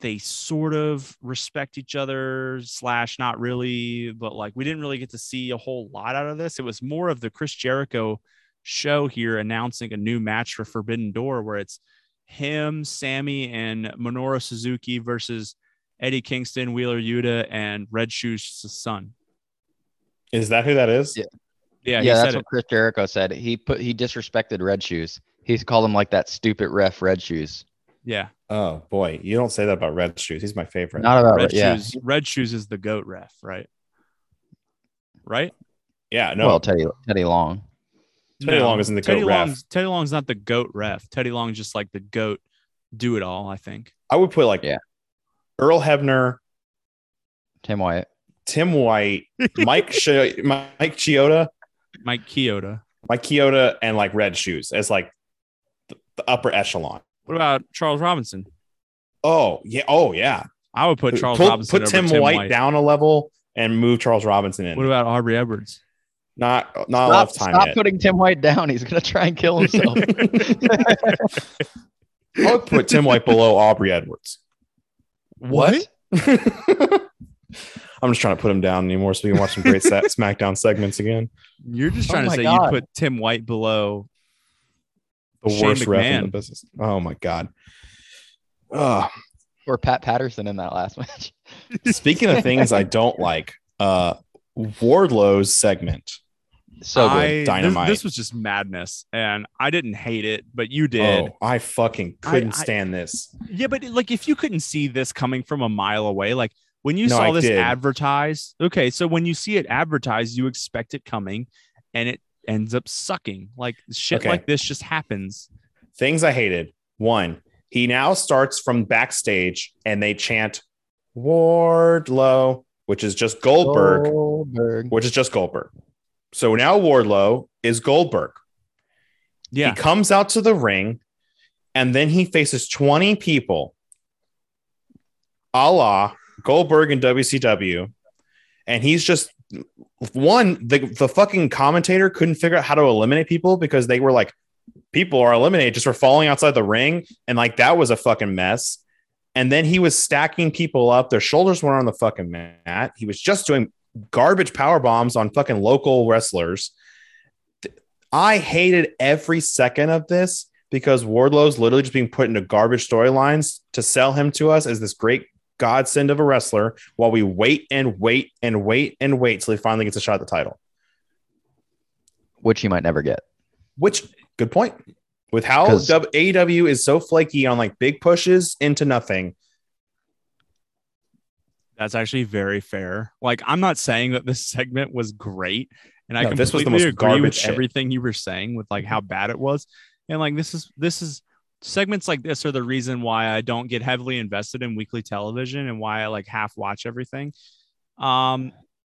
they sort of respect each other, slash, not really, but like we didn't really get to see a whole lot out of this. It was more of the Chris Jericho show here announcing a new match for Forbidden Door where it's him, Sammy, and Minoru Suzuki versus Eddie Kingston, Wheeler Yuta, and Red Shoes' son. Is that who that is? Yeah. Yeah, Yeah, he that's said what it. Chris Jericho said. He put he disrespected Red Shoes. He called him like that stupid ref Red Shoes. Yeah. Oh boy, you don't say that about Red Shoes. He's my favorite. Not about Red yeah. shoes. Red shoes is the goat ref, right? Right? yeah, no. Well, Teddy Teddy Long. Teddy Long isn't the Teddy goat ref. Long's, Teddy Long's not the goat ref. Teddy Long's just like the goat do it all. I think. I would put like Yeah. Earl Hebner, Tim Wyatt. Tim White, Mike Chi- Mike Chioda, Mike Chioda. Mike Chioda, and like Red Shoes as like the, the upper echelon. What about Charles Robinson? Oh yeah, oh yeah. I would put Charles Put- Robinson put over Tim, Tim White, down a level and move Charles Robinson in. What about Aubrey Edwards? not not Stop, enough time stop yet. putting Tim White down. He's gonna try and kill himself. I would put Tim White below Aubrey Edwards. what? I'm just trying to put him down anymore so we can watch some great sa- SmackDown segments again. You're just Oh trying to say God. you put Tim White below. The Shane worst ref in the business. Oh my god. Ugh. Or Pat Patterson in that last match. Speaking of things I don't like, uh Wardlow's segment. So good. I, this- Dynamite. This, was just madness, and I didn't hate it, but you did. Oh, I fucking couldn't I- stand this. Yeah, but like if you couldn't see this coming from a mile away, like when you No, saw I this did. advertised, okay, so when you see it advertised, you expect it coming and it ends up sucking. Like shit Okay. like this just happens. Things I hated. One, He now starts from backstage and they chant Wardlow, which is just Goldberg, Goldberg. which is just Goldberg. So now Wardlow is Goldberg. Yeah. He comes out to the ring and then he faces 20 people a la Goldberg and WCW. And he's just one, the, the fucking commentator couldn't figure out how to eliminate people because they were like, people are eliminated just for falling outside the ring. And like that was a fucking mess. And then he was stacking people up. Their shoulders weren't on the fucking mat. He was just doing garbage power bombs on fucking local wrestlers. I hated every second of this because Wardlow's literally just being put into garbage storylines to sell him to us as this great godsend of a wrestler while we wait and wait and wait and wait till he finally gets a shot at the title. which he might never get. Which, good point. With how W- AEW is so flaky on like big pushes into nothing. That's actually very fair. Like, I'm not saying that this segment was great, and I No, this was completely the most agree garbage with shit. everything you were saying with like how bad it was. And like, this is this is segments like this are the reason why I don't get heavily invested in weekly television and why I like half watch everything. Um,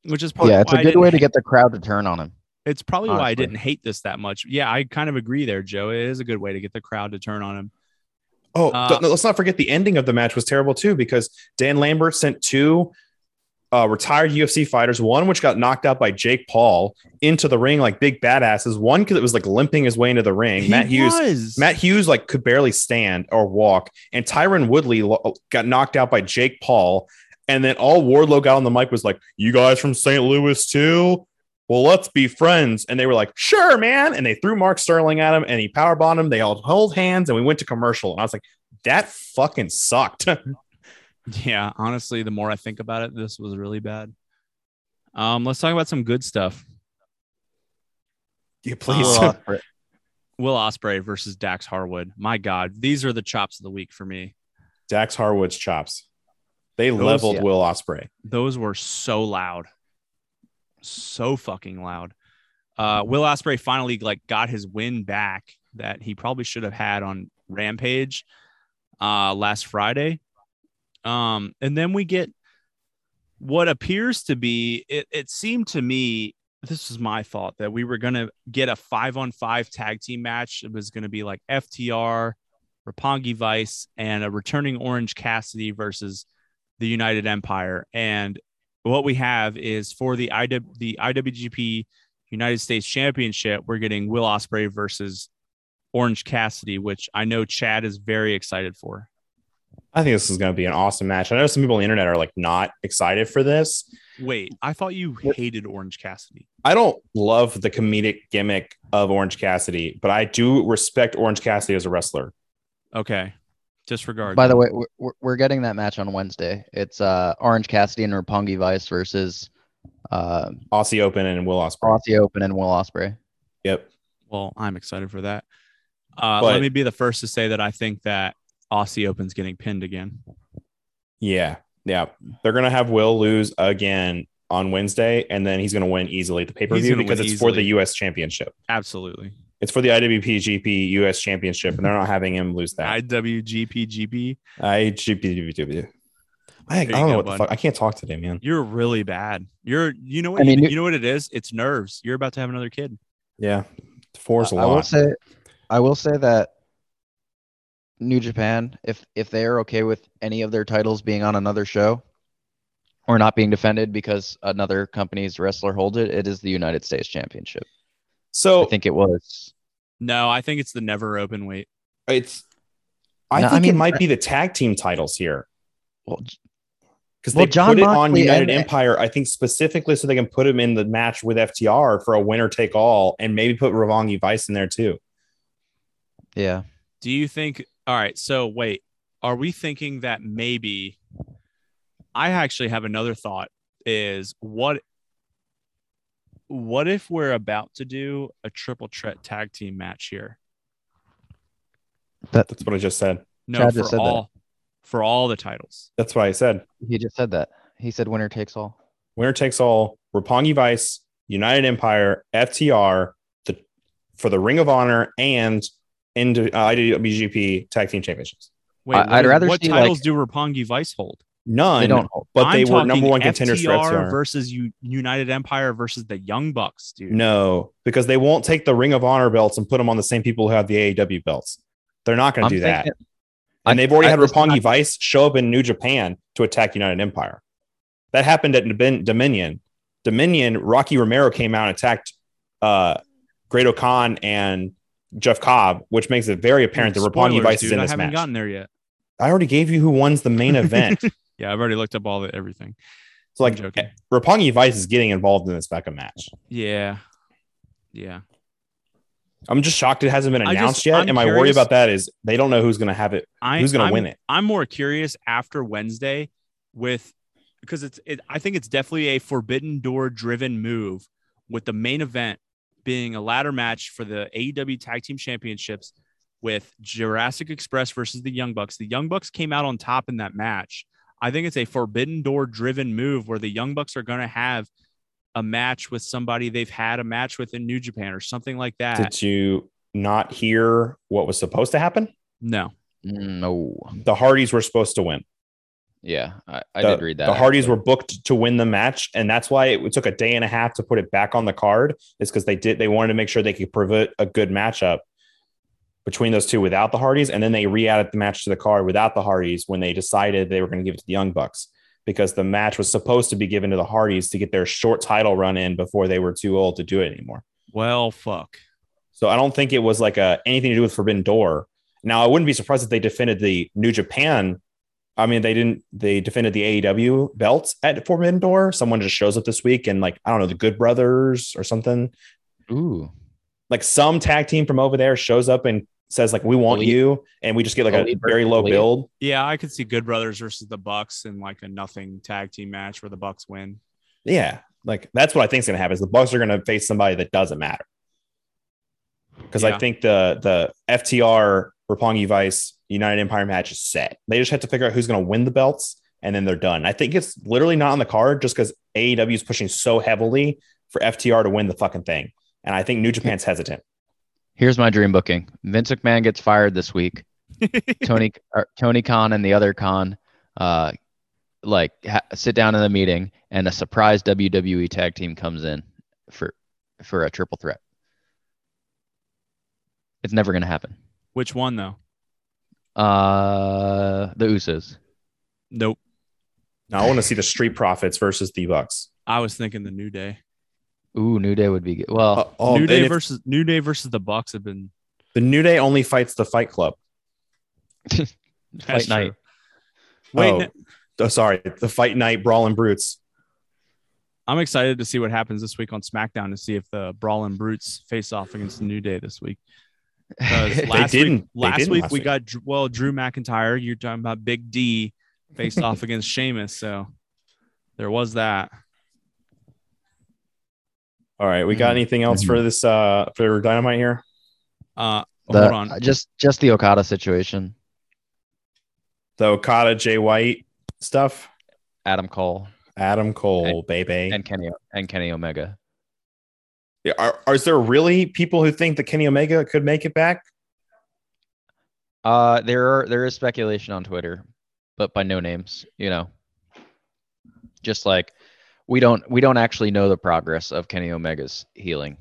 which is probably yeah, it's why a I good way to get the crowd to turn on him. It's probably why I didn't hate this that much. Yeah, I kind of agree there, Joe. It is a good way to get the crowd to turn on him. Oh, Uh, th- let's not forget the ending of the match was terrible too because Dan Lambert sent two uh, retired UFC fighters, one which got knocked out by Jake Paul into the ring like big badasses, one because it was like limping his way into the ring. He Matt Hughes, was. Matt Hughes like could barely stand or walk, and Tyron Woodley lo- got knocked out by Jake Paul. And then all Wardlow got on the mic was like, "You guys from St. Louis too? Well, let's be friends." And they were like, "Sure, man." And they threw Mark Sterling at him, and he powerbombed him. They all held hands, and we went to commercial. And I was like, "That fucking sucked." Yeah, honestly, the more I think about it, this was really bad. Um, let's talk about some good stuff. yeah, please. Uh, Will Ospreay. Will Ospreay versus Dax Harwood. My God, these are the chops of the week for me. Dax Harwood's chops. They Those- leveled yeah. Will Ospreay. Those were so loud, so fucking loud. Uh, Will Ospreay finally like got his win back that he probably should have had on Rampage uh, last Friday. Um, and then we get what appears to be. It, it seemed to me this was my thought that we were gonna get a five on five tag team match. It was gonna be like FTR, Roppongi Vice, and a returning Orange Cassidy versus the United Empire. And what we have is for the IW, the IWGP United States Championship, we're getting Will Ospreay versus Orange Cassidy, which I know Chad is very excited for. I think this is going to be an awesome match. I know some people on the internet are like not excited for this. Wait, I thought you hated Orange Cassidy. I don't love the comedic gimmick of Orange Cassidy, but I do respect Orange Cassidy as a wrestler. Okay, disregard. By the way, we're- we're, we're getting that match on Wednesday. It's uh, Orange Cassidy and Roppongi Vice versus uh, Aussie Open and Will Ospreay. Aussie Open and Will Ospreay. Yep. well, I'm excited for that. Uh, But- let me be the first to say that I think that Aussie Open's getting pinned again. Yeah. Yeah. They're going to have Will lose again on Wednesday, and then he's going to win easily at the pay per view because win it's for the. U.S. Championship. Absolutely. It's for the IWPGP U.S. Championship, and they're not having him lose that. IWGPGP. IGP. I, I don't know go, what the fuck. I can't talk today, man. You're really bad. You're you know what I mean, you, you- you know what it is? It's nerves. You're about to have another kid. Yeah. Four's a I will lot. say, I will say that New Japan, if if they are okay with any of their titles being on another show or not being defended because another company's wrestler holds it, it is the United States Championship. So I think it was. No, I think it's the NEVER Openweight. it's. I No, I think it mean- might be the tag team titles here. Well, j- because Well, they John put it on United and- Empire, I think specifically so they can put him in the match with FTR for a winner take all, and maybe put Roppongi Vice in there too. yeah. Do you think all right, so wait, are we thinking that maybe I actually have another thought is what what if we're about to do a triple threat tag team match here? That's what I just said. No, Chad for just said that. all for all the titles. That's what I said. He just said that. He said winner takes all. Winner takes all. Roppongi Vice, United Empire, FTR, the for the Ring of Honor and into uh, IWGP Tag Team Championships. Wait, I- what I'd is- rather what see, titles like- do Roppongi Vice hold? None. They don't hold. but I'm they were number talking one contenders for FTR FTR. versus U- United Empire versus the Young Bucks, dude. No, because they won't take the Ring of Honor belts and put them on the same people who have the AEW belts. They're not going to do that. And I- they've already I- had listen, Roppongi I- Vice show up in New Japan to attack United Empire. That happened at Domin- Dominion. Dominion, Rocky Romero came out and attacked uh, Great Khan and Jeff Cobb, which makes it very apparent that Spoilers, Vice dude, is in I this haven't match. gotten there yet. I already gave you who wins the main event. Yeah, I've already looked up all the everything. So like I'm. Eh, Roppongi Vice is getting involved in this Becca match. Yeah, yeah. I'm just shocked it hasn't been I just- announced yet. I'm and my worry about that is they don't know who's going to have it. I, Who's I'm- to win it? I'm more curious after Wednesday with because it's it, I think it's definitely a forbidden door driven move with the main event being a ladder match for the AEW Tag Team Championships with Jurassic Express versus the Young Bucks. The Young Bucks came out on top in that match. I think it's a forbidden door driven move where the Young Bucks are going to have a match with somebody they've had a match with in New Japan or something like that. Did you not hear what was supposed to happen? no. No. The Hardys were supposed to win. Yeah, I, I the, did read that. The Hardys actually. were booked to win the match, and that's why it took a day and a half to put it back on the card. Is because they did they wanted to make sure they could prevent a good matchup between those two without the Hardys, and then they re-added the match to the card without the Hardys when they decided they were going to give it to the Young Bucks because the match was supposed to be given to the Hardys to get their short title run in before they were too old to do it anymore. Well, fuck. So I don't think it was like a anything to do with Forbidden Door. Now I wouldn't be surprised if they defended the New Japan. I mean, they didn't. They defended the AEW belts at Forbidden Door. Someone just shows up this week and like I don't know the Good Brothers or something. Ooh. Like some tag team from over there shows up and says like we want Elite- you, and we just get like a very low Elite. build. Yeah, I could see Good Brothers versus the Bucks in like a nothing tag team match where the Bucks win. Yeah, like that's what I think is going to happen. Is the Bucks are going to face somebody that doesn't matter. Because I think the the FTR Roppongi Vice United Empire match is set. They just have to figure out who's going to win the belts, and then they're done. I think it's literally not on the card just because AEW is pushing so heavily for FTR to win the fucking thing, and I think New Japan's hesitant. Here's my dream booking. Vince McMahon gets fired this week. Tony or Tony Khan and the other Khan, uh, like ha- sit down in the meeting, and a surprise WWE tag team comes in for for a triple threat. It's never gonna happen. Which one though? Uh, the Usos. Nope. Now I want to see the Street Profits versus the Bucks. I was thinking the New Day. Ooh, New Day would be good. Well, Uh, oh, New Day if- versus New Day versus the Bucks have been the New Day only fights the Fight Club. fight that's night. true. Wait, Oh, no- oh, sorry, the Fight Night Brawling Brutes. I'm excited to see what happens this week on SmackDown to see if the Brawling Brutes face off against the New Day this week. 'Cause last didn't- week, they last didn't week last we week. got well Drew McIntyre. You're talking about Big D faced off against Sheamus, so there was that. All right, we got Mhm. anything else for this uh for Dynamite here? Uh, The- hold on. Just just the Okada situation. The Okada Jay White stuff. Adam Cole Adam Cole, baby. and Kenny and Kenny Omega. Are, are there really people who think that Kenny Omega could make it back? Uh, there are there is speculation on Twitter, but by no names. You know, just like we don't we don't actually know the progress of Kenny Omega's healing,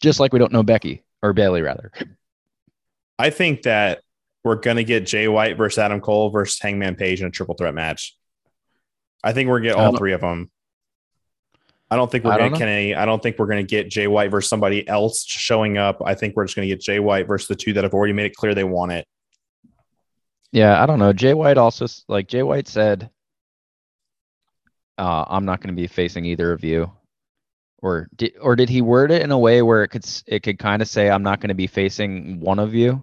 just like we don't know Becky or Bayley rather. I think that we're gonna get Jay White versus Adam Cole versus Hangman Page in a triple threat match. I think we're gonna get all don't- three of them. I don't think we're gonna get Kenny. I don't think we're gonna get Jay White versus somebody else showing up. I think we're just gonna get Jay White versus the two that have already made it clear they want it. Yeah, I don't know. Jay White also like Jay White said, uh, "I'm not going to be facing either of you," or did or did he word it in a way where it could it could kind of say, "I'm not going to be facing one of you"?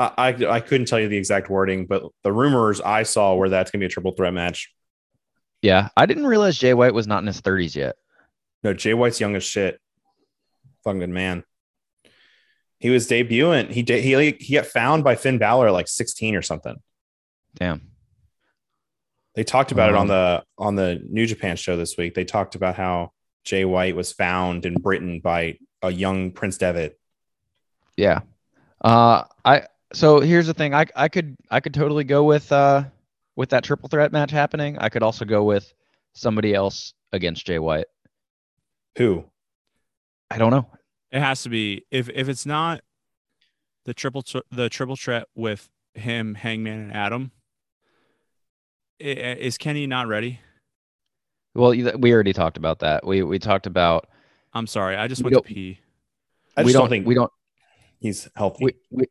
I, I I couldn't tell you the exact wording, but the rumors I saw were that's gonna be a triple threat match. Yeah, I didn't realize Jay White was not in his 30s yet. No, Jay White's young as shit. Fucking man. He was debuting. He did. He he got found by Finn Balor like 16 or something. Damn. They talked about it on Um, the on the New Japan show this week. They talked about how Jay White was found in Britain by a young Prince Devitt. Yeah. Uh, I so here's the thing. I I could I could totally go with uh with that triple threat match happening. I could also go with somebody else against Jay White. Who? I don't know. It has to be if if it's not the triple tr- the triple threat with him, Hangman, and Adam. i- i- Is Kenny not ready? Well, we already talked about that. We we talked about I'm sorry, I just went to pee. I we don't, don't think we don't he's healthy. we, we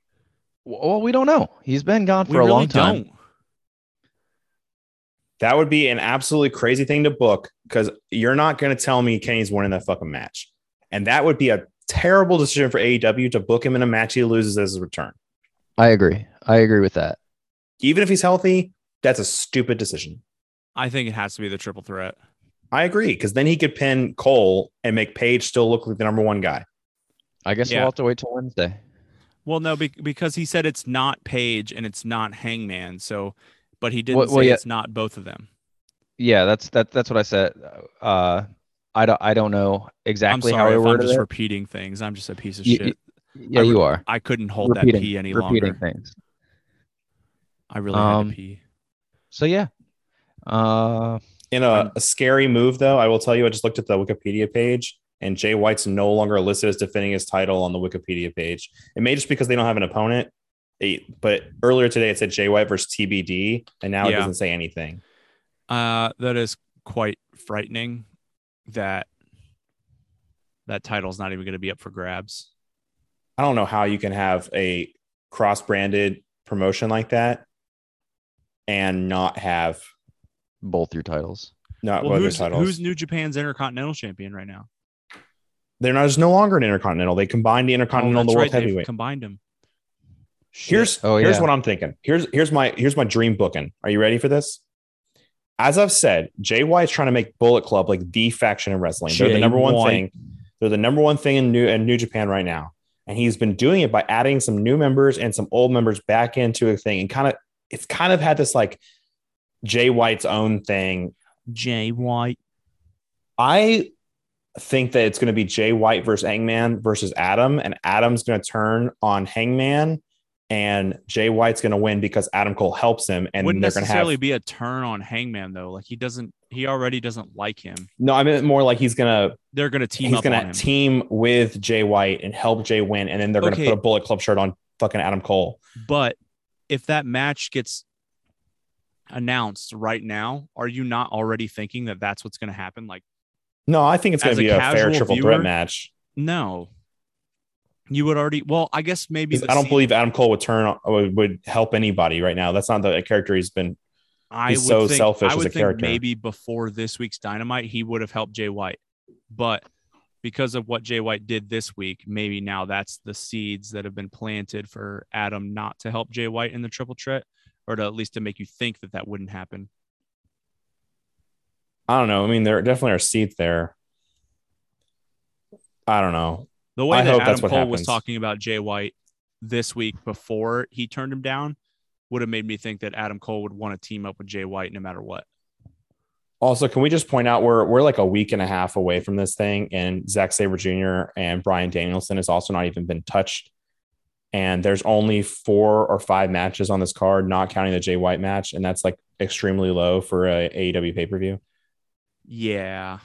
well we don't know. He's been gone for We a really long time. don't. That would be an absolutely crazy thing to book because you're not going to tell me Kenny's winning that fucking match. And that would be a terrible decision for AEW to book him in a match he loses as a return. I agree. I agree with that. Even if he's healthy, that's a stupid decision. I think it has to be the triple threat. I agree because then he could pin Cole and make Page still look like the number one guy. I guess Yeah. we'll have to wait till Wednesday. Well, no, be- because he said it's not Page and it's not Hangman. So, but he didn't Well- say well, yeah. it's not both of them. Yeah, that's that that's what I said. Uh I don't I don't know exactly I'm how sorry I if I'm just it. repeating things. I'm just a piece of You- shit. yeah, I you are. I couldn't hold repeating, that pee any repeating longer. things. I really Um, had to pee. So yeah. Uh In a, a scary move, though, I will tell you, I just looked at the Wikipedia page and Jay White's no longer listed as defending his title on the Wikipedia page. It may just because they don't have an opponent. It- but earlier today it said Jay White versus TBD, and now it doesn't say anything. Uh, that is quite frightening. That that title's not even going to be up for grabs. I don't know how you can have a cross branded promotion like that and not have both your titles. not Well, well, who's, titles. who's New Japan's Intercontinental Champion right now? They're not just no longer an intercontinental. They combined the intercontinental Oh, and the that's world right, they've heavyweight. Combined them. Here's Oh, here's yeah. what I'm thinking. Here's here's my here's my dream booking. Are you ready for this? As I've said, JY is trying to make Bullet Club like the faction in wrestling. They're the number one thing. They're the number one thing in New in New Japan right now. And he's been doing it by adding some new members and some old members back into a thing and kind of it's kind of had this like Jay White's own thing. Jay White. I think that it's going to be Jay White versus Hangman versus Adam, and Adam's going to turn on Hangman, and Jay White's going to win because Adam Cole helps him, and Wouldn't they're going to necessarily have. be a turn on Hangman though. Like he doesn't. He already doesn't like him. No, I mean more like he's going to They're going to team he's going to team with Jay White and help Jay win, and then they're going to Okay. put a Bullet Club shirt on fucking Adam Cole. But if that match gets announced right now, are you not already thinking that that's what's going to happen? Like, No, I think it's going to be a fair triple viewer, threat match. no. You would already. Well, I guess maybe I don't scene- believe Adam Cole would turn uh, would, would help anybody right now. That's not the character he's been. I he's would so think, selfish I as a think character. Maybe before this week's Dynamite, he would have helped Jay White, but because of what Jay White did this week, maybe now that's the seeds that have been planted for Adam not to help Jay White in the triple threat, or to at least to make you think that that wouldn't happen. I don't know. I mean, there definitely are seats there. I don't know. The way I that Adam Cole was talking about Jay White this week before he turned him down would have made me think that Adam Cole would want to team up with Jay White no matter what. Also, can we just point out we're we're like a week and a half away from this thing, and Zack Sabre Jr. and Bryan Danielson has also not even been touched. And there's only four or five matches on this card, not counting the Jay White match, and that's like extremely low for a AEW pay per view. Yeah.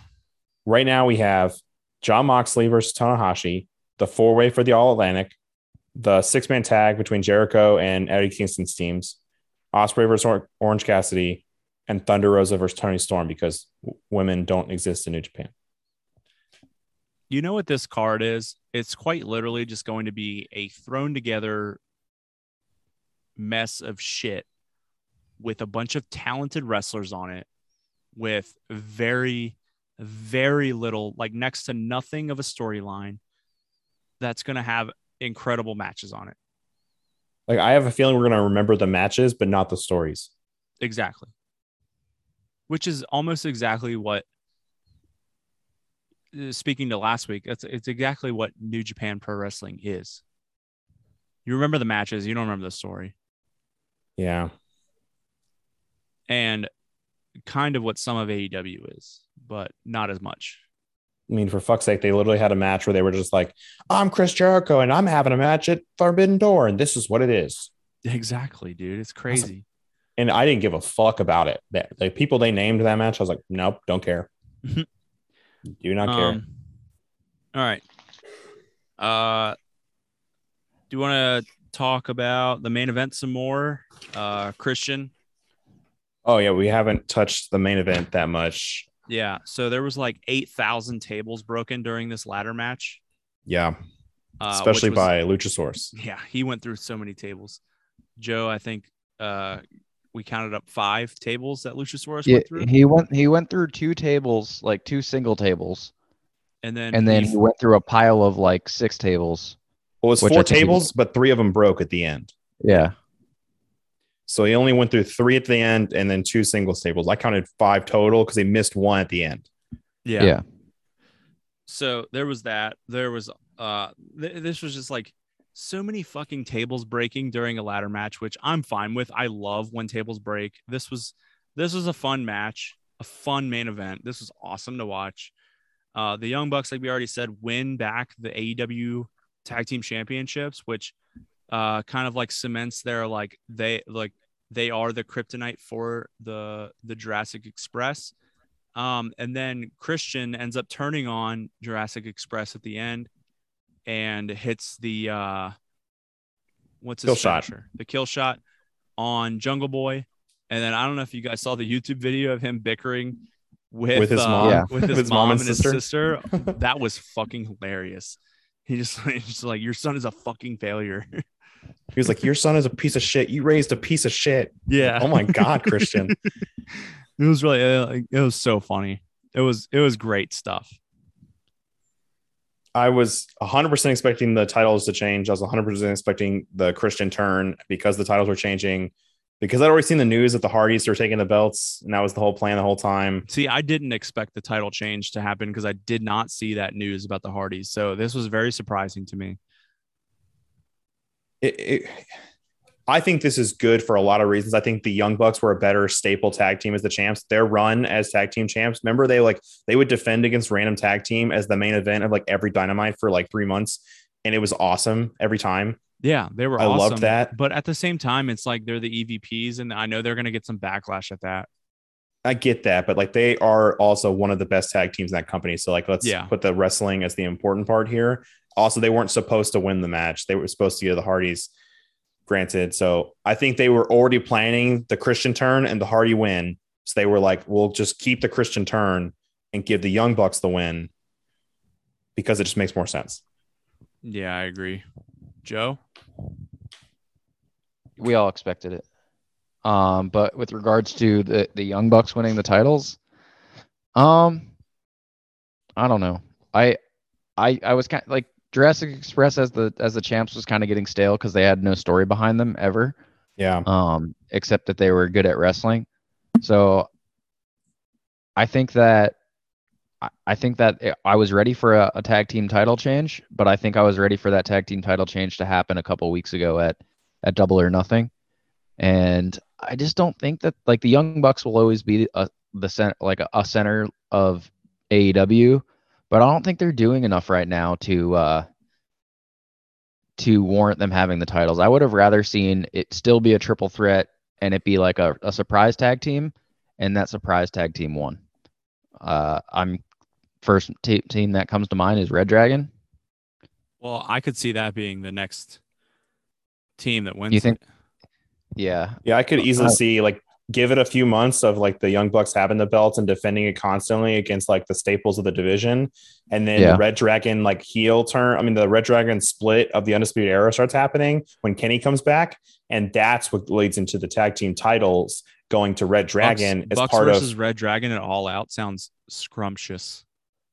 Right now, we have Jon Moxley versus Tanahashi, the four way for the All Atlantic, the six man tag between Jericho and Eddie Kingston's teams, Ospreay versus Or- Orange Cassidy, and Thunder Rosa versus Toni Storm because w- women don't exist in New Japan. You know what this card is? It's quite literally just going to be a thrown together mess of shit with a bunch of talented wrestlers on it with very very little like next to nothing of a storyline that's going to have incredible matches on it. Like I have a feeling we're gonna remember the matches, but not the stories. Exactly. Which is almost exactly what uh, speaking to last week, it's it's exactly what New Japan Pro Wrestling is. You remember the matches, you don't remember the story. Yeah. And kind of what some of AEW is, but not as much. I mean, for fuck's sake, they literally had a match where they were just like, "I'm Chris Jericho, and I'm having a match at Forbidden Door, and this is what it is." Exactly, dude. It's crazy. And I didn't give a fuck about it. The, the people they named that match, I was like, "Nope, don't care. Do not care." Um, all right. Uh, do you want to talk about the main event some more? Uh, Christian. Oh yeah, we haven't touched the main event that much. Yeah. So there was like eight thousand tables broken during this ladder match. Yeah, Uh, especially which was- by Luchasaurus. Yeah, he went through so many tables. Joe, I think uh, we counted up five tables that Luchasaurus Yeah, went through, he went he went through two tables, like two single tables, and then and then he- he went through a pile of like six tables. Well, it was four think he tables, but three of them broke at the end. Yeah. So he only went through three at the end and then two singles tables. I counted five total because he missed one at the end. yeah. Yeah. So there was that. There was uh, th- this was just like so many fucking tables breaking during a ladder match, which I'm fine with. I love when tables break. This was this was a fun match, a fun main event. This was awesome to watch. Uh, the Young Bucks, like we already said, win back the AEW Tag Team Championships, which uh, kind of like cements their like they like they are the kryptonite for the the Jurassic Express. Um, and then Christian ends up turning on Jurassic Express at the end and hits the uh what's his Kill shot. finisher? The kill shot on Jungle Boy. And then I don't know if you guys saw the YouTube video of him bickering with, With his uh, mom? Yeah. with his, With his mom, mom and and his sister? sister. that was fucking hilarious. He just, he's just like, your son is a fucking failure. He was like, Your son is a piece of shit. You raised a piece of shit. yeah. Oh my God, Christian. it was really, uh, it was so funny. It was, it was great stuff. I was 100% expecting the titles to change. I was 100% expecting the Christian turn because the titles were changing. Because I'd already seen the news that the Hardys were taking the belts, and that was the whole plan the whole time. See, I didn't expect the title change to happen because I did not see that news about the Hardys. So this was very surprising to me. It, it, I think this is good for a lot of reasons. I think the Young Bucks were a better staple tag team as the champs. Their run as tag team champs, remember they like they would defend against random tag team as the main event of like every Dynamite for like three months, and it was awesome every time. Yeah, they were I awesome. loved that. But at the same time, it's like they're the EVPs, and I know they're going to get some backlash at that. I get that, but like they are also one of the best tag teams in that company. So like let's Yeah. put the wrestling as the important part here. Also, they weren't supposed to win the match. They were supposed to give the Hardys. Granted, so I think they were already planning the Christian turn and the Hardy win. So they were like, we'll just keep the Christian turn and give the Young Bucks the win because it just makes more sense. Yeah, I agree. Joe? we all expected it. Um, but with regards to the the Young Bucks winning the titles, um, I don't know. I I I was kind of like Jurassic Express as the as the champs was kind of getting stale because they had no story behind them ever, Yeah. um, except that they were good at wrestling. So I think that I- think that I was ready for a, a tag team title change, but I think I was ready for that tag team title change to happen a couple weeks ago at at Double or Nothing, and I just don't think that like the Young Bucks will always be a, the center like a, a center of AEW, but I don't think they're doing enough right now to uh, to warrant them having the titles. I would have rather seen it still be a triple threat and it be like a, a surprise tag team, and that surprise tag team won. Uh, I'm first te- team that comes to mind is Red Dragon. Well, I could see that being the next team that wins. You think- it. Yeah, Yeah, I could easily Uh, see like give it a few months of like the Young Bucks having the belts and defending it constantly against like the staples of the division, and then Yeah. the Red Dragon like heel turn. I mean, the Red Dragon split of the Undisputed Era starts happening when Kenny comes back, and that's what leads into the tag team titles going to Red Dragon Bucks, as Bucks part versus of. Red Dragon at All Out sounds scrumptious.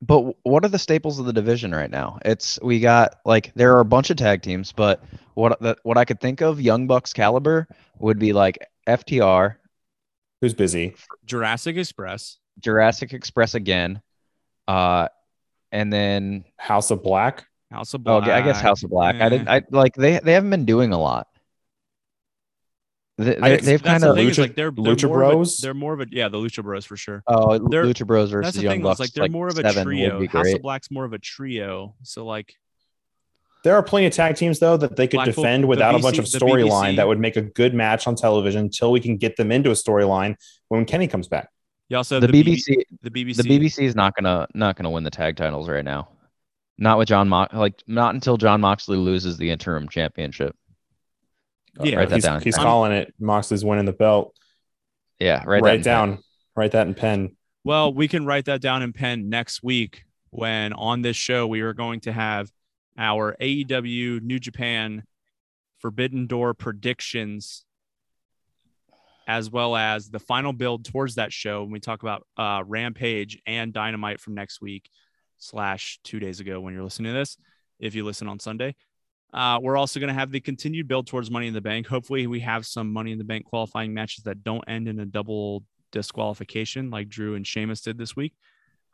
but what are the staples of the division right now? It's we got like there are a bunch of tag teams, but what the, what I could think of Young Bucks caliber would be like FTR, Who's busy? Jurassic Express. Jurassic Express again, uh, and then House of Black. House of oh, Black. I guess House of Black. I Eh. didn't. I like they they haven't been doing a lot. They, I- they, they've kind the of thing is Lucha- like they're, they're Lucha more of a- Bros? they're more of a yeah the Lucha Bros for sure. oh they're- Lucha Bros versus That's the Young thing. Bucks. Like they're like more of a trio. House of Black's more of a trio. So like There are plenty of tag teams though that they could Blackpool- defend the without a bunch of storyline that would make a good match on television until we can get them into a storyline when Kenny comes back. you also have The the, B- BBC, the BBC, the BBC is not gonna not gonna win the tag titles right now. Not with Jon Mox, like not until Jon Moxley loses the interim championship. Yeah, write that he's, down. he's calling it. Moxley's winning the belt. Yeah, right. Write it down. Write that in pen. Well, we can write that down in pen next week when on this show we are going to have our AEW New Japan Forbidden Door predictions as well as the final build towards that show when we talk about uh, Rampage and Dynamite from next week slash two days ago when you're listening to this, if you listen on Sunday. Uh, we're also going to have the continued build towards Money in the Bank. Hopefully, we have some Money in the Bank qualifying matches that don't end in a double disqualification like Drew and Sheamus did this week.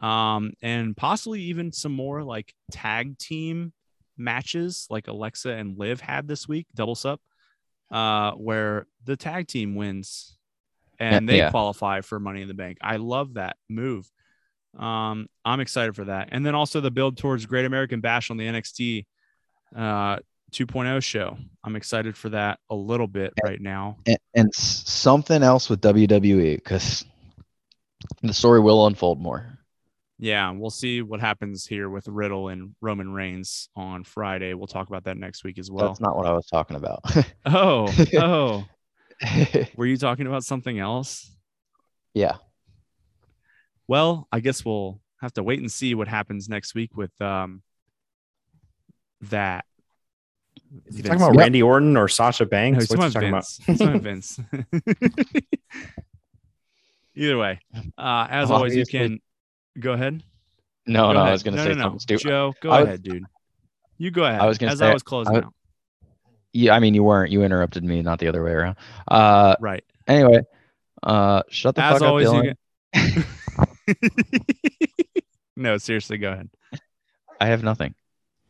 Um, and possibly even some more like tag team matches like Alexa and Liv had this week, doubles up, uh, where the tag team wins and they Yeah. qualify for Money in the Bank. I love that move. Um, I'm excited for that. And then also the build towards Great American Bash on the NXT uh 2.0 show. I'm excited for that a little bit right now. and, and something else with WWE because the story will unfold more. Yeah, we'll see what happens here with Riddle and Roman Reigns on Friday. We'll talk about that next week as well. That's not what I was talking about. Oh, oh, were you talking about something else? yeah, Well, I guess we'll have to wait and see what happens next week with um that. Is he Vince. talking about Yep. Randy Orton or Sasha No, Banks? he's What's talking he about Vince. He's about Vince. Either way, uh, as always, you Obviously. can go ahead. no, Go no, ahead. I was gonna No, say no, something stupid. Joe, go was- ahead, dude. You go ahead. I was gonna as say- I was closing I- out. Yeah, I mean you weren't. You interrupted me, not the other way around. Uh, Right. anyway, uh, shut the As fuck always, up, you Dylan. can. no, seriously, go ahead. I have nothing.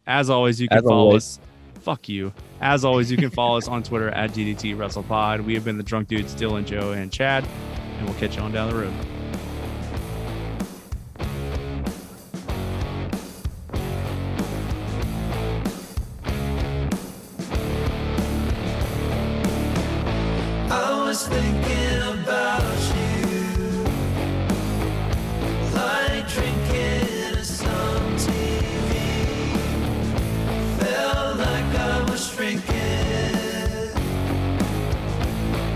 As always, you can As follow always. us. Fuck you. As always, you can follow us on Twitter at GDT WrestlePod. We have been the drunk dudes, Dylan, Joe, and Chad, and we'll catch you on down the road.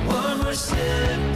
One more sip.